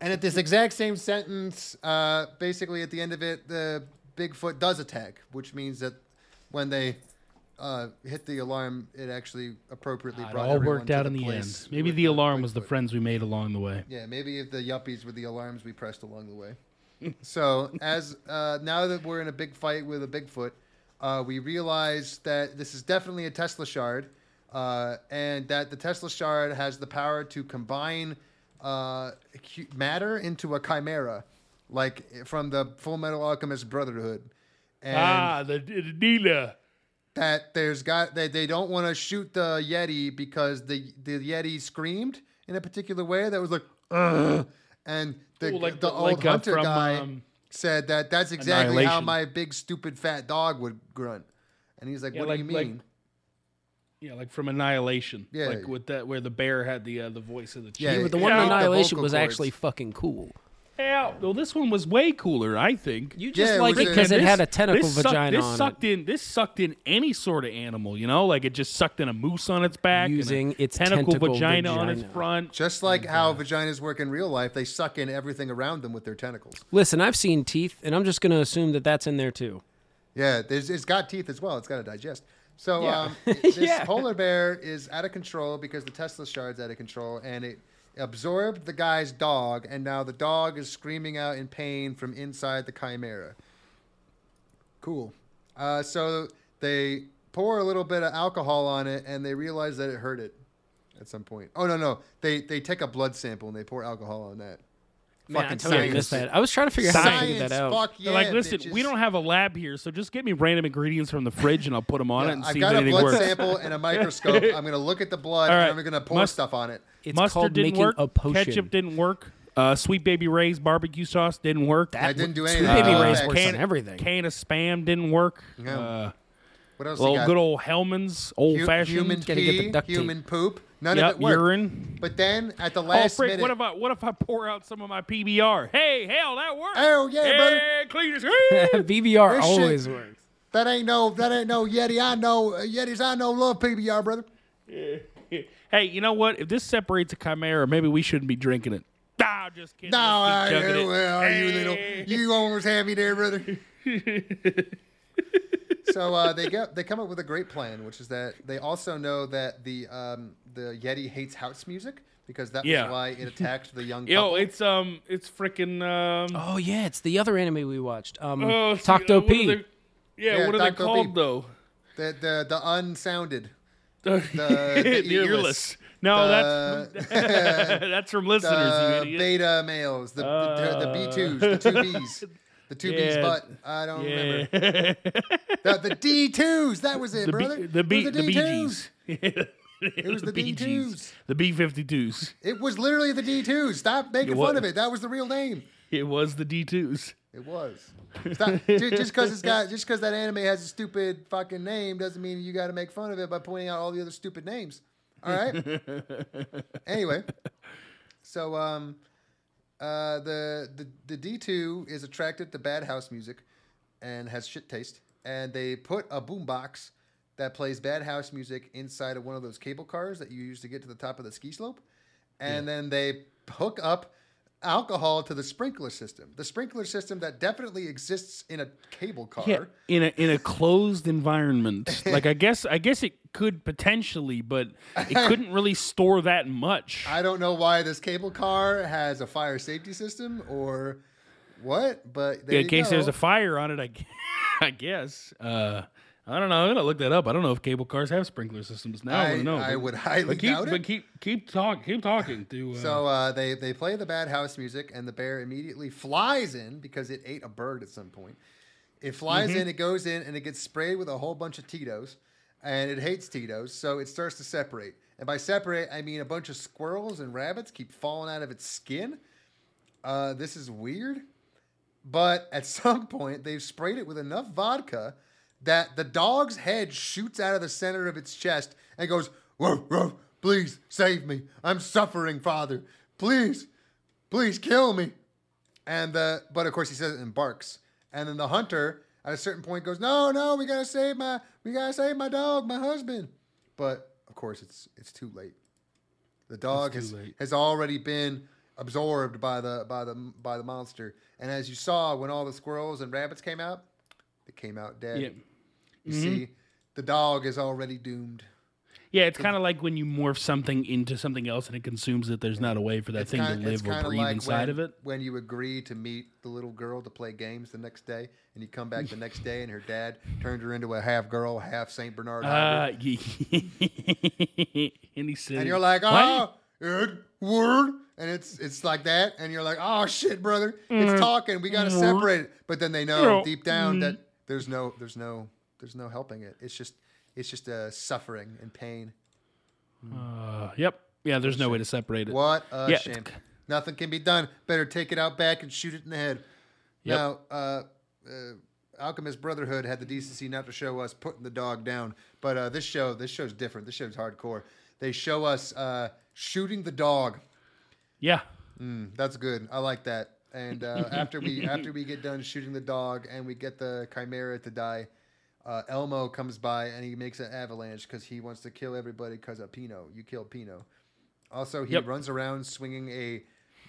And at this exact same sentence, uh, basically at the end of it, the Bigfoot does attack, which means that when they uh, hit the alarm, it actually appropriately It brought all everyone worked to out the in the end. Maybe with the alarm was the Bigfoot. friends we made along the way. Yeah, maybe if the yuppies were the alarms we pressed along the way. so as uh, now that we're in a big fight with a Bigfoot, uh, we realize that this is definitely a Tesla shard, uh, and that the Tesla shard has the power to combine uh, matter into a chimera, like from the Full Metal Alchemist Brotherhood. And ah, the, the dealer. that there's got that they don't want to shoot the Yeti because the the Yeti screamed in a particular way that was like, Ugh. and the Ooh, like the the- old like, uh, hunter from, guy um, said that that's exactly how my big stupid fat dog would grunt, and he's like, Yeah, what like- do you mean? Yeah, like from Annihilation. Yeah. Like with that, where the bear had the uh, the voice of the chief. Yeah, Yeah, but the one in Annihilation was cords. actually fucking cool. Yeah, well, this one was way cooler, I think. You just it like it because it This- had a tentacle this sucked- vagina this on sucked it. in. This sucked in any sort of animal, you know, like it just sucked in a moose on its back, and a Using its tentacle tentacle vagina, on its front. Just like how vaginas work in real life, they suck in everything around them with their tentacles. Listen, I've seen teeth, and I'm just going to assume that that's in there too. Yeah, there's, it's got teeth as well. It's got to digest. So Yeah. um, this Yeah. polar bear is out of control because the Tesla shard's out of control, and it absorbed the guy's dog, and now the dog is screaming out in pain from inside the chimera. Cool. Uh, so they pour a little bit of alcohol on it, and they realize that it hurt it at some point. Oh no, no, they they take a blood sample and they pour alcohol on that. Man, I Fucking totally science. missed that. I was trying to figure out how to figure that out. fuck They're yeah, like, listen, we don't have a lab here, so just get me random ingredients from the fridge and I'll put them on Yeah, it and see if anything works. I've see got a anything blood works. sample and a microscope. I'm gonna look at the blood All and. I'm gonna pour Must- stuff on it. It's Mustard called didn't making work. a potion. Ketchup didn't work. Uh, Sweet Baby Ray's barbecue sauce didn't work. I didn't do anything. Sweet anything. Baby Uh, Ray's works on can, everything. Can of spam didn't work. Yeah. Uh, What else? little got? good old Hellmann's, old Hu- fashioned. human Gotta get the pee, duct tape. human poop. None Yep, of it worked. urine. But then at the Oh, last frick, minute, what if I what if I pour out some of my PBR? Hey, hell, that works. Oh, yeah, brother. clean as VBR This shit- always works. that ain't no that ain't no Yeti. I know uh, Yetis. I know love PBR, brother. Hey, you know what? If this separates a chimera, maybe we shouldn't be drinking it. Nah, just kidding. No, Let's I, keep chugging it. well, you Hey. little, you almost had me there, brother. so uh, they get they come up with a great plan, which is that they also know that the um, the Yeti hates house music because that Yeah. was why it attacked the young Yo, couple. it's um, it's freaking um. Oh yeah, it's the other anime we watched. Um, oh, see, uh, what are P. they- Yeah, Yeah, what are they called P. though? the the the unsounded. The, the the earless. earless. No, The- that's that's from listeners. the you idiot. beta males, the, the, the B twos, the two Bs, the two Bs. Yeah. But I don't remember the, the D twos. That was it, the brother. B, the B, It was the D BGs. It was the BGs. D2s. The B52s. It was literally the D twos. Stop making fun of it. That was the real name. It was the D2s. It was. Stop. Just because it's got, just because that anime has a stupid fucking name doesn't mean you got to make fun of it by pointing out all the other stupid names. All right. anyway, so um, uh, the the the D two is attracted to bad house music, and has shit taste, and they put a boombox that plays bad house music inside of one of those cable cars that you use to get to the top of the ski slope, and then they hook up alcohol to the sprinkler system. The sprinkler system that definitely exists in a cable car. Yeah, in a in a closed environment. like I guess I guess it could potentially, but it couldn't really store that much. I don't know why this cable car has a fire safety system or what, but there in case there's a fire on it, I, gu- I guess. Uh, I don't know. I'm gonna look that up. I don't know if cable cars have sprinkler systems now. I, I, don't know. I but- would highly But keep, doubt but keep keep talk keep talking to. Uh, So uh, they they play the bad house music, and the bear immediately flies in because it ate a bird at some point. It flies Mm-hmm. in, it goes in, and it gets sprayed with a whole bunch of Tito's. and it hates Tito's, so it starts to separate. And by separate, I mean a bunch of squirrels and rabbits keep falling out of its skin. Uh, this is weird, but at some point they've sprayed it with enough vodka that the dog's head shoots out of the center of its chest and goes, "Whoa, whoa! Please save me! I'm suffering, Father. Please, please kill me!" And the but of course he says it in barks. And then the hunter at a certain point goes, "No, no, we gotta save my, we gotta save my dog, my husband." But of course it's it's too late. The dog has late. has already been absorbed by the by the by the monster. And as you saw when all the squirrels and rabbits came out, they came out dead. Yeah. You Mm-hmm. see, the dog is already doomed. Yeah, it's kind of like when you morph something into something else and it consumes it. There's not a way for that It's thing kinda- to live or breathe like inside when, of it. When you agree to meet the little girl to play games the next day, and you come back the next day, and her dad turned her into a half girl, half Saint Bernard. Uh, and he said, and you're like, oh, Edward, and it's it's like that, and you're like, oh shit, brother, it's mm-hmm. talking. We got to mm-hmm. separate it. But then they know deep down that mm-hmm. There's no there's no there's no helping it. It's just it's just uh, suffering and pain. Uh, yep. Yeah, there's no way to separate it. What a Yeah, shame. Nothing can be done. Better take it out back and shoot it in the head. Yep. Now, uh, uh, Alchemist Brotherhood had the decency not to show us putting the dog down, but uh, this show, this show's different. This show's hardcore. They show us uh, shooting the dog. Yeah. Mm, that's good. I like that. And uh, after we after we get done shooting the dog and we get the chimera to die, uh, Elmo comes by and he makes an avalanche because he wants to kill everybody because of Pino. You killed Pino. Also, he Yep. runs around swinging a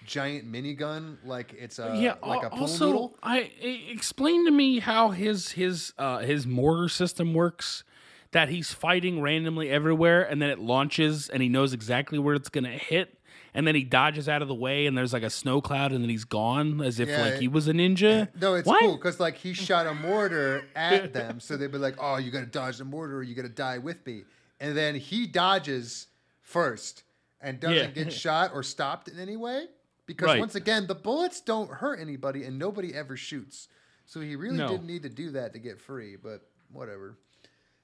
giant minigun like it's a yeah. like a pool also, noodle. I, I explain to me how his his uh, his mortar system works. That he's fighting randomly everywhere, and then it launches, and he knows exactly where it's gonna hit, and then he dodges out of the way, and there's like a snow cloud, and then he's gone, as if Yeah, like it- he was a ninja. No, it's What? cool because like he shot a mortar at them, so they'd be like, "Oh, you got to dodge the mortar, or you got to die with me." And then he dodges first and doesn't Yeah. get shot or stopped in any way because Right. once again, the bullets don't hurt anybody, and nobody ever shoots. So he really No. didn't need to do that to get free, but whatever.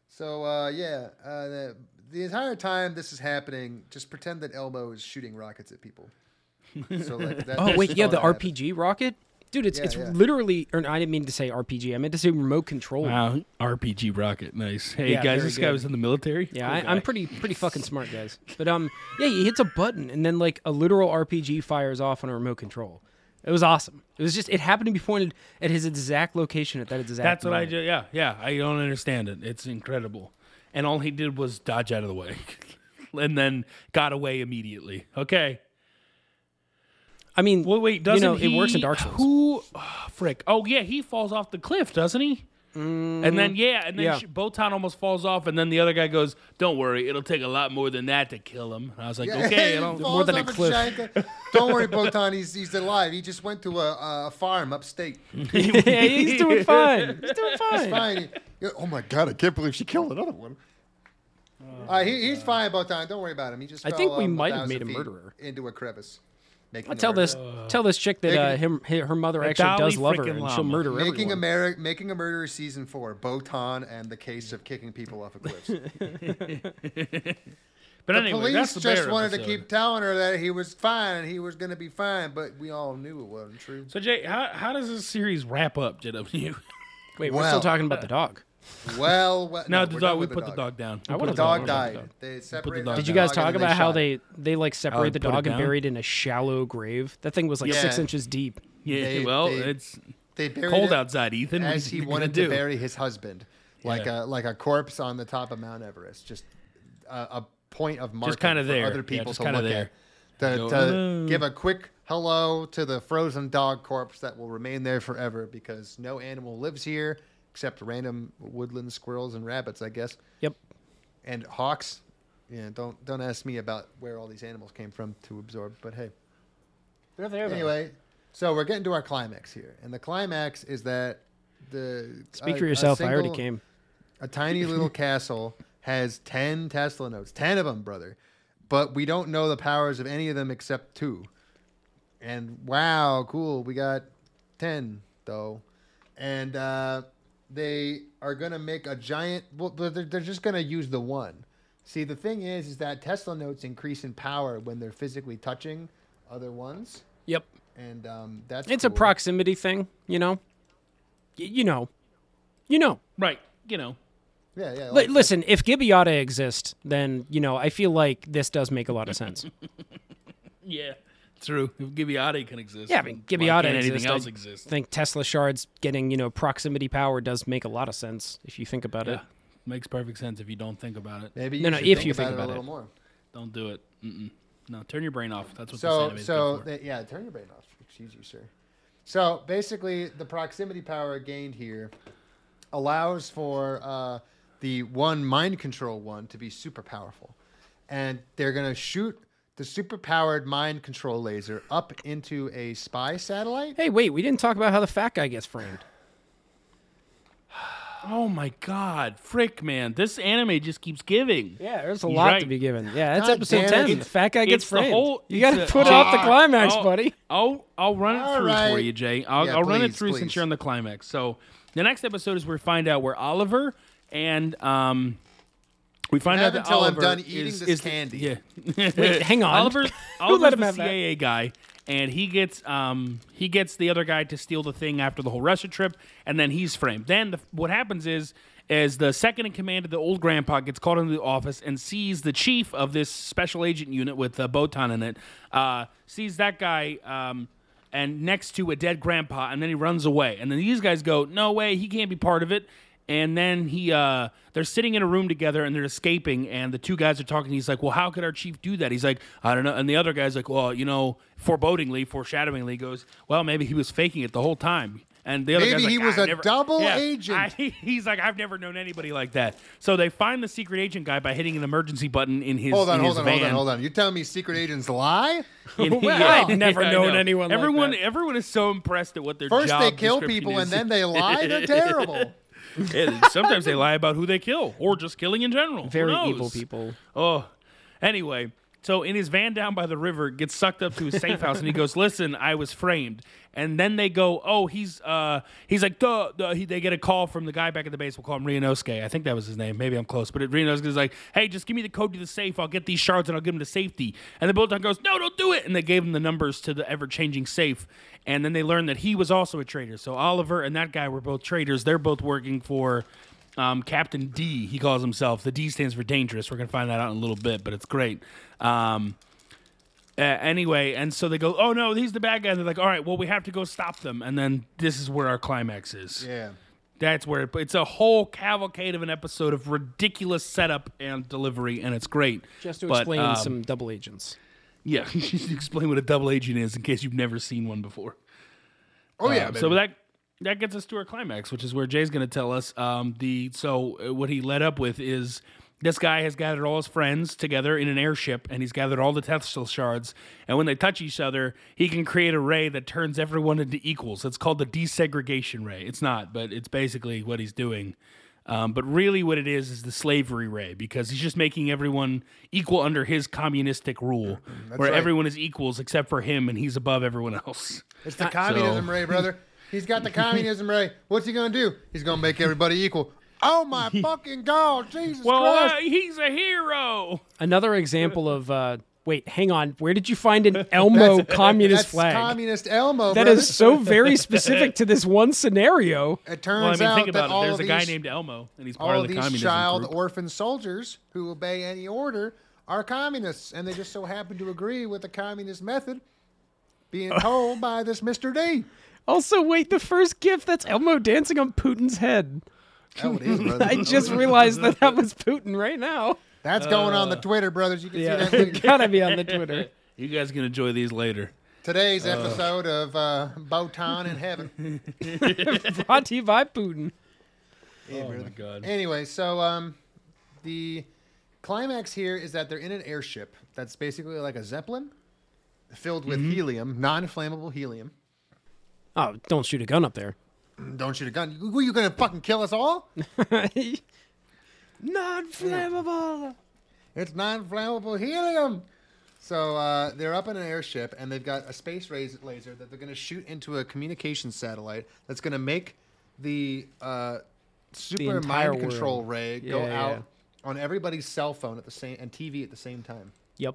So uh, yeah, uh, the, the entire time this is happening, just pretend that Elmo is shooting rockets at people. So like that. Oh wait, just yeah, the that happens. RPG rocket, dude. It's Yeah, it's yeah. literally, or I didn't mean to say RPG. I meant to say remote control. Wow, RPG rocket, nice. Hey Yeah, guys, very this guy was in the military. Yeah, Cool I, I'm pretty pretty fucking smart, guys. But um, yeah, he hits a button and then like a literal RPG fires off on a remote control. It was awesome. It was just it happened to be pointed at his exact location at that exact. That's what I moment. do. Yeah, yeah. I don't understand it. It's incredible. And all he did was dodge out of the way, and then got away immediately. Okay. I mean, Well, wait. Doesn't you know he, it works in Dark Souls? Who? Oh, frick. Oh yeah, he falls off the cliff, doesn't he? And then yeah, and then yeah. sh Botan almost falls off, and then the other guy goes, "Don't worry, it'll take a lot more than that to kill him." And I was like, Yeah, "Okay, I don't." more than a cliff. Don't worry, Botan. He's he's alive. He just went to a, a farm upstate. yeah, he's doing fine. He's doing fine. He's fine. He- oh my god! I can't believe she killed another one. Uh, he, he's fine, Botan. Don't worry about him. He just. I fell, think we um, might have made a murderer. into a crevice. Making I'll tell this America- tell this chick that Making uh, him her her mother actually does love her freaking and she'll llama. murder Making everyone. Ameri- making a murderer season four. Botan and the case of kicking people off of cliffs. But the anyway, police that's the just bear wanted to keep telling her that he was fine and he was going to be fine, but we all knew it wasn't true. So Jay, how how does this series wrap up, JW? Wait, we're still talking about the dog. Well, well No, no, the we're dog. We with put the dog down. We I put The the talk dog died. dog. They separated. dog the Did you guys talk about how they they like separate the dog and down? buried in a shallow grave? That thing was like Yeah. six inches deep. Yeah. They- well, they- it's They buried cold it outside, Ethan. As are he you gonna wanted do? to bury his husband, like Yeah. a like a corpse on the top of Mount Everest. Just a, a point of marking kinda for there. other Yeah, people just to look there. at. To, to give a quick hello to the frozen dog corpse that will remain there forever because no animal lives here except random woodland squirrels and rabbits, I guess, Yep. and hawks. Yeah, don't don't ask me about where all these animals came from to absorb, but hey. They're there. Anyway, so we're getting to our climax here, and the climax is that the Speak a- for a yourself. I already came. A tiny little castle has ten Tesla notes, ten of them, brother, but we don't know the powers of any of them except two. And wow, cool, we got ten though, and uh, they are going to make a giant. Well, they're, they're just going to use the one. See, the thing is, is that Tesla notes increase in power when they're physically touching other ones, Yep. and um, that's It's a proximity thing, you know. Y- you know. You know. Right. You know. Yeah, yeah. Li- like- listen, if Gibiate exists, then you know I feel like this does make a lot of sense. Yeah. True. If Gibiate can exist. Yeah, I mean, why Gibiate can't anything exists. else I think Tesla shards getting you know proximity power does make a lot of sense if you think about Yeah. it. Makes perfect sense if you don't think about it. Maybe No, you no, should if think you about think it about a little it. more. Don't do it. Mm-mm. No, turn your brain off. That's what this So, anime's so they, yeah, turn your brain off. Excuse you, sir. So basically, the proximity power gained here allows for uh, the one mind control one to be super powerful, and they're gonna shoot the superpowered mind control laser up into a spy satellite. Hey, wait, we didn't talk about how the fat guy gets framed. Oh my God, frick, man! This anime just keeps giving. Yeah, there's a He's lot right. to be given. Yeah, that's God episode damn it, ten. The fat guy gets It's the framed. whole- you got to the- put oh, off the climax, oh, buddy. I'll I'll run it All through right. for you, Jay. I'll, Yeah, I'll run it please, through since you're on the climax. So the next episode is where we find out where Oliver and um. We find Have out that until I'm Oliver done eating is, this is candy. yeah. Wait, hang on. Oliver, Who Oliver's let him the have that? CIA guy, and he gets um he gets the other guy to steal the thing after the whole Russia trip, and then he's framed. Then the, what happens is is the second in command of the old grandpa gets called into the office and sees the chief of this special agent unit with uh, Botan in it, uh, sees that guy. Um, and next to a dead grandpa, and then he runs away. And then these guys go, "No way, he can't be part of it." And then he, uh, they're sitting in a room together and they're escaping, and the two guys are talking. He's like, "Well, how could our chief do that?" He's like, "I don't know." And the other guy's like, "Well, you know," forebodingly, foreshadowingly, goes, "Well, maybe he was faking it the whole time." And the other Maybe guy's he like, was a never-" double Yeah, agent. I- he's like, "I've never known anybody like that." So they find the secret agent guy by hitting an emergency button in his Hold on, in hold on, van. hold on, hold on. You telling me secret agents lie? In- Well, yeah, I've never I known know. anyone like Everyone, that. everyone is so impressed at what their First job they kill people is. and then they lie. They're terrible. Yeah, sometimes they lie about who they kill or just killing in general. Very evil people. Oh, anyway, so in his van down by the river, gets sucked up to his safe house, and he goes, "Listen, I was framed." And then they go, "Oh, he's uh, he's like, duh. He, they get a call from the guy back at the base. We'll call him Ryunosuke. I think that was his name. Maybe I'm close, but it, Ryunosuke's like, "Hey, just give me the code to the safe. I'll get these shards and I'll give them to safety." And the Botan goes, "No, don't do it." And they gave him the numbers to the ever-changing safe. And then they learned that he was also a traitor. So Oliver and that guy were both traitors. They're both working for um, Captain D, he calls himself. The D stands for dangerous. We're to find that out in a little bit, but it's great. Um, uh, anyway, and so they go, oh no, he's the bad guy. And they're like, all right, well, we have to go stop them. And then this is where our climax is. Yeah. That's where it, it's a whole cavalcade of an episode of ridiculous setup and delivery, and it's great. Just to But, explain um, some double agents. Yeah, just explain what a double agent is in case you've never seen one before. Oh yeah. Um, so that that gets us to our climax, which is where Jay's going to tell us um, the. So uh, what he led up with is this guy has gathered all his friends together in an airship, and he's gathered all the Tesla shards. And when they touch each other, he can create a ray that turns everyone into equals. It's called the desegregation ray. It's not, but it's basically what he's doing. Um, but really, what it is is the slavery ray because he's just making everyone equal under his communistic rule, where right. everyone is equals except for him, and he's above everyone else. It's the communism so- ray, brother. He's got the communism ray. What's he gonna do? He's gonna make everybody equal. Oh my fucking god, Jesus Well, Christ! uh, he's a hero. Another example of uh, wait, hang on. Where did you find an Elmo communist That's flag? communist Elmo. That brother. is so very specific to this one scenario. It Well, I turns mean, out think that about all it. There's of a guy named Elmo, and he's part of of the these child group. orphan soldiers who obey any order are communists, and they just so happen to agree with the communist method being told by this Mr. D. Also, wait, the first GIF that's Elmo dancing on Putin's head. That's it is, brother. I just realized that that was Putin right now. That's going on Uh, the Twitter, brothers. You can Yeah, see that. gotta be on the Twitter. You guys can enjoy these later. Today's episode of uh, Botan in Heaven. Brought to you by Putin. Yeah, Oh brother. my god. Anyway, so um, the climax here is that they're in an airship that's basically like a zeppelin filled with helium, non-flammable helium. Oh, don't shoot a gun up there. Don't shoot a gun. Who you gonna fucking kill us all? Non-flammable. It's non-flammable helium. So uh, they're up in an airship, and they've got a space laser that they're going to shoot into a communication satellite that's going to make the uh, super entire mind control world. ray go Yeah, out yeah. on everybody's cell phone at the same and TV at the same time. Yep.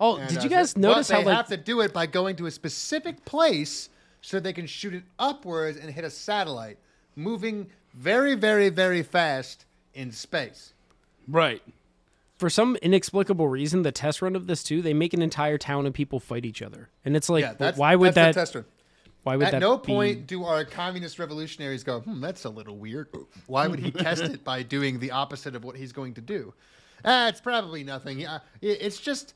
Oh, And, did uh, you guys notice they how like have to do it by going to a specific place so they can shoot it upwards and hit a satellite moving very, very, very fast in space. Right. for some inexplicable reason the test run of this too they make an entire town of people fight each other and it's like yeah, why would that's that the test run. why would that At that no be- point do our communist revolutionaries go, hmm, that's a little weird. Why would he test it by doing the opposite of what he's going to do? Ah, it's probably nothing. Yeah, it's just.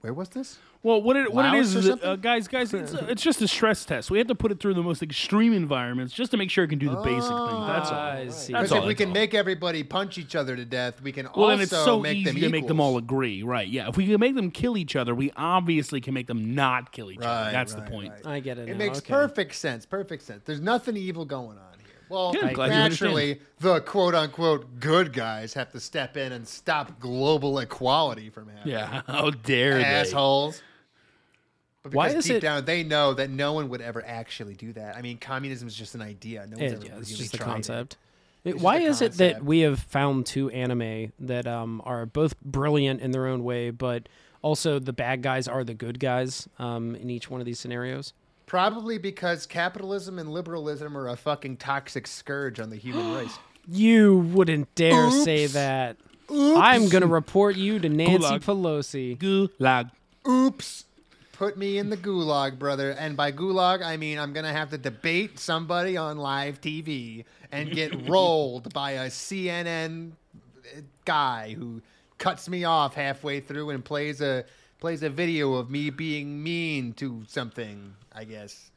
Where was this? Well, what it what it Laos is, or is that, something? uh, guys, guys, it's, uh, it's just a stress test. We have to put it through the most extreme environments just to make sure it can do the basic things. That's all. I see. That's Because all. if we that's can all. make everybody punch each other to death, we can well, also then it's so make easy them to make them all equals. agree, right? Yeah. If we can make them kill each other, we obviously can make them not kill each other. Right, That's right, the point. right. i get it It now, makes okay. perfect sense. Perfect sense. There's nothing evil going on here. Well, I'm glad you naturally, the quote unquote good guys have to step in and stop global equality from happening. Yeah. How dare they? assholes. But Why is deep it- down they know that no one would ever actually do that. I mean, communism is just an idea. No one's Yeah, ever yeah, it's just a it. concept It's why is it that we have found two anime that um, are both brilliant in their own way but also the bad guys are the good guys um, in each one of these scenarios Probably because capitalism and liberalism are a fucking toxic scourge on the human race. you wouldn't dare say that. Oops. that i'm gonna report you to nancy Gulag. pelosi Gulag. Oops. Put me in the gulag, brother. And by gulag, I mean I'm going to have to debate somebody on live TV and get rolled by a CNN guy who cuts me off halfway through and plays a plays a video of me being mean to something, I guess.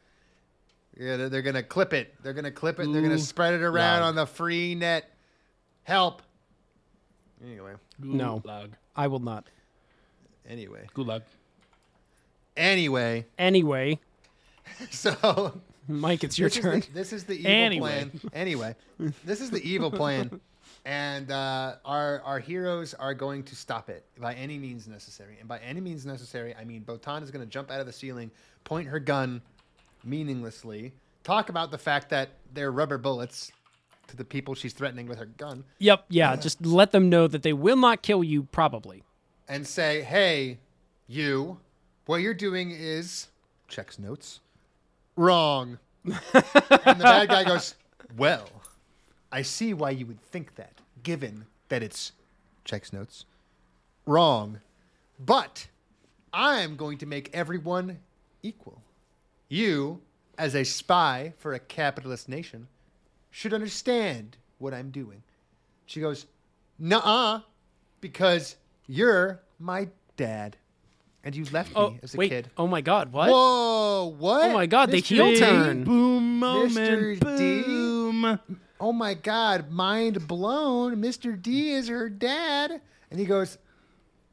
Yeah, they're, they're going to clip it. They're going to clip it. and They're going to spread it around Gulag. on the free net. Help. Anyway, No. Gulag. i will not anyway. Good luck. Anyway, anyway so mike it's your this turn Is the, this is the evil Anyway. plan. Anyway, this is the evil plan, and uh, our our heroes are going to stop it by any means necessary. And by any means necessary, I mean Botan is going to jump out of the ceiling, point her gun meaninglessly, talk about the fact that they're rubber bullets to the people she's threatening with her gun, Yep, yeah. Just let them know that they will not kill you, probably. and say, "Hey, you, what you're doing is checks notes wrong." and the bad guy goes, "Well, I see why you would think that, given that it's checks notes wrong, but I'm going to make everyone equal. You, as a spy for a capitalist nation, should understand what I'm doing." She goes, "Nuh-uh, because you're my dad, and you left Oh, me as a wait. kid." Oh my God, what? Whoa! What? Oh my God, they Mr. heel turn. Boom moment. Mr. D? Boom. Oh my God! Mind blown. Mr. D is her dad, and he goes,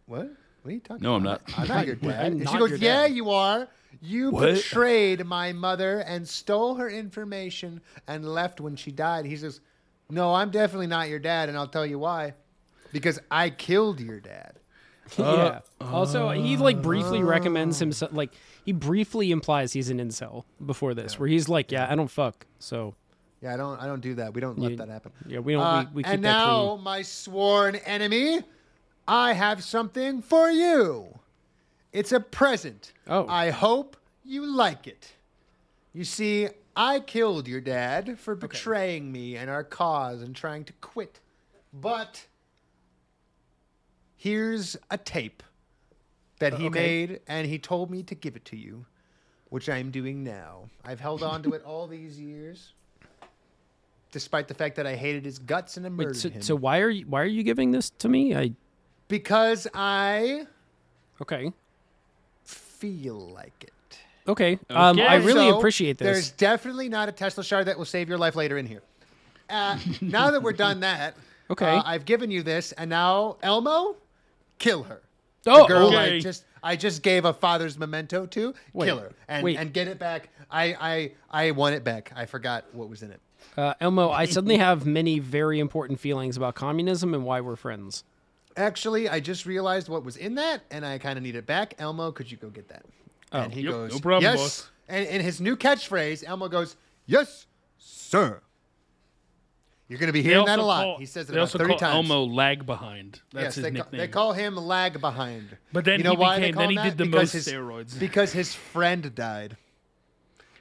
"What? What are you talking? No, I'm about? not. I'm not your dad." I'm and she goes, "Yeah, you are. You What? betrayed my mother and stole her information and left when she died." He says, "No, I'm definitely not your dad, and I'll tell you why. Because I killed your dad." yeah. also, he like briefly recommends himself. Like he briefly implies he's an incel before this, where he's like, "Yeah, I don't fuck." So Yeah, I don't. I don't do that. We don't let You- that happen. yeah, we don't. Uh, we, we keep and now, my sworn enemy, I have something for you. It's a present. Oh. I hope you like it. You see, I killed your dad for betraying me and our cause and trying to quit. But here's a tape that he okay. made, and he told me to give it to you, which I'm doing now. I've held on to it all these years, despite the fact that I hated his guts and I murdered Wait, so, him. so why are you why are you giving this to me? I because I okay. feel like it. Okay. Um, I really So, appreciate this. There's definitely not a Tesla shard that will save your life later in here. Uh, now that we're done that, Okay. uh, I've given you this, and now Elmo, kill her. Oh, the girl I just I just gave a father's memento to, Wait, kill her and wait. and get it back. I I I want it back. I forgot what was in it. Uh, Elmo, I suddenly have many very important feelings about communism and why we're friends. Actually, I just realized what was in that, and I kind of need it back. Elmo, could you go get that? and he Yep, goes, no problem, yes. boss. And in his new catchphrase, Elmo goes, yes, sir. You're going to be They hearing that a lot. call- he says it they about also 30 call times. Elmo lag behind. That's yes, his they, ca- nickname. they call him lag behind. But then you know he why they became- call then him he that? did the because most his, steroids. Because his friend died.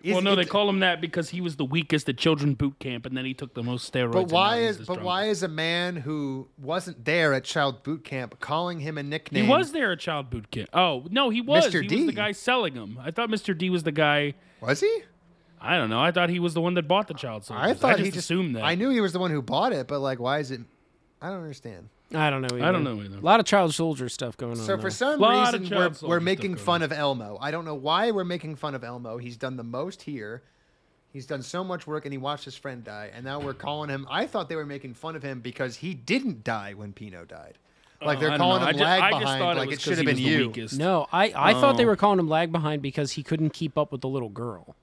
Is- well, no, they call him that because he was the weakest at children boot camp, and then he took the most steroids. But why is but why is a man who wasn't there at child boot camp calling him a nickname? he was there at child boot camp? Oh no, he was. Mr. He D. was the guy selling them. I thought Mr. D was the guy. Was he? I don't know. I thought he was the one that bought the child soldiers. I thought just he just assumed that. I knew he was the one who bought it, but like, why is it? I don't understand. I don't know. Either. I don't know either. A lot of child soldier stuff going on. So there. for some Lot of reason, we're, soldier we're stuff making going fun on. of Elmo. I don't know why we're making fun of Elmo. He's done the most here. He's done so much work, and he watched his friend die, and now we're calling him. I thought they were making fun of him because he didn't die when Pino died. Like Oh, they're I don't calling know. him I ju- lag I just behind, thought like it, it, was should 'cause have been was the you. weakest. no, I I thought they Oh. were calling him lag behind because he couldn't keep up with the little girl.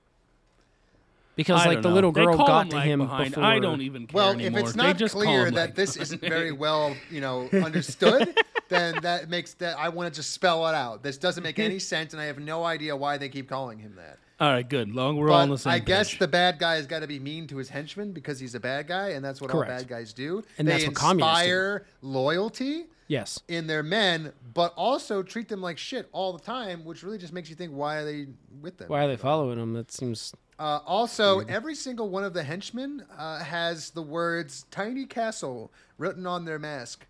Because I like the know. little girl got him to him behind. before. I don't even care Well, anymore. if it's not just clear that lag this isn't very well, you know, understood, then that makes that I want to just spell it out. This doesn't make any sense, and I have no idea why they keep calling him that. All right, good. Long we're all on the But same I guess page. the bad guy has got to be mean to his henchman because he's a bad guy, and that's what all bad guys do. And they that's what communists do. inspire loyalty Yes. in their men, but also treat them like shit all the time, which really just makes you think, why are they with them? Why are they following them? That seems. Uh, also, every single one of the henchmen uh, has the words "tiny castle" written on their mask.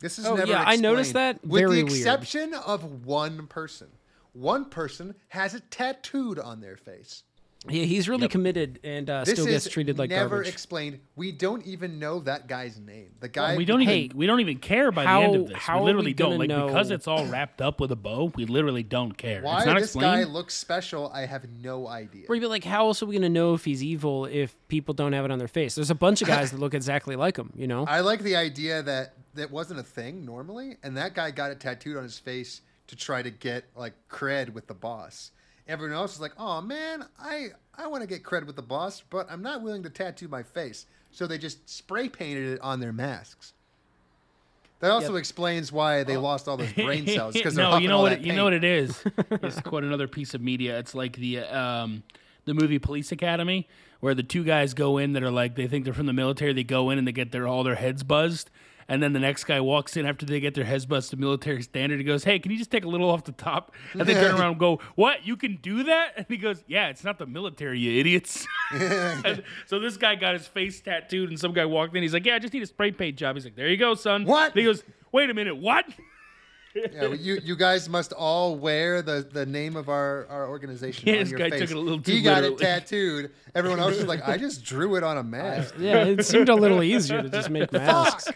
This is Oh, never yeah, I noticed that. with Very the weird. exception of one person. One person has it tattooed on their face. Yeah, he's really committed and uh, still gets treated like never garbage. explained. We don't even know that guy's name. The guy we don't Hey, even we don't even care by how- the end of this. how are we we don't gonna like know- because it's all wrapped up with a bow. We literally don't care. Why it's not this guy explained. looks special, I have no idea. Or you'd be like, how else are we gonna know if he's evil if people don't have it on their face? There's a bunch of guys that look exactly like him. You know. I like the idea that that wasn't a thing normally, and that guy got it tattooed on his face to try to get like cred with the boss. Everyone else is like, "Oh man, I I want to get cred with the boss, but I'm not willing to tattoo my face." So they just spray painted it on their masks. That also explains why they lost all those brain cells because no, you know what it, you know what it is. it's quite another piece of media. It's like the um, the movie Police Academy, where the two guys go in that are like they think they're from the military. They go in and they get their all their heads buzzed. And then the next guy walks in after they get their heads buzzed to military standard. He goes, "Hey, can you just take a little off the top?" And they turn around and go, "What? You can do that?" And he goes, "Yeah, it's not the military, you idiots." And so this guy got his face tattooed, and some guy walked in. He's like, "Yeah, I just need a spray paint job." He's like, "There you go, son." What? And he goes, "Wait a minute, what?" Yeah, well, you you guys must all wear the, the name of our, our organization Yeah, on this your guy face. took it a little too he got it tattooed. Everyone else is like, I just drew it on a mask. yeah, it seemed a little easier to just make masks.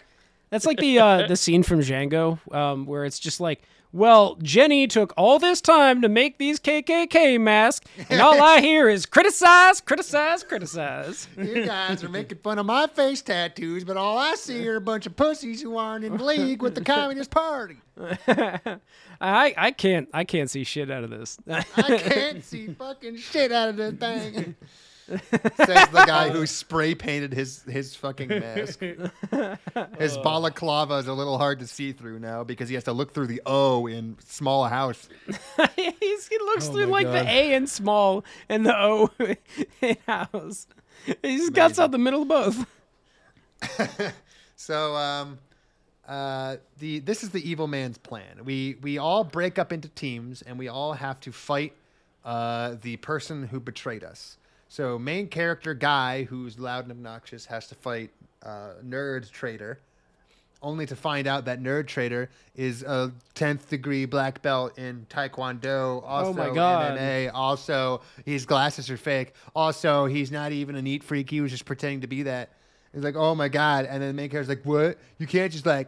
That's like the uh, the scene from Django um, where it's just like, well, Jenny took all this time to make these KKK masks, and all I hear is criticize, criticize, criticize. You guys are making fun of my face tattoos, but all I see are a bunch of pussies who aren't in league with the Communist Party. I I can't I can't see shit out of this. I can't see fucking shit out of this thing. Says the guy who spray painted his his fucking mask. His balaclava is a little hard to see through now because he has to look through the O in small house. He's, he looks Oh through my like God. the A in small and the O in house. He's got out the middle of both. So um, uh, the this is the evil man's plan. We we all break up into teams and we all have to fight uh, the person who betrayed us. So main character guy who's loud and obnoxious has to fight uh, nerd traitor, only to find out that nerd traitor is a tenth degree black belt in Taekwondo. Also Oh my God. MMA. Also his glasses are fake. Also he's not even a neat freak. He was just pretending to be that. It's like, oh my god, and then the main character's like, what? You can't just like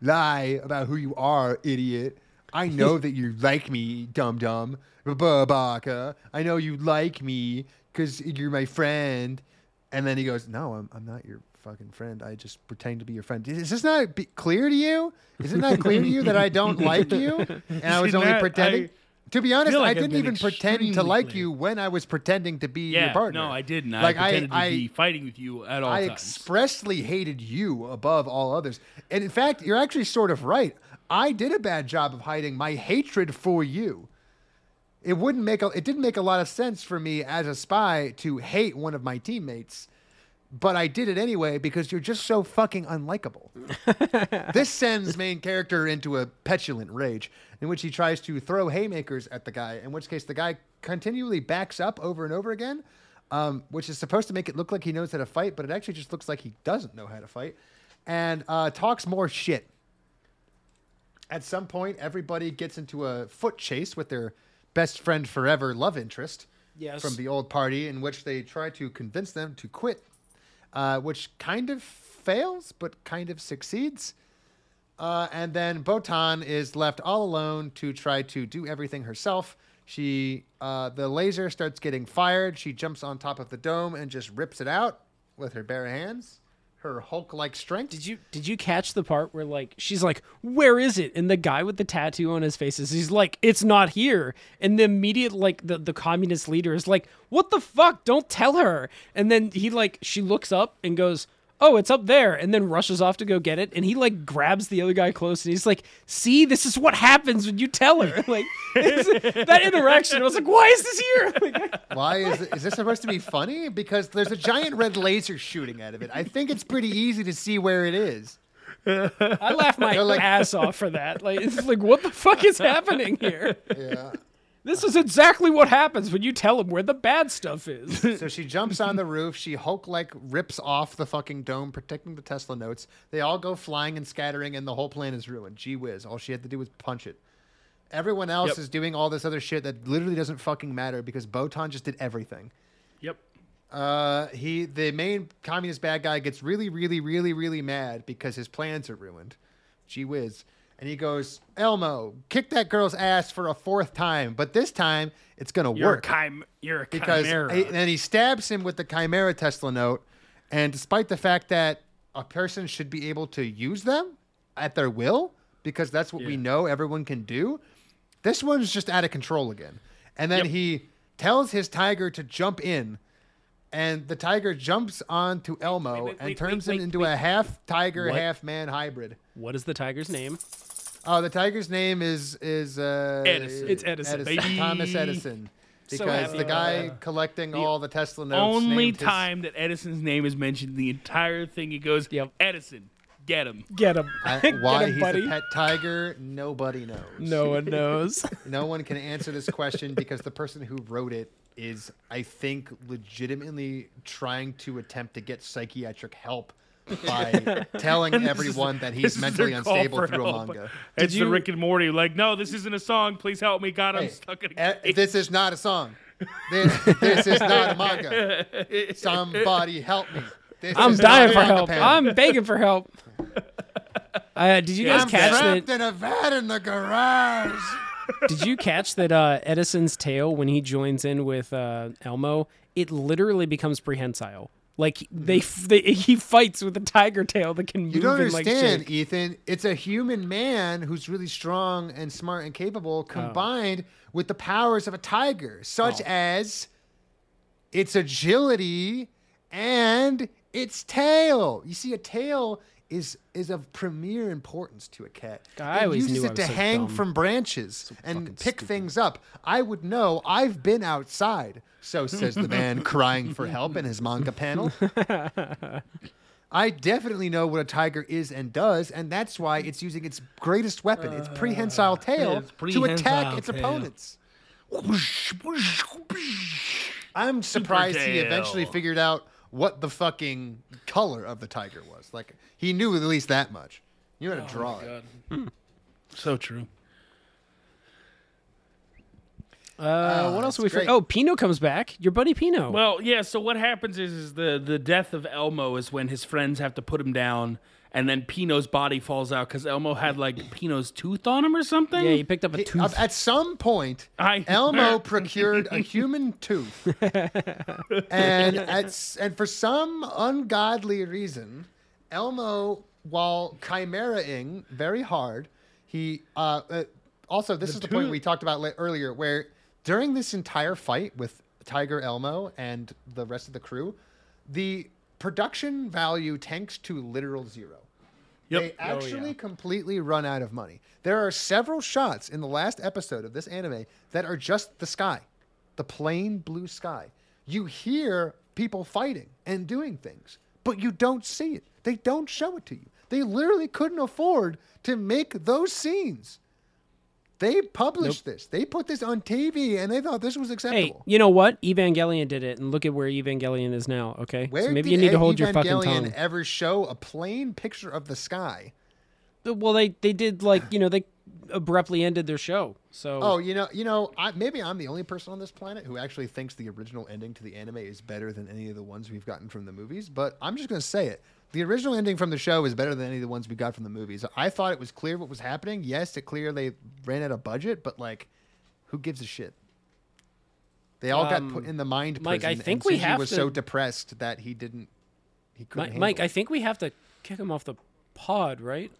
lie about who you are, idiot. I know that you like me, dum dum, babaka. I know you like me because you're my friend. And then he goes, no, I'm, I'm not your fucking friend. I just pretend to be your friend. Is this not be clear to you? Is it not clear to you that I don't like you? And I was See, only that- pretending. I to be honest, feel like I didn't even pretend to like clear. you when I was pretending to be your partner. no, I didn't. Like, I- pretended I- to be fighting with you at all I times. expressly hated you above all others. And in fact, you're actually sort of right. I did a bad job of hiding my hatred for you. It wouldn't make a, it didn't make a lot of sense for me as a spy to hate one of my teammates but I did it anyway because you're just so fucking unlikable. this sends main character into a petulant rage in which he tries to throw haymakers at the guy, in which case the guy continually backs up over and over again, um, which is supposed to make it look like he knows how to fight, but it actually just looks like he doesn't know how to fight, and uh, talks more shit. At some point, everybody gets into a foot chase with their best friend forever love interest Yes. from the old party, in which they try to convince them to quit, uh, which kind of fails but kind of succeeds. Uh, and then Botan is left all alone to try to do everything herself. She, uh, the laser starts getting fired. She jumps on top of the dome and just rips it out with her bare hands. Her Hulk-like strength. Did you did you catch the part where like she's like, "Where is it?" And the guy with the tattoo on his face is he's like, "It's not here." And the immediate like the the communist leader is like, "What the fuck? Don't tell her." And then he like she looks up and goes, "Oh, it's up there." And then rushes off to go get it. And he like grabs the other guy close and he's like, "See, this is what happens when you tell her." Like that interaction, I was like, "Why is this here?" Like, Why is is this supposed to be funny? Because there's a giant red laser shooting out of it. I think it's pretty easy to see where it is. I laughed my like- ass off for that. Like it's like, what the fuck is happening here? Yeah. This is exactly what happens when you tell him where the bad stuff is. So she jumps on the roof. She Hulk like rips off the fucking dome, protecting the Tesla notes. They all go flying and scattering, and the whole plan is ruined. Gee whiz! All she had to do was punch it. Everyone else Yep. is doing all this other shit that literally doesn't fucking matter because Botan just did everything. Yep. Uh, he the main communist bad guy gets really, really, really, really mad because his plans are ruined. Gee whiz. And he goes, Elmo, kick that girl's ass for a fourth time, but this time it's gonna You're work a chim- You're a because chimera. and then he stabs him with the chimera Tesla note, and despite the fact that a person should be able to use them at their will, because that's what we know everyone can do, this one's just out of control again. And then Yep. he tells his tiger to jump in, and the tiger jumps onto Elmo wait, wait, and turns wait, him wait, into wait. a half tiger, What? half man hybrid. what is the tiger's name? Oh, the tiger's name is is uh, Edison. It's Edison, baby. Thomas Edison. Because happy the guy that. collecting all the Tesla notes. Only named his- time that Edison's name is mentioned the entire thing, he goes, Yep. Edison, get him. Get him. I- Get why him, he's buddy. a pet tiger, nobody knows. No one knows. No one can answer this question because the person who wrote it is, I think, legitimately trying to attempt to get psychiatric help by telling everyone that he's mentally unstable for through a help. manga. It's you- the Rick and Morty. Like, no, this isn't a song. Please help me. God, I'm Hey, stuck in a eh, cage. this is not a song. This, this is not a manga. Somebody help me. This I'm dying for help. pen. I'm begging for help. Uh, did you guys I'm catch trapped that? in a vat in the garage. Did you catch that uh, Edison's tail when he joins in with uh, Elmo? It literally becomes prehensile. Like they, they, he fights with a tiger tail that can move You don't and like understand, shake. Ethan. It's a human man who's really strong and smart and Oh. capable, combined with the powers of a tiger, such oh. as its agility and its tail. You see, a tail is is of premier importance to a cat. I it always uses knew I it was to so hang dumb. from branches fucking and pick stupid. things up. I would know. I've been outside. So says the man crying for help in his manga panel. I definitely know what a tiger is and does, and that's why it's using its greatest weapon, its prehensile uh, tail, its to attack its tail. opponents. I'm surprised he eventually figured out what the fucking color of the tiger was. Like he knew at least that much. You had to oh, draw it. Hmm. So true. Uh, ah, what else are we? For- oh, Pino comes back. Your buddy Pino. Well, yeah. So what happens is, is the the death of Elmo is when his friends have to put him down, and then Pino's body falls out because Elmo had like Pino's tooth on him or something. yeah, he picked up a uh, tooth. At some point, I- Elmo procured a human tooth, and at, and for some ungodly reason, Elmo, while chimeraing very hard, he uh, uh, also this is the point we talked about la- earlier, where during this entire fight with Tiger Elmo and the rest of the crew, the production value tanks to literal zero. Yep. They Oh, yeah. actually completely run out of money. There are several shots in the last episode of this anime that are just the sky, the plain blue sky. You hear people fighting and doing things. But you don't see it. They don't show it to you. They literally couldn't afford to make those scenes. They published this. They put this on TV, and they thought this was acceptable. Hey, you know what? Evangelion did it, and look at where Evangelion is now. Okay, Where so maybe you need to hold your fucking Evangelion tongue. ever show a plain picture of the sky? Well, they they did like you know they abruptly ended their show. So Oh, you know, you know, I, maybe I'm the only person on this planet who actually thinks the original ending to the anime is better than any of the ones we've gotten from the movies. But I'm just going to say it: the original ending from the show is better than any of the ones we got from the movies. I thought it was clear what was happening. Yes, it clear they ran out of budget, but like, who gives a shit? They all got put Um, in the mind Mike, I think we have was to- so depressed that he didn't. He couldn't. Mi- Mike, handle I think we have to kick him off the pod, right?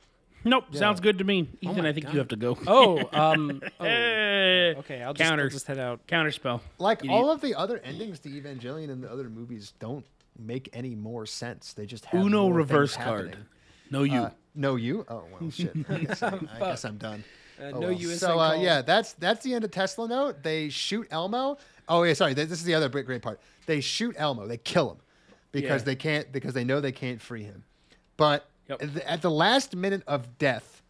Nope, sounds good to me. Ethan, my I think God. you have to go. Oh, um, oh, Eh, okay. I'll just, I'll Counter. just head out. Counterspell. like Idiot. all of the other endings to Evangelion and the other movies don't make any more sense. They just have Uno more reverse card. happening. No, you. Uh, no, you. Oh well, shit. I guess, I, I guess I'm done. Uh, Oh, no, well. you. So uh, yeah, that's that's the end of Tesla Note. They shoot Elmo. Oh yeah, sorry. th- This is the other great, great part. They shoot Elmo. They kill him because Yeah. they can't because they know they can't free him. But Yep. at the- at the last minute of death,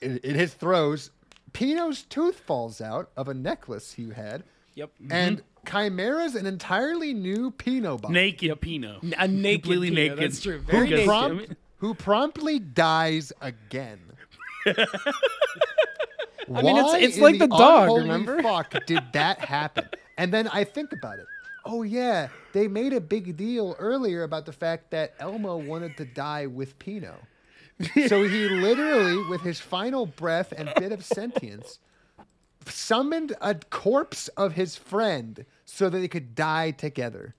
in, in his throes, Pino's tooth falls out of a necklace he had, Yep. and mm-hmm. Chimera's an entirely new Pino body. naked Pino. A naked Completely Pino, naked. That's true. who, naked. prompt- who promptly dies again. I mean, it's- Why it's like the dog, unholy remember? Fuck, did that happen? And then I think about it. Oh yeah, they made a big deal earlier about the fact that Elmo wanted to die with Pino. So he literally, with his final breath and bit of sentience, summoned a corpse of his friend so that they could die together.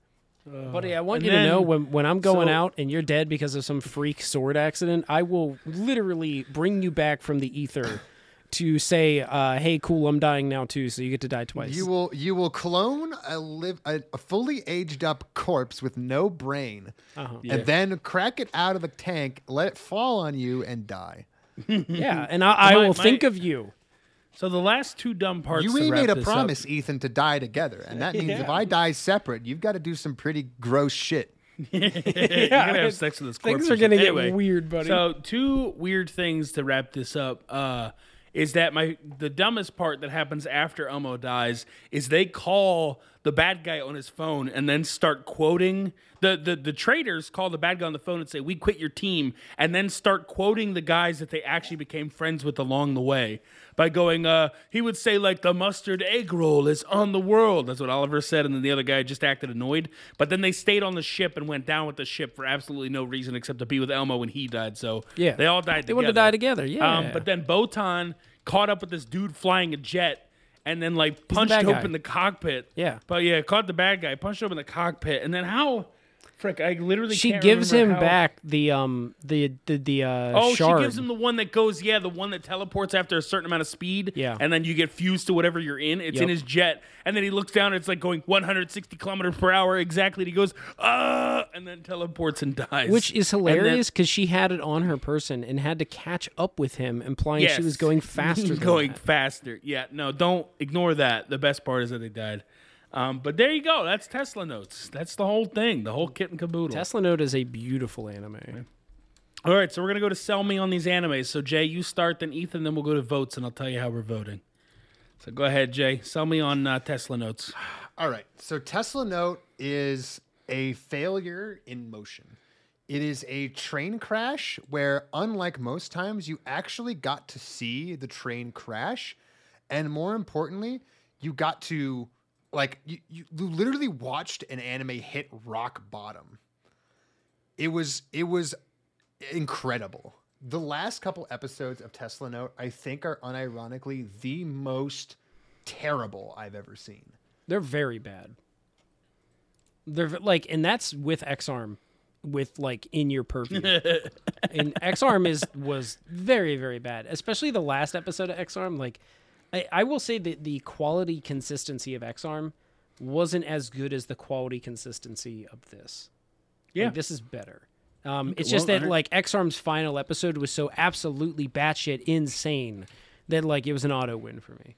Uh, Buddy, I want And you to know when, when I'm going so- out and you're dead because of some freak sword accident, I will literally bring you back from the ether to say, uh, "Hey, cool, I'm dying now too, so you get to die twice." You will you will clone a live a, a fully aged up corpse with no brain, Uh-huh. and then crack it out of the tank, let it fall on you, and die. yeah, and I, I My- will my- think of you. So the last two dumb parts. You to we made a promise, Up, Ethan, to die together, and that means if I die separate, you've got to do some pretty gross shit. you're gonna have sex with this corpse. Things are gonna something. get weird, buddy. So two weird things to wrap this up. Uh, is that my the dumbest part that happens after Elmo dies is they call the bad guy on his phone and then start quoting the the the traitors call the bad guy on the phone and say we quit your team and then start quoting the guys that they actually became friends with along the way by going uh he would say like the mustard egg roll is on the world that's what Oliver said and then the other guy just acted annoyed but then they stayed on the ship and went down with the ship for absolutely no reason except to be with Elmo when he died so Yeah. they all died They wanted to die together. Yeah. um, but then Botan caught up with this dude flying a jet and then like punched guy. open the cockpit. Yeah. But yeah, caught the bad guy, punched open the cockpit, and then how frick, I literally she gives him how- back the um the the the uh Oh, shard. she gives him the one that goes, yeah, the one that teleports after a certain amount of speed. Yeah. And then you get fused to whatever you're in. It's in his jet. And then he looks down and it's like going 160 kilometers per hour exactly. And he goes, ah, and then teleports and dies. which is hilarious because she had it on her person and had to catch up with him, implying she was going faster. than going that. faster. Yeah, no, don't ignore that. The best part is that they died. Um, but there you go. That's Tesla notes. That's the whole thing. The whole kit and caboodle. Tesla Note is a beautiful anime. All right, so we're gonna go to sell me on these animes. So Jay, you start, then Ethan, then we'll go to votes, and I'll tell you how we're voting. So go ahead, Jay. Sell me on uh, Tesla notes. All right. So Tesla Note is a failure in motion. It is a train crash where, unlike most times, you actually got to see the train crash. And more importantly, you got to, like, you, you you literally watched an anime hit rock bottom. It was, it was incredible. The last couple episodes of Tesla Note, I think, are unironically the most terrible I've ever seen. They're very bad. They're like, and that's with X Arm, with like in your purview. and X Arm is was very very bad, especially the last episode of X Arm. Like, I, I will say that the quality consistency of X Arm wasn't as good as the quality consistency of this. Yeah. Like, this is better. Um, it's just well, that like X Arm's final episode was so absolutely batshit insane that like it was an auto win for me.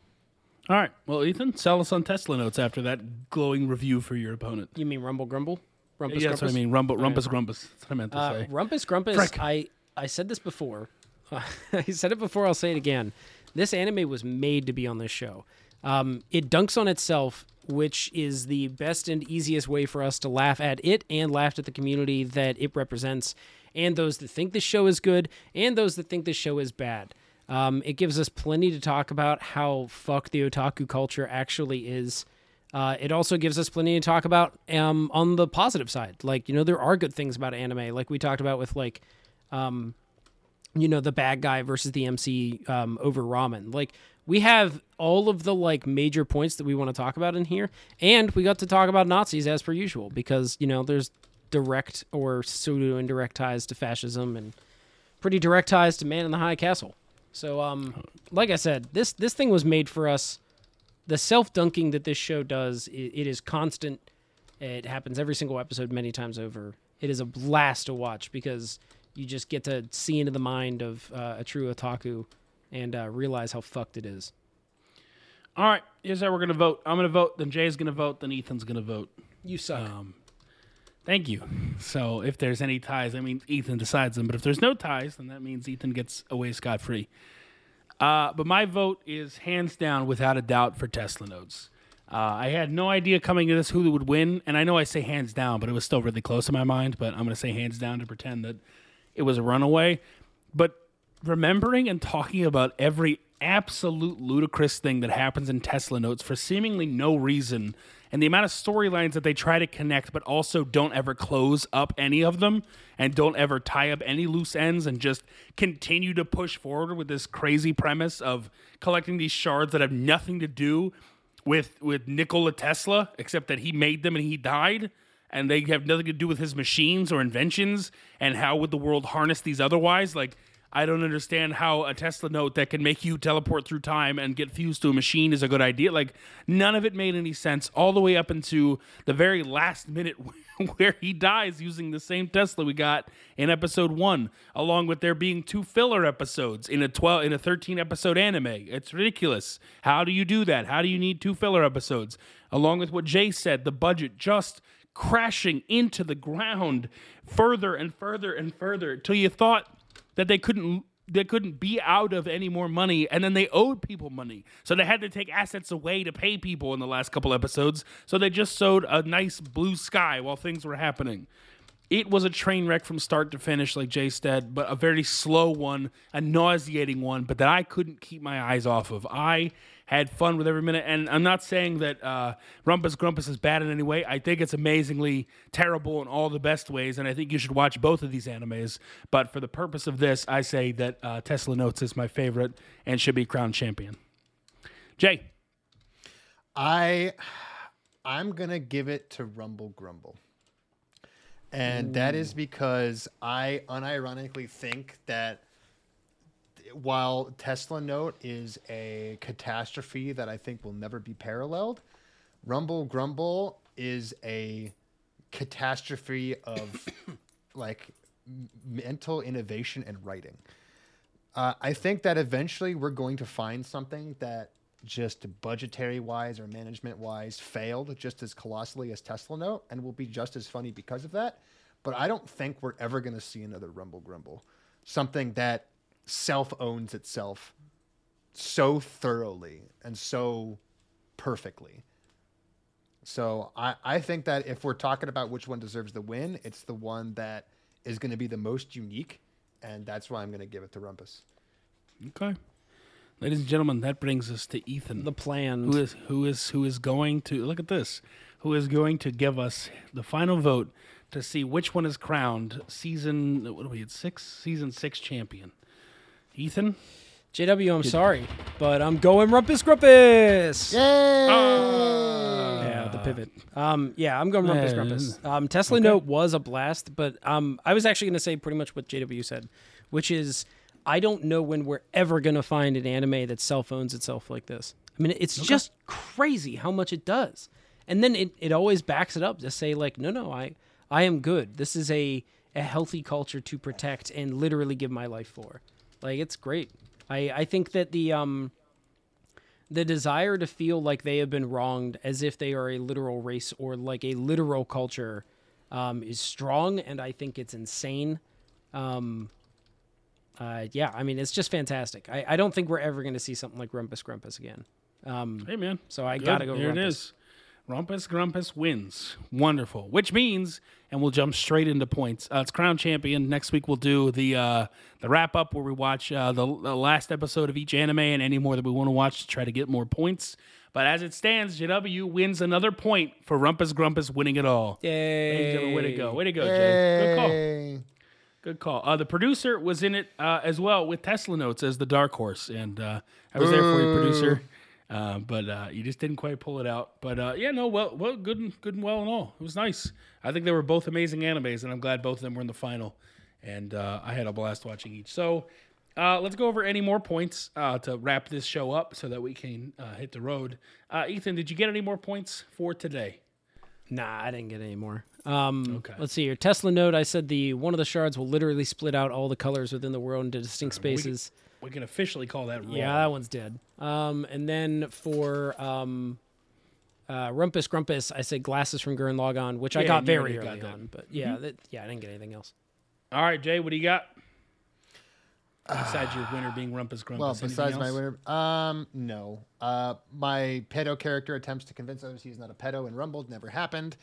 All right. Well, Ethan, sell us on Tesla notes after that glowing review for your opponent. You mean Rumble Grumble? Rumpus yeah, that's what I mean. Rumble, rumpus, grumpus. That's what I meant to Uh, say. Rumpus Grumpus, Frick. I, I said this before. I said it before, I'll say it again. This anime was made to be on this show. Um, it dunks on itself, which is the best and easiest way for us to laugh at it and laugh at the community that it represents, and those that think the show is good and those that think the show is bad. Um, it gives us plenty to talk about how fucked the otaku culture actually is. Uh, it also gives us plenty to talk about um, on the positive side. Like, you know, there are good things about anime, like we talked about with, like, um, you know, the bad guy versus the MC um, over ramen. Like, we have all of the, like, major points that we want to talk about in here. And we got to talk about Nazis as per usual because, you know, there's direct or pseudo indirect ties to fascism and pretty direct ties to Man in the High Castle. So, um, like I said, this this thing was made for us. The self dunking that this show does, it, it is constant. It happens every single episode, many times over. It is a blast to watch because you just get to see into the mind of uh, a true otaku and uh, realize how fucked it is. All right, here's how we're gonna vote. I'm gonna vote. Then Jay's gonna vote. Then Ethan's gonna vote. You suck. Um, thank you. So if there's any ties, that means Ethan decides them. But if there's no ties, then that means Ethan gets away scot free. Uh, but my vote is hands down, without a doubt, for Tesla notes. Uh, I had no idea coming to this who would win, and I know I say hands down, but it was still really close in my mind. But I'm going to say hands down to pretend that it was a runaway. But remembering and talking about every absolute ludicrous thing that happens in Tesla notes for seemingly no reason, and the amount of storylines that they try to connect, but also don't ever close up any of them, and don't ever tie up any loose ends, and just continue to push forward with this crazy premise of collecting these shards that have nothing to do with with Nikola Tesla, except that he made them and he died, and they have nothing to do with his machines or inventions. And how would the world harness these otherwise? Like, I don't understand how a Tesla note that can make you teleport through time and get fused to a machine is a good idea. Like, none of it made any sense all the way up into the very last minute where he dies using the same Tesla we got in episode one, along with there being two filler episodes in a twelve in a thirteen episode anime. It's ridiculous. How do you do that? How do you need two filler episodes? Along with what Jay said, the budget just crashing into the ground further and further and further till you thought that they couldn't they couldn't be out of any more money. And then they owed people money. So they had to take assets away to pay people in the last couple episodes. So they just sowed a nice blue sky while things were happening. It was a train wreck from start to finish like jay said but a very slow one a nauseating one but that i couldn't keep my eyes off of. I had fun with every minute. And i'm not saying that uh, rumpus grumpus is bad in any way. I think it's amazingly terrible in all the best ways and i think you should watch both of these animes. But for the purpose of this i say that uh, tesla notes is my favorite and should be crowned champion. Jay. I I'm gonna give it to Rumble Grumble. And that is because I unironically think that while Tesla Note is a catastrophe that I think will never be paralleled, Rumble Grumble is a catastrophe of like mental innovation and writing. Uh, I think that eventually we're going to find something that just budgetary wise or management wise failed just as colossally as Tesla Note and will be just as funny because of that. But I don't think we're ever going to see another Rumble Grumble. Something that self owns itself so thoroughly and so perfectly. So I, I think that if we're talking about which one deserves the win, it's the one that is going to be the most unique. And that's why I'm going to give it to Rumpus. okay ladies and gentlemen that brings us to ethan The plan. who is who is who is going to look at this who is going to give us the final vote to see which one is crowned season what are we at six season six champion ethan JW, I'm sorry, but I'm going Rumpus Grumpus. Yeah, the pivot. Um, yeah, I'm going Rumpus Yeah. Grumpus. Um, Tesla Note was a blast, but um, I was actually going to say pretty much what JW said, which is I don't know when we're ever going to find an anime that self owns itself like this. I mean, it's just crazy how much it does, and then it, it always backs it up to say like, no, no, I I am good. This is a a healthy culture to protect and literally give my life for. Like, it's great. I I think that the um the desire to feel like they have been wronged as if they are a literal race or like a literal culture um, is strong, and I think it's insane. Um, uh, yeah, I mean, it's just fantastic. I, I don't think we're ever going to see something like Rumpus Grumpus again. Um, Hey man. so I Good. gotta go. Here Rumpus. it is. Rumpus Grumpus wins. Wonderful. Which means, and we'll jump straight into points. Uh, it's Crown Champion. Next week we'll do the uh, the wrap up where we watch uh, the, the last episode of each anime and any more that we want to watch to try to get more points. But as it stands, JW wins another point for Rumpus Grumpus winning it all. And Way to go. Way to go, Jay. Good call. Good call. Uh, the producer was in it uh, as well with Tesla Notes as the dark horse, and uh, I was there for you, producer. Uh, but uh, you just didn't quite pull it out. But uh, yeah, no, well, well, good, and, good and well and all. It was nice. I think they were both amazing animes, and I'm glad both of them were in the final. And uh, I had a blast watching each. So uh, let's go over any more points uh, to wrap this show up, so that we can uh, hit the road. Uh, Ethan, did you get any more points for today? Nah, I didn't get any more. Um, Okay. Let's see here. Tesla note. I said the one of the shards will literally split out all the colors within the world into distinct spaces. We can officially call that wrong. Yeah, that one's dead. Um, and then for um, uh, Rumpus Grumpus, I said glasses from Gurren Lagann, which I got very already got early on. But yeah, that, yeah, I didn't get anything else. All right, Jay, what do you got? Besides your winner being Rumpus Grumpus. Well, anything besides my winner, um, no. Uh, my pedo character attempts to convince others he's not a pedo and rumbled never happened.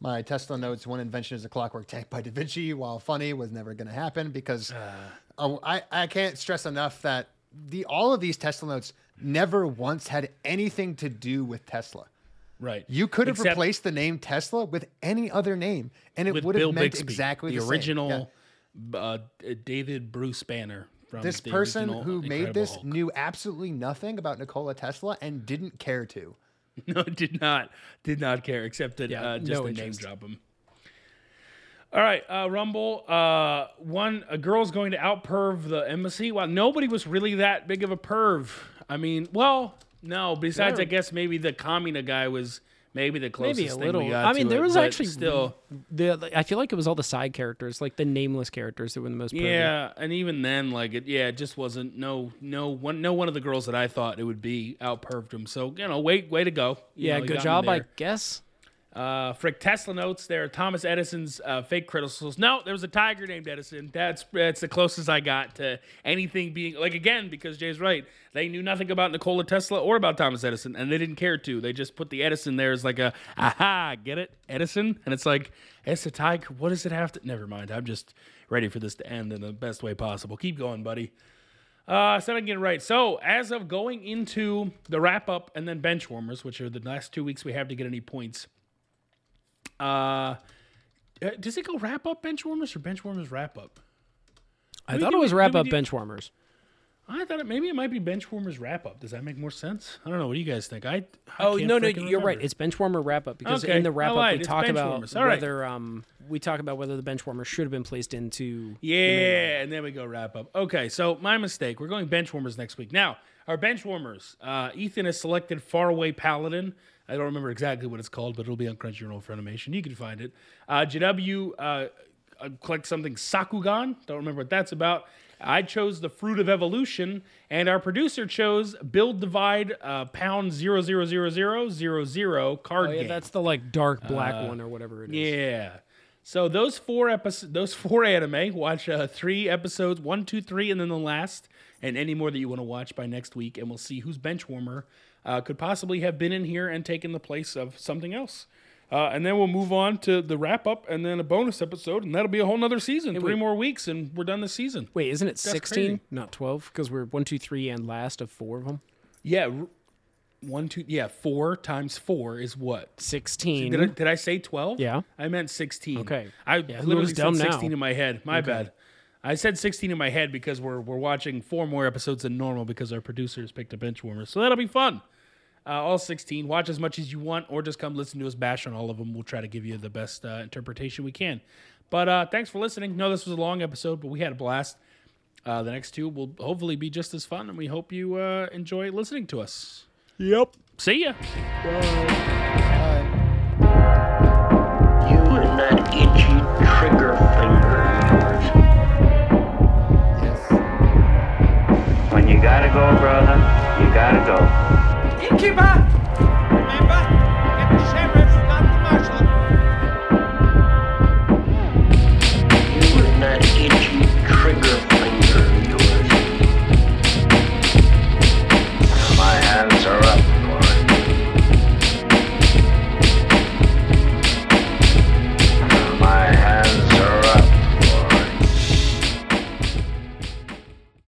My Tesla notes one invention is a clockwork tank by Da Vinci, while funny was never going to happen because uh, I I can't stress enough that the all of these Tesla notes never once had anything to do with Tesla. Right. You could have Except replaced the name Tesla with any other name, and it would have meant Bixby, exactly the, the, original Yeah. uh, David Bruce Banner from This person who made this Hulk. knew absolutely nothing about Nikola Tesla and didn't care to. no, did not, did not care except that Yeah, uh, just no to name drop him. All right, uh, Rumble. Uh, one, a girl's going to outperv the embassy. Well, nobody was really that big of a perv. I mean, well, no. Besides, I guess maybe the Kamina guy was maybe the closest Maybe a thing little. we got I mean, there it, was actually still. the. I feel like it was all the side characters, like the nameless characters, that were the most. pervy. Yeah, and even then, like it, yeah, it just wasn't no, no one, no one of the girls that I thought it would be outperved him. So you know, wait, way to go. You Yeah, know, good job, I guess. Uh, frick Tesla notes there. Thomas Edison's uh, fake crystals. No, there was a tiger named Edison. That's that's the closest I got to anything being like again because Jay's right. They knew nothing about Nikola Tesla or about Thomas Edison, and they didn't care to. They just put the Edison there as like a aha, get it, Edison, and it's like it's a tiger. What does it have to? Never mind. I'm just ready for this to end in the best way possible. Keep going, buddy. Uh, so I get it right. So, as of going into the wrap up and then bench warmers, which are the last two weeks we have to get any points, uh, uh, does it go wrap up bench warmers or bench warmers wrap up? I thought it was wrap up do- bench warmers. I thought it maybe it might be bench warmers wrap up. Does that make more sense? I don't know. What do you guys think? I, I Oh no, no, you're right. remember. It's benchwarmer wrap up because Okay, in the wrap up we It's talk about benchwarmers. All right. whether um we talk about whether the benchwarmer should have been placed into Yeah, and then we go wrap up. Okay, so my mistake. We're going bench warmers next week. Now, our bench warmers. Uh, Ethan has selected Faraway Paladin. I don't remember exactly what it's called, but it'll be on Crunchyroll for animation. You can find it. Uh, JW uh, uh, collect something Sakugan. Don't remember what that's about. I chose the Fruit of Evolution, and our producer chose Build Divide uh, Pound zero zero zero zero zero zero card Oh yeah, game. that's the like dark black one or whatever it is. Yeah. So those four episodes, those four anime, watch uh, three episodes, one, two, three, and then the last, and any more that you want to watch by next week, and we'll see who's bench warmer uh, could possibly have been in here and taken the place of something else. Uh, and then we'll move on to the wrap up, and then a bonus episode, and that'll be a whole nother season. Three wait. more weeks, and we're done this season. Wait, isn't it crazy. sixteen, not twelve? Because we're one, two, three, and last of four of them. Yeah, r- one, two, yeah, four times four is what? Sixteen. Did I, did I say 12? Yeah. I meant 16. Okay. I Yeah, literally said now? 16 in my head. My bad. I said 16 in my head because we're we're watching four more episodes than normal because our producers picked a bench warmer. So that'll be fun. Uh, all 16. Watch as much as you want or just come listen to us bash on all of them. We'll try to give you the best uh, interpretation we can. But uh, thanks for listening. No, this was a long episode, but we had a blast. Uh, the next two will hopefully be just as fun, and we hope you uh, enjoy listening to us. Yep. See ya. You and that itchy trigger finger you gotta go, brother, you gotta go. Innkeeper!